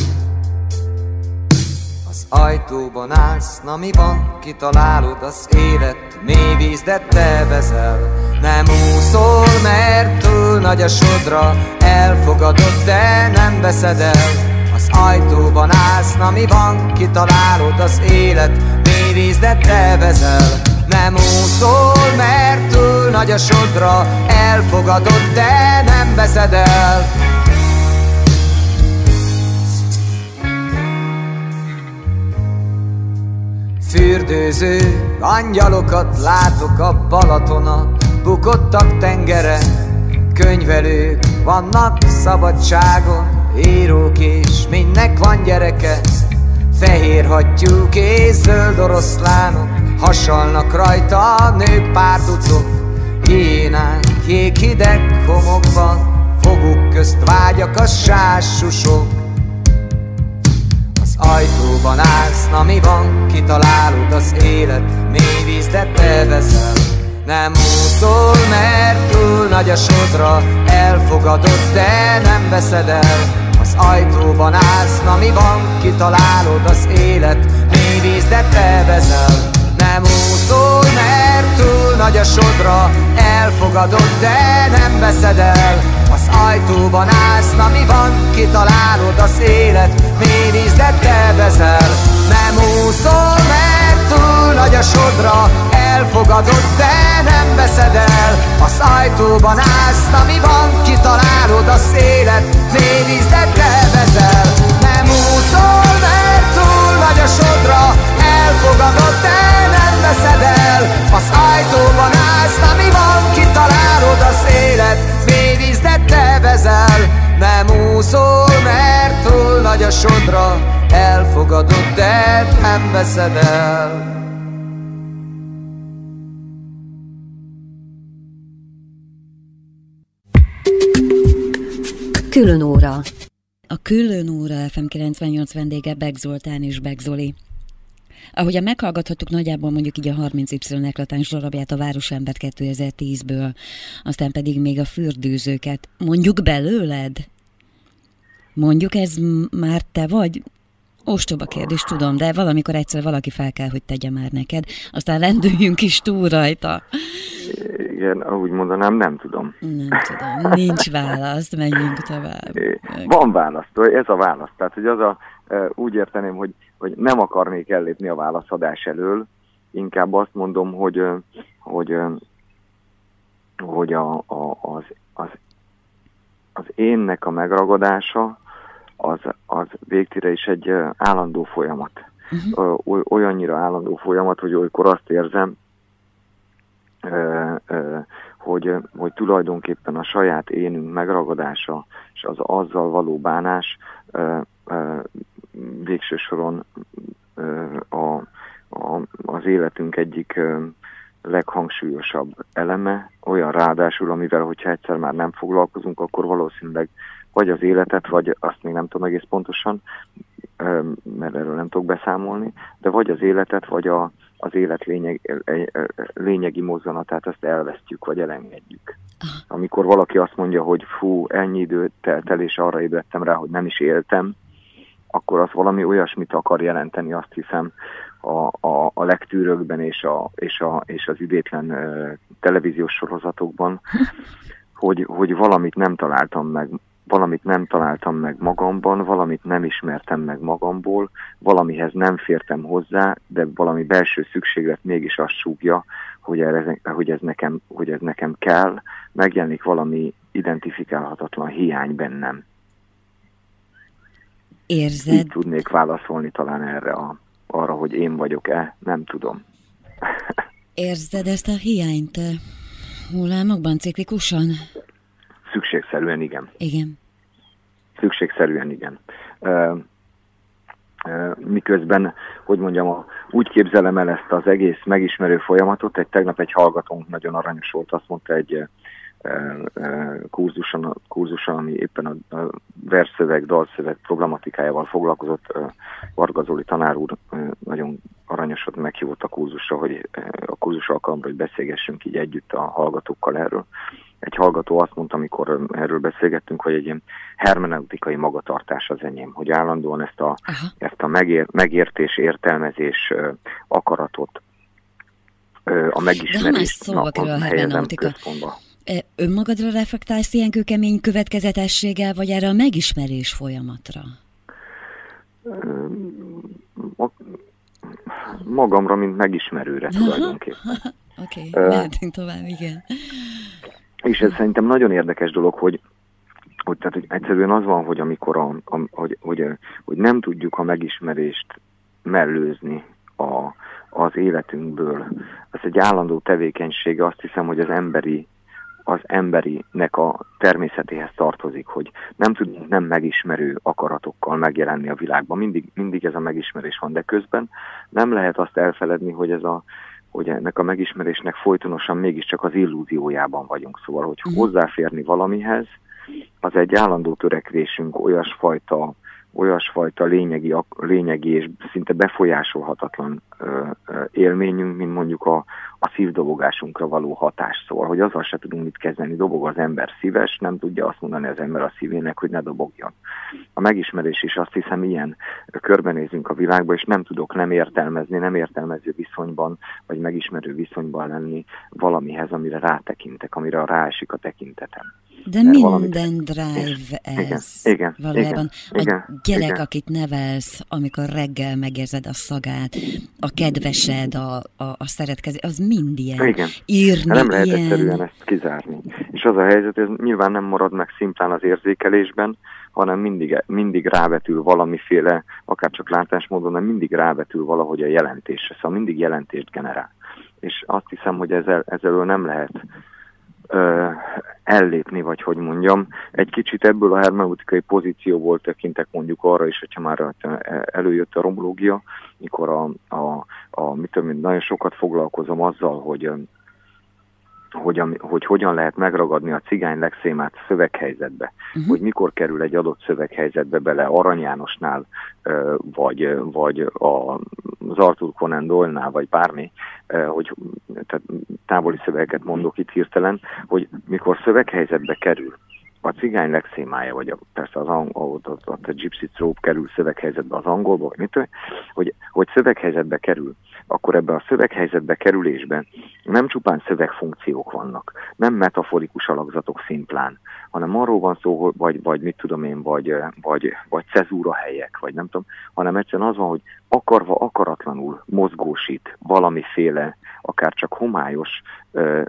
Ajtóban állsz, na mi van, kitalálod az élet, mély víz, de te vezel. Nem úszol, mert túl nagy a sodra, elfogadod, de nem veszed el. Az ajtóban állsz, na mi van, kitalálod az élet, mély víz, de te vezel. Nem úszol, mert túl nagy a sodra Elfogadod, de nem veszed el Fürdőző angyalokat látok a Balatona Bukottak tengere, könyvelők vannak szabadságon. Írók és mindnek van gyereke. Fehér hattyúk és zöld oroszlánok Hasalnak rajta a nők pár ducok Énák jéghideg homokban Foguk közt vágyak a sássusok Az ajtóban állsz, na mi van? Kitalálod az élet Mély víz, de te veszel nem úszol, mert túl nagy a sodra Elfogadod, de nem veszed el Az ajtóban állsz, na mi van? Kitalálod az élet Mély víz, de te veszel nem úszol, mert túl nagy a sodra Elfogadod, de nem veszed el. Az ajtóban állsz, na mi van? Kitalálod az élet Mély de te veszel Nem úszol, mert túl nagy a sodra Elfogadod, de nem veszed el. Az ajtóban állsz, ami van? Kitalálod a szélet Mélyvíz, de te vezel Nem úszol, mert túl nagy a sodra Elfogadod, de veszed el. Az ajtóban állsz, ami van? Kitalálod a szélet Mélyvíz, de te vezel Nem úszol, mert túl nagy a sodra. Elfogadod, de nem veszed el. Külön óra. A külön óra FM 98 vendége Beg Zoltán és Beg Zoli. Ahogyan meghallgathattuk nagyjából mondjuk így a 30Y eklatáns darabját a Városember 2010-ből, aztán pedig még a fürdőzőket. Mondjuk belőled? Mondjuk ez már te vagy? Ostoba kérdés, tudom, de valamikor egyszer valaki fel kell, hogy tegye már neked, aztán lendüljünk is túl rajta. Igen, ahogy mondanám, nem tudom. Nem tudom, nincs válasz, menjünk tovább. Van válasz, ez a válasz. Tehát, hogy az a, úgy érteném, hogy, hogy nem akarnék ellépni a válaszadás elől, inkább azt mondom, hogy, hogy, hogy a, a, az, az, az énnek a megragadása az, az végtére is egy állandó folyamat. Uh-huh. Olyannyira állandó folyamat, hogy olykor azt érzem, hogy, hogy tulajdonképpen a saját énünk megragadása és az azzal való bánás végső soron a, a, az életünk egyik leghangsúlyosabb eleme, olyan ráadásul, amivel, hogyha egyszer már nem foglalkozunk, akkor valószínűleg vagy az életet, vagy azt még nem tudom egész pontosan, mert erről nem tudok beszámolni, de vagy az életet, vagy a, az élet lényeg, lényegi mozzanatát azt elvesztjük, vagy elengedjük. Amikor valaki azt mondja, hogy fú, ennyi idő telt el, és arra ébredtem rá, hogy nem is éltem, akkor az valami olyasmit akar jelenteni, azt hiszem, a, a, a legtűrökben és, a, és, a, és az idétlen televíziós sorozatokban, <laughs> hogy, hogy valamit nem találtam meg valamit nem találtam meg magamban, valamit nem ismertem meg magamból, valamihez nem fértem hozzá, de valami belső szükséglet mégis azt súgja, hogy ez, hogy ez, nekem, hogy ez nekem kell, megjelenik valami identifikálhatatlan hiány bennem. Érzed? Így tudnék válaszolni talán erre a, arra, hogy én vagyok-e, nem tudom. Érzed ezt a hiányt hullámokban, ciklikusan? Szükségszerűen igen. Igen. Szükségszerűen igen. Uh, miközben, hogy mondjam, úgy képzelem el ezt az egész megismerő folyamatot, egy tegnap egy hallgatónk nagyon aranyos volt, azt mondta egy kurzuson, kurzuson ami éppen a, verszöveg, dalszöveg programatikájával foglalkozott. Varga Zoli tanár úr nagyon aranyosat meghívott a kurzusra, hogy a kurzus alkalomra, hogy beszélgessünk így együtt a hallgatókkal erről egy hallgató azt mondta, amikor erről beszélgettünk, hogy egy ilyen hermeneutikai magatartás az enyém, hogy állandóan ezt a, ezt a megér, megértés, értelmezés, akaratot, a megismerést napon helyezem központba. Önmagadra reflektálsz ilyen kőkemény következetességgel, vagy erre a megismerés folyamatra? Magamra, mint megismerőre tulajdonképpen. <laughs> Oké, okay, mehetünk tovább, igen. És ez szerintem nagyon érdekes dolog, hogy, hogy, tehát, hogy egyszerűen az van, hogy amikor a, a, hogy, hogy, hogy nem tudjuk a megismerést mellőzni a, az életünkből. Ez egy állandó tevékenysége, azt hiszem, hogy az emberi az emberinek a természetéhez tartozik, hogy nem tudunk nem megismerő akaratokkal megjelenni a világban. Mindig, mindig ez a megismerés van, de közben nem lehet azt elfeledni, hogy ez a, hogy ennek a megismerésnek folytonosan mégiscsak az illúziójában vagyunk. Szóval, hogy mhm. hozzáférni valamihez, az egy állandó törekvésünk olyasfajta, olyasfajta lényegi, lényegi és szinte befolyásolhatatlan élményünk, mint mondjuk a, a szívdobogásunkra való hatás. Szóval, hogy azzal se tudunk mit kezdeni, dobog az ember szíves, nem tudja azt mondani az ember a szívének, hogy ne dobogjon. A megismerés is azt hiszem ilyen, körbenézünk a világba, és nem tudok nem értelmezni, nem értelmező viszonyban, vagy megismerő viszonyban lenni valamihez, amire rátekintek, amire ráesik a tekintetem. De Mert minden valamit- drive Igen, ez. igen, Valójában igen, igen, a gyerek, igen. akit nevelsz, amikor reggel megérzed a szagát, a kedvesed, a, a, a szeretkező, az mind ilyen. Igen. Írni Nem lehet ilyen. egyszerűen ezt kizárni. És az a helyzet, ez nyilván nem marad meg szimplán az érzékelésben, hanem mindig, mindig rávetül valamiféle, akár csak látásmódon, de mindig rávetül valahogy a jelentésre. Szóval mindig jelentést generál. És azt hiszem, hogy ezzel, ezzel nem lehet ö, ellépni, vagy hogy mondjam. Egy kicsit ebből a hermeneutikai pozícióból tekintek mondjuk arra is, hogyha már előjött a romológia, mikor a, a, a mit tudom, nagyon sokat foglalkozom azzal, hogy hogy, hogy hogyan lehet megragadni a cigány legszémát szöveghelyzetbe. Uh-huh. Hogy mikor kerül egy adott szöveghelyzetbe bele Arany Jánosnál, vagy, vagy az Arthur Conan Doyle-nál, vagy bármi, hogy tehát távoli szövegeket mondok itt hirtelen, hogy mikor szöveghelyzetbe kerül a cigány legszémája, vagy a, persze az angol, ott, ott, a Gypsy Trope kerül szöveghelyzetbe az angolba, vagy mit, hogy, hogy szöveghelyzetbe kerül, akkor ebben a szöveghelyzetbe kerülésben nem csupán szövegfunkciók vannak, nem metaforikus alakzatok szimplán, hanem arról van szó, vagy, vagy mit tudom én, vagy, vagy, vagy cezúra helyek, vagy nem tudom, hanem egyszerűen az van, hogy akarva akaratlanul mozgósít valamiféle, akár csak homályos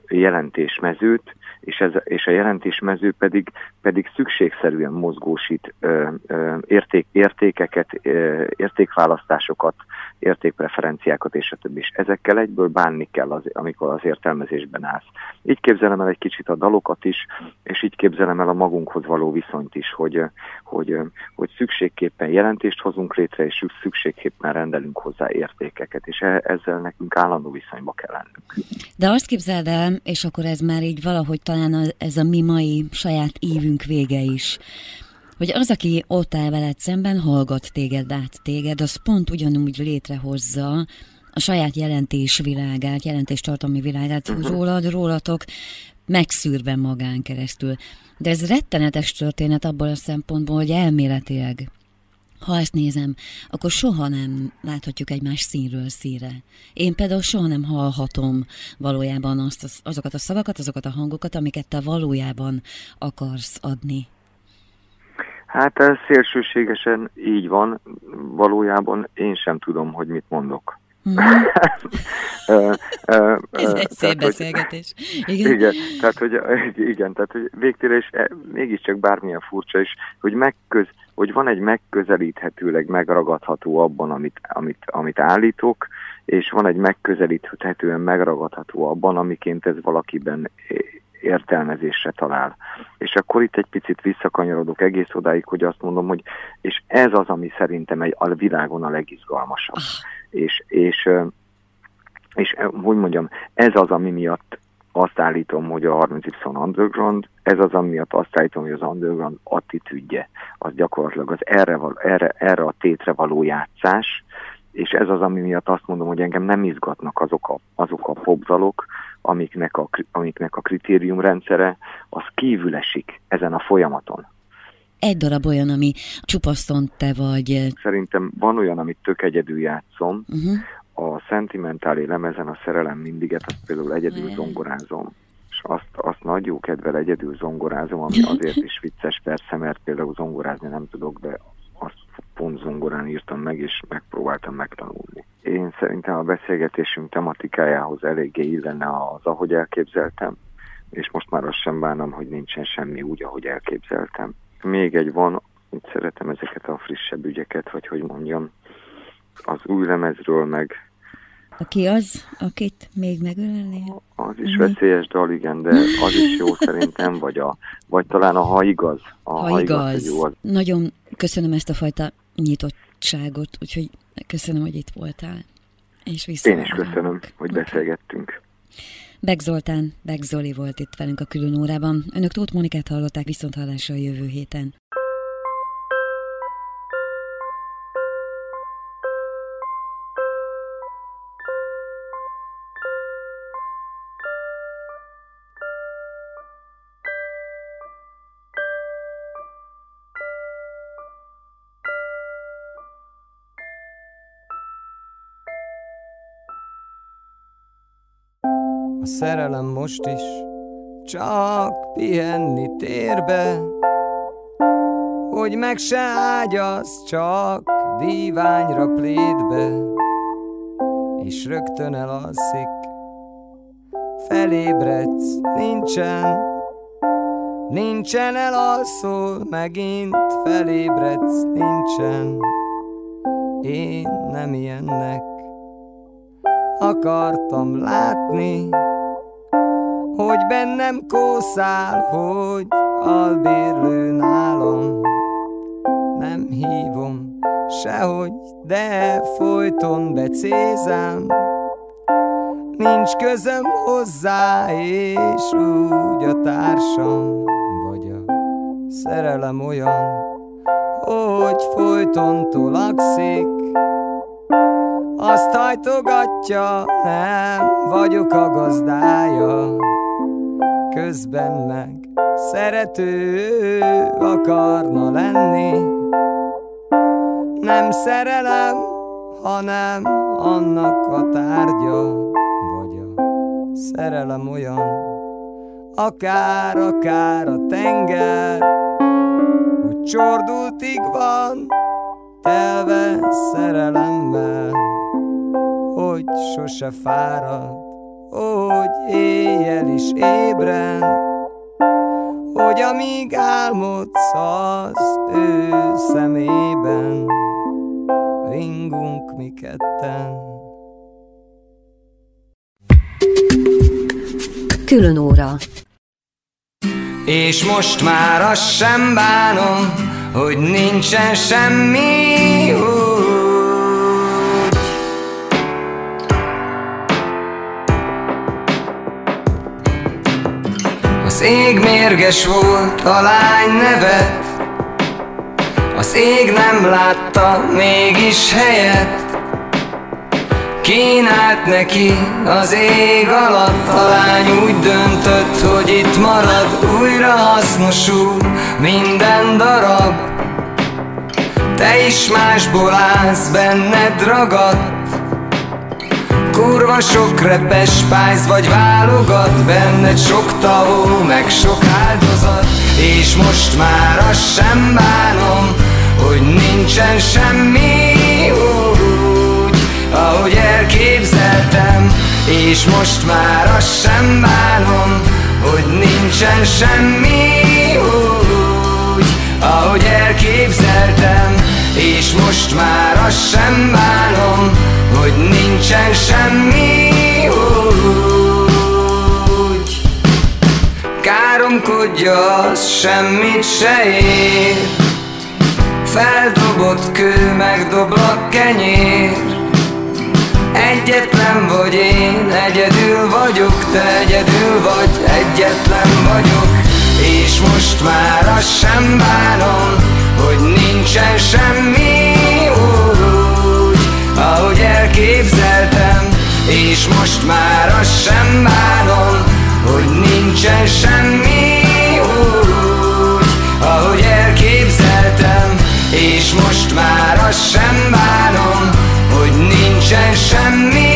jelentésmezőt, és, ez, és a jelentésmező pedig, pedig szükségszerűen mozgósít ö, ö, érték, értékeket, ö, értékválasztásokat, értékpreferenciákat és a többi. És ezekkel egyből bánni kell, az, amikor az értelmezésben állsz. Így képzelem el egy kicsit a dalokat is, és így képzelem el a magunkhoz való viszonyt is, hogy, hogy, hogy szükségképpen jelentést hozunk létre, és szükségképpen rendelünk hozzá értékeket, és e, ezzel nekünk állandó viszonyba kell lennünk. De azt képzeld el, és akkor ez már így valahogy talán ez a mi mai saját ívünk vége is, hogy az, aki ott áll veled szemben, hallgat téged, át téged, az pont ugyanúgy létrehozza a saját jelentésvilágát, jelentéstartalmi világát uh-huh. rólad, rólatok, megszűrve magán keresztül. De ez rettenetes történet abból a szempontból, hogy elméletileg, ha ezt nézem, akkor soha nem láthatjuk egymás színről színre. Én például soha nem hallhatom valójában azt, azokat a szavakat, azokat a hangokat, amiket te valójában akarsz adni. Hát ez szélsőségesen így van, valójában én sem tudom, hogy mit mondok. <laughs> Ez egy szép beszélgetés. Igen. igen, tehát hogy, igen, tehát hogy végtére is e, mégiscsak bármilyen furcsa is, hogy, megköz, hogy van egy megközelíthetőleg megragadható abban, amit, amit, amit állítok, és van egy megközelíthetően megragadható abban, amiként ez valakiben értelmezésre talál. És akkor itt egy picit visszakanyarodok egész odáig, hogy azt mondom, hogy és ez az, ami szerintem egy, a világon a legizgalmasabb. És, és, és hogy mondjam, ez az, ami miatt azt állítom, hogy a 30Y Underground, ez az, ami miatt azt állítom, hogy az Underground attitűdje, az gyakorlatilag az erre, erre, erre a tétre való játszás, és ez az, ami miatt azt mondom, hogy engem nem izgatnak azok a, azok a popzalok, amiknek a, amiknek a kritériumrendszere, az kívül esik ezen a folyamaton. Egy darab olyan, ami csupaszton te vagy. Szerintem van olyan, amit tök egyedül játszom. Uh-huh. A szentimentáli lemezen a szerelem mindiget, azt például egyedül zongorázom. És azt, azt nagy jó kedvel egyedül zongorázom, ami <laughs> azért is vicces persze, mert például zongorázni nem tudok, de pont zongorán írtam meg, és megpróbáltam megtanulni. Én szerintem a beszélgetésünk tematikájához eléggé illene az, ahogy elképzeltem, és most már azt sem bánom, hogy nincsen semmi úgy, ahogy elképzeltem. Még egy van, itt szeretem ezeket a frissebb ügyeket, vagy hogy mondjam, az új lemezről meg Aki az, akit még megölelnél? Az is veszélyes dal, igen, de az is jó <laughs> szerintem, vagy, a, vagy talán a Ha igaz. A Ha, ha igaz. igaz jó, az... Nagyon köszönöm ezt a fajta nyitottságot, úgyhogy köszönöm, hogy itt voltál. És Én is köszönöm, hogy beszélgettünk. Beg Zoltán, Beg Zoli volt itt velünk a külön órában. Önök Tóth Monikát hallották viszont hallásra a jövő héten. A szerelem most is csak pihenni térbe, hogy meg se ágyasz, csak díványra plédbe, és rögtön elalszik. Felébredsz, nincsen, nincsen elalszol, megint felébredsz, nincsen. Én nem ilyennek akartam látni, hogy bennem kószál, hogy albérlő nálam. Nem hívom sehogy, de folyton becézem. Nincs közöm hozzá, és úgy a társam, vagy a szerelem olyan, hogy folyton tolakszik. Azt hajtogatja, nem vagyok a gazdája közben meg szerető akarna lenni. Nem szerelem, hanem annak a tárgya, vagy a szerelem olyan, akár, akár a tenger, hogy csordultig van, telve szerelemmel, hogy sose fárad hogy éjjel is ébren, hogy amíg álmodsz az ő szemében, ringunk mi ketten. Külön óra. És most már azt sem bánom, hogy nincsen semmi úgy, Az ég mérges volt, a lány nevet. Az ég nem látta mégis helyet. Kínált neki az ég alatt. A lány úgy döntött, hogy itt marad Újra hasznosul minden darab. Te is másból állsz, benned ragadt Kurva sok repes pályz vagy válogat Benned sok tavó, meg sok áldozat. És most már azt sem bánom Hogy nincsen semmi úgy Ahogy elképzeltem. És most már azt sem bánom Hogy nincsen semmi úgy Ahogy elképzeltem És most már azt sem bánom hogy nincsen semmi úgy. Káromkodja, az semmit se ér. Feldobott kő, megdoblak kenyér. Egyetlen vagy én, egyedül vagyok, te egyedül vagy, egyetlen vagyok. És most már azt sem bánom, hogy nincsen semmi ahogy elképzeltem És most már azt sem bánom, hogy nincsen semmi úgy Ahogy elképzeltem, és most már azt sem bánom, hogy nincsen semmi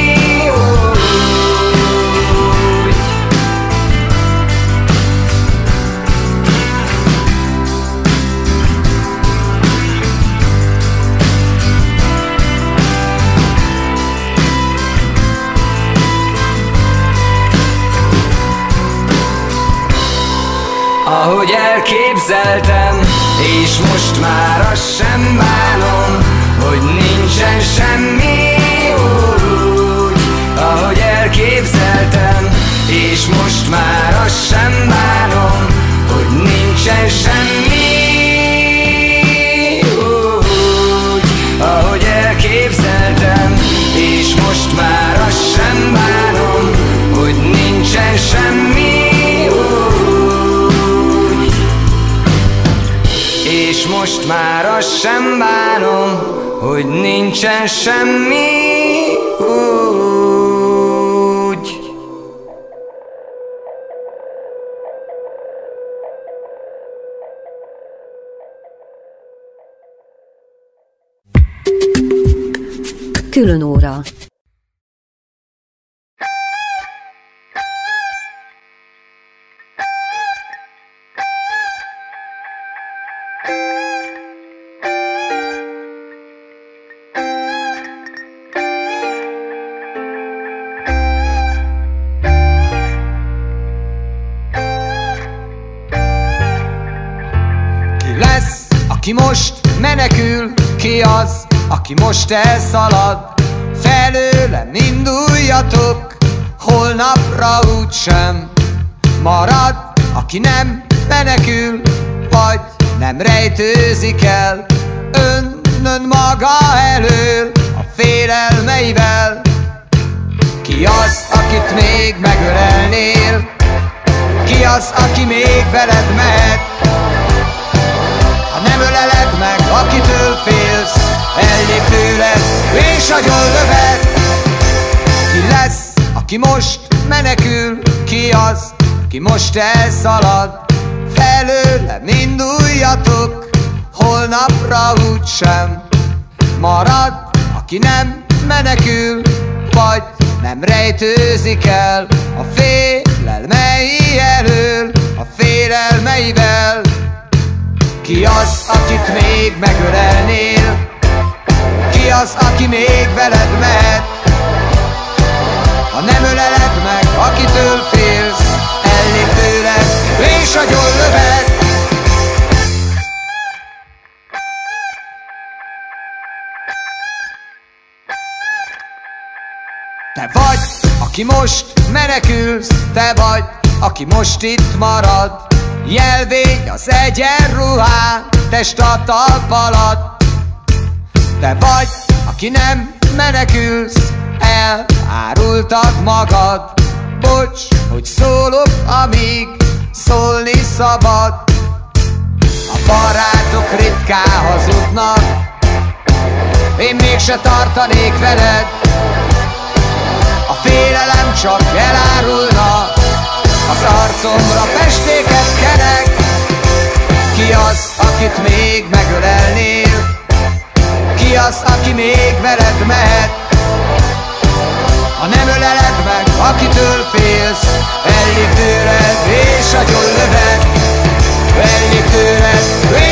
ahogy elképzeltem És most már azt sem bánom Hogy nincsen semmi úgy Ahogy elképzeltem És most már azt sem bánom Hogy nincsen semmi most már azt sem bánom, hogy nincsen semmi úgy. Külön óra. Aki most elszalad, felőlem induljatok, holnapra úgysem marad, aki nem menekül, vagy nem rejtőzik el, önnön maga elől, a félelmeivel. Ki az, akit még megölelnél? Ki az, aki még veled mehet? Ha nem öleled meg, akitől félsz, ellép tőled, és agyon löved. Ki lesz, aki most menekül? Ki az, ki most elszalad? Felőlem induljatok, holnapra úgysem marad, aki nem menekül, vagy nem rejtőzik el a félelmei elől, a félelmeivel. Ki az, akit még megölelnél? Ki az, aki még veled mehet? Ha nem öleled meg, akitől félsz, ellép tőled, és agyon löved. Te vagy, aki most menekülsz, te vagy, aki most itt marad. Jelvény az egyenruhán, test a talp alatt. Te vagy, aki nem menekülsz, elárultad magad. Bocs, hogy szólok, amíg szólni szabad. A barátok ritkán hazudnak, én mégse tartanék veled. A félelem csak elárulna Az arcomra festéket kenek Ki az, akit még megölelnél? Ki aki még veled mehet? Ha nem öleled meg, akitől félsz Ellép tőled, és agyon löved Ellép tőled,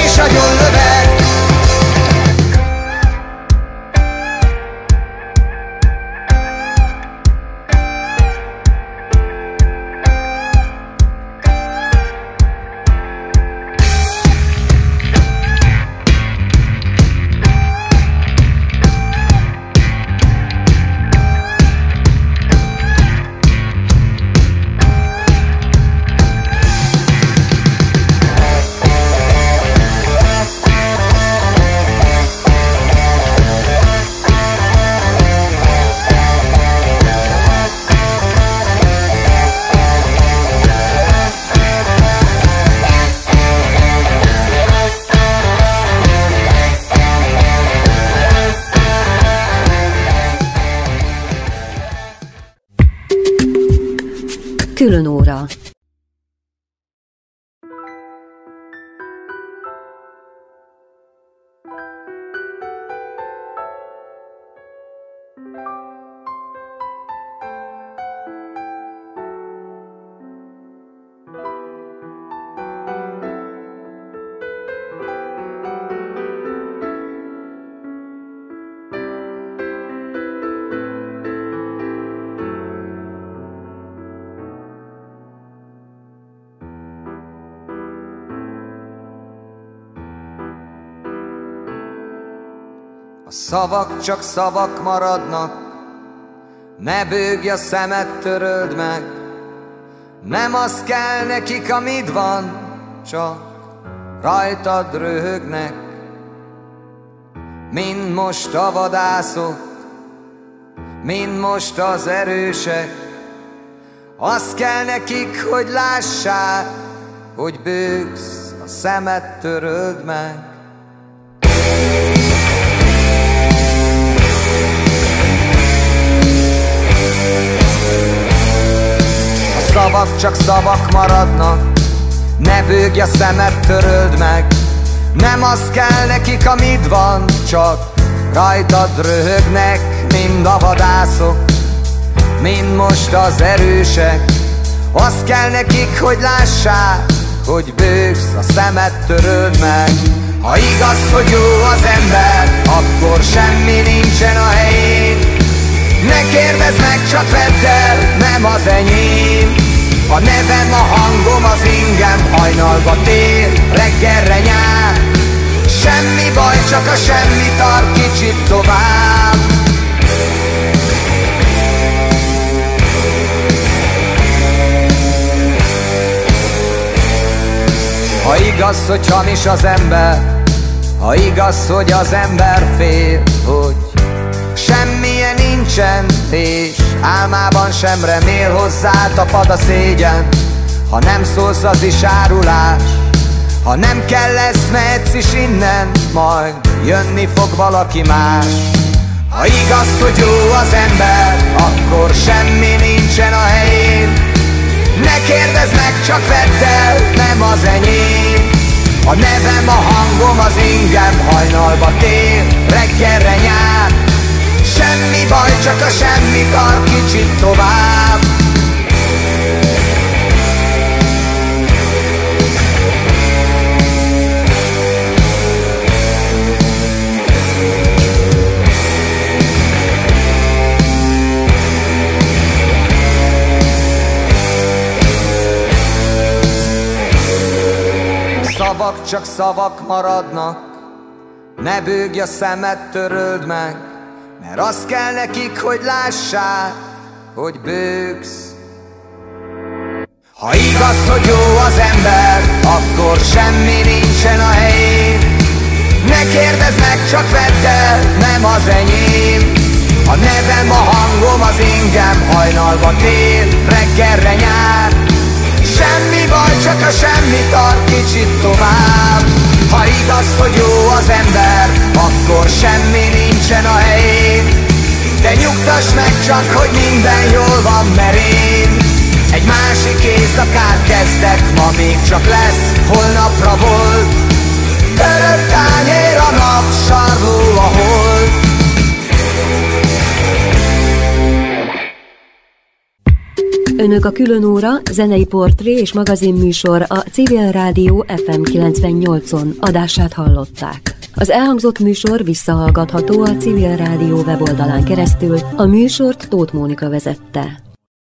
és agyon löved szavak csak szavak maradnak, ne bőgj a szemet, töröld meg. Nem az kell nekik, amit van, csak rajtad röhögnek. Mind most a vadászok, mind most az erősek. Az kell nekik, hogy lássák, hogy bőgsz, a szemet töröld meg. Szavak csak szavak maradnak. Ne bőgj a szemed, töröld meg. Nem az kell nekik, amit van Csak rajtad röhögnek Mind a vadászok Mind most az erősek. Az kell nekik, hogy lássák Hogy bőgsz, a szemed töröld meg. Ha igaz, hogy jó az ember Akkor semmi nincsen a helyén. Ne kérdezz meg, csak vedd el, nem az enyém A nevem, a hangom, az ingem Hajnalba tér, reggelre nyár. Semmi baj, csak a semmi tart kicsit tovább. Ha igaz, hogy hamis az ember Ha igaz, hogy az ember fél Hogy semmilyen nincsen És álmában sem remél hozzá Tapad a szégyen. Ha nem szólsz, az is árulás. Ha nem kell lesz, mehetsz is innen Majd jönni fog valaki más. Ha igaz, hogy jó az ember Akkor semmi nincsen a helyén. Ne kérdezz meg, csak vedd el, nem az enyém. A nevem, a hangom, az ingem hajnalba tér, reggelre nyár Semmi baj, csak a semmi tart kicsit tovább. Szavak csak szavak maradnak Ne bőgj a szemet, töröld meg Mert az kell nekik, hogy lássák Hogy bőgsz. Ha igaz, hogy jó az ember Akkor semmi nincsen a helyén. Ne kérdezz meg, csak vedd el Nem az enyém. A nevem, a hangom, az ingem Hajnalba tél, reggelre nyár. Semmi baj, csak a semmi tart kicsit tovább Ha igaz, hogy jó az ember, akkor semmi nincsen a helyén. De nyugtass meg csak, hogy minden jól van, mert én Egy másik éjszakát kezdek, ma még csak lesz, holnapra volt. Török tányér a nap, sarló a hold Önök a külön óra, zenei portré és magazinműsor a Civil Rádió FM 98-on adását hallották. Az elhangzott műsor visszahallgatható a Civil Rádió weboldalán keresztül, a műsort Tóth Mónika vezette.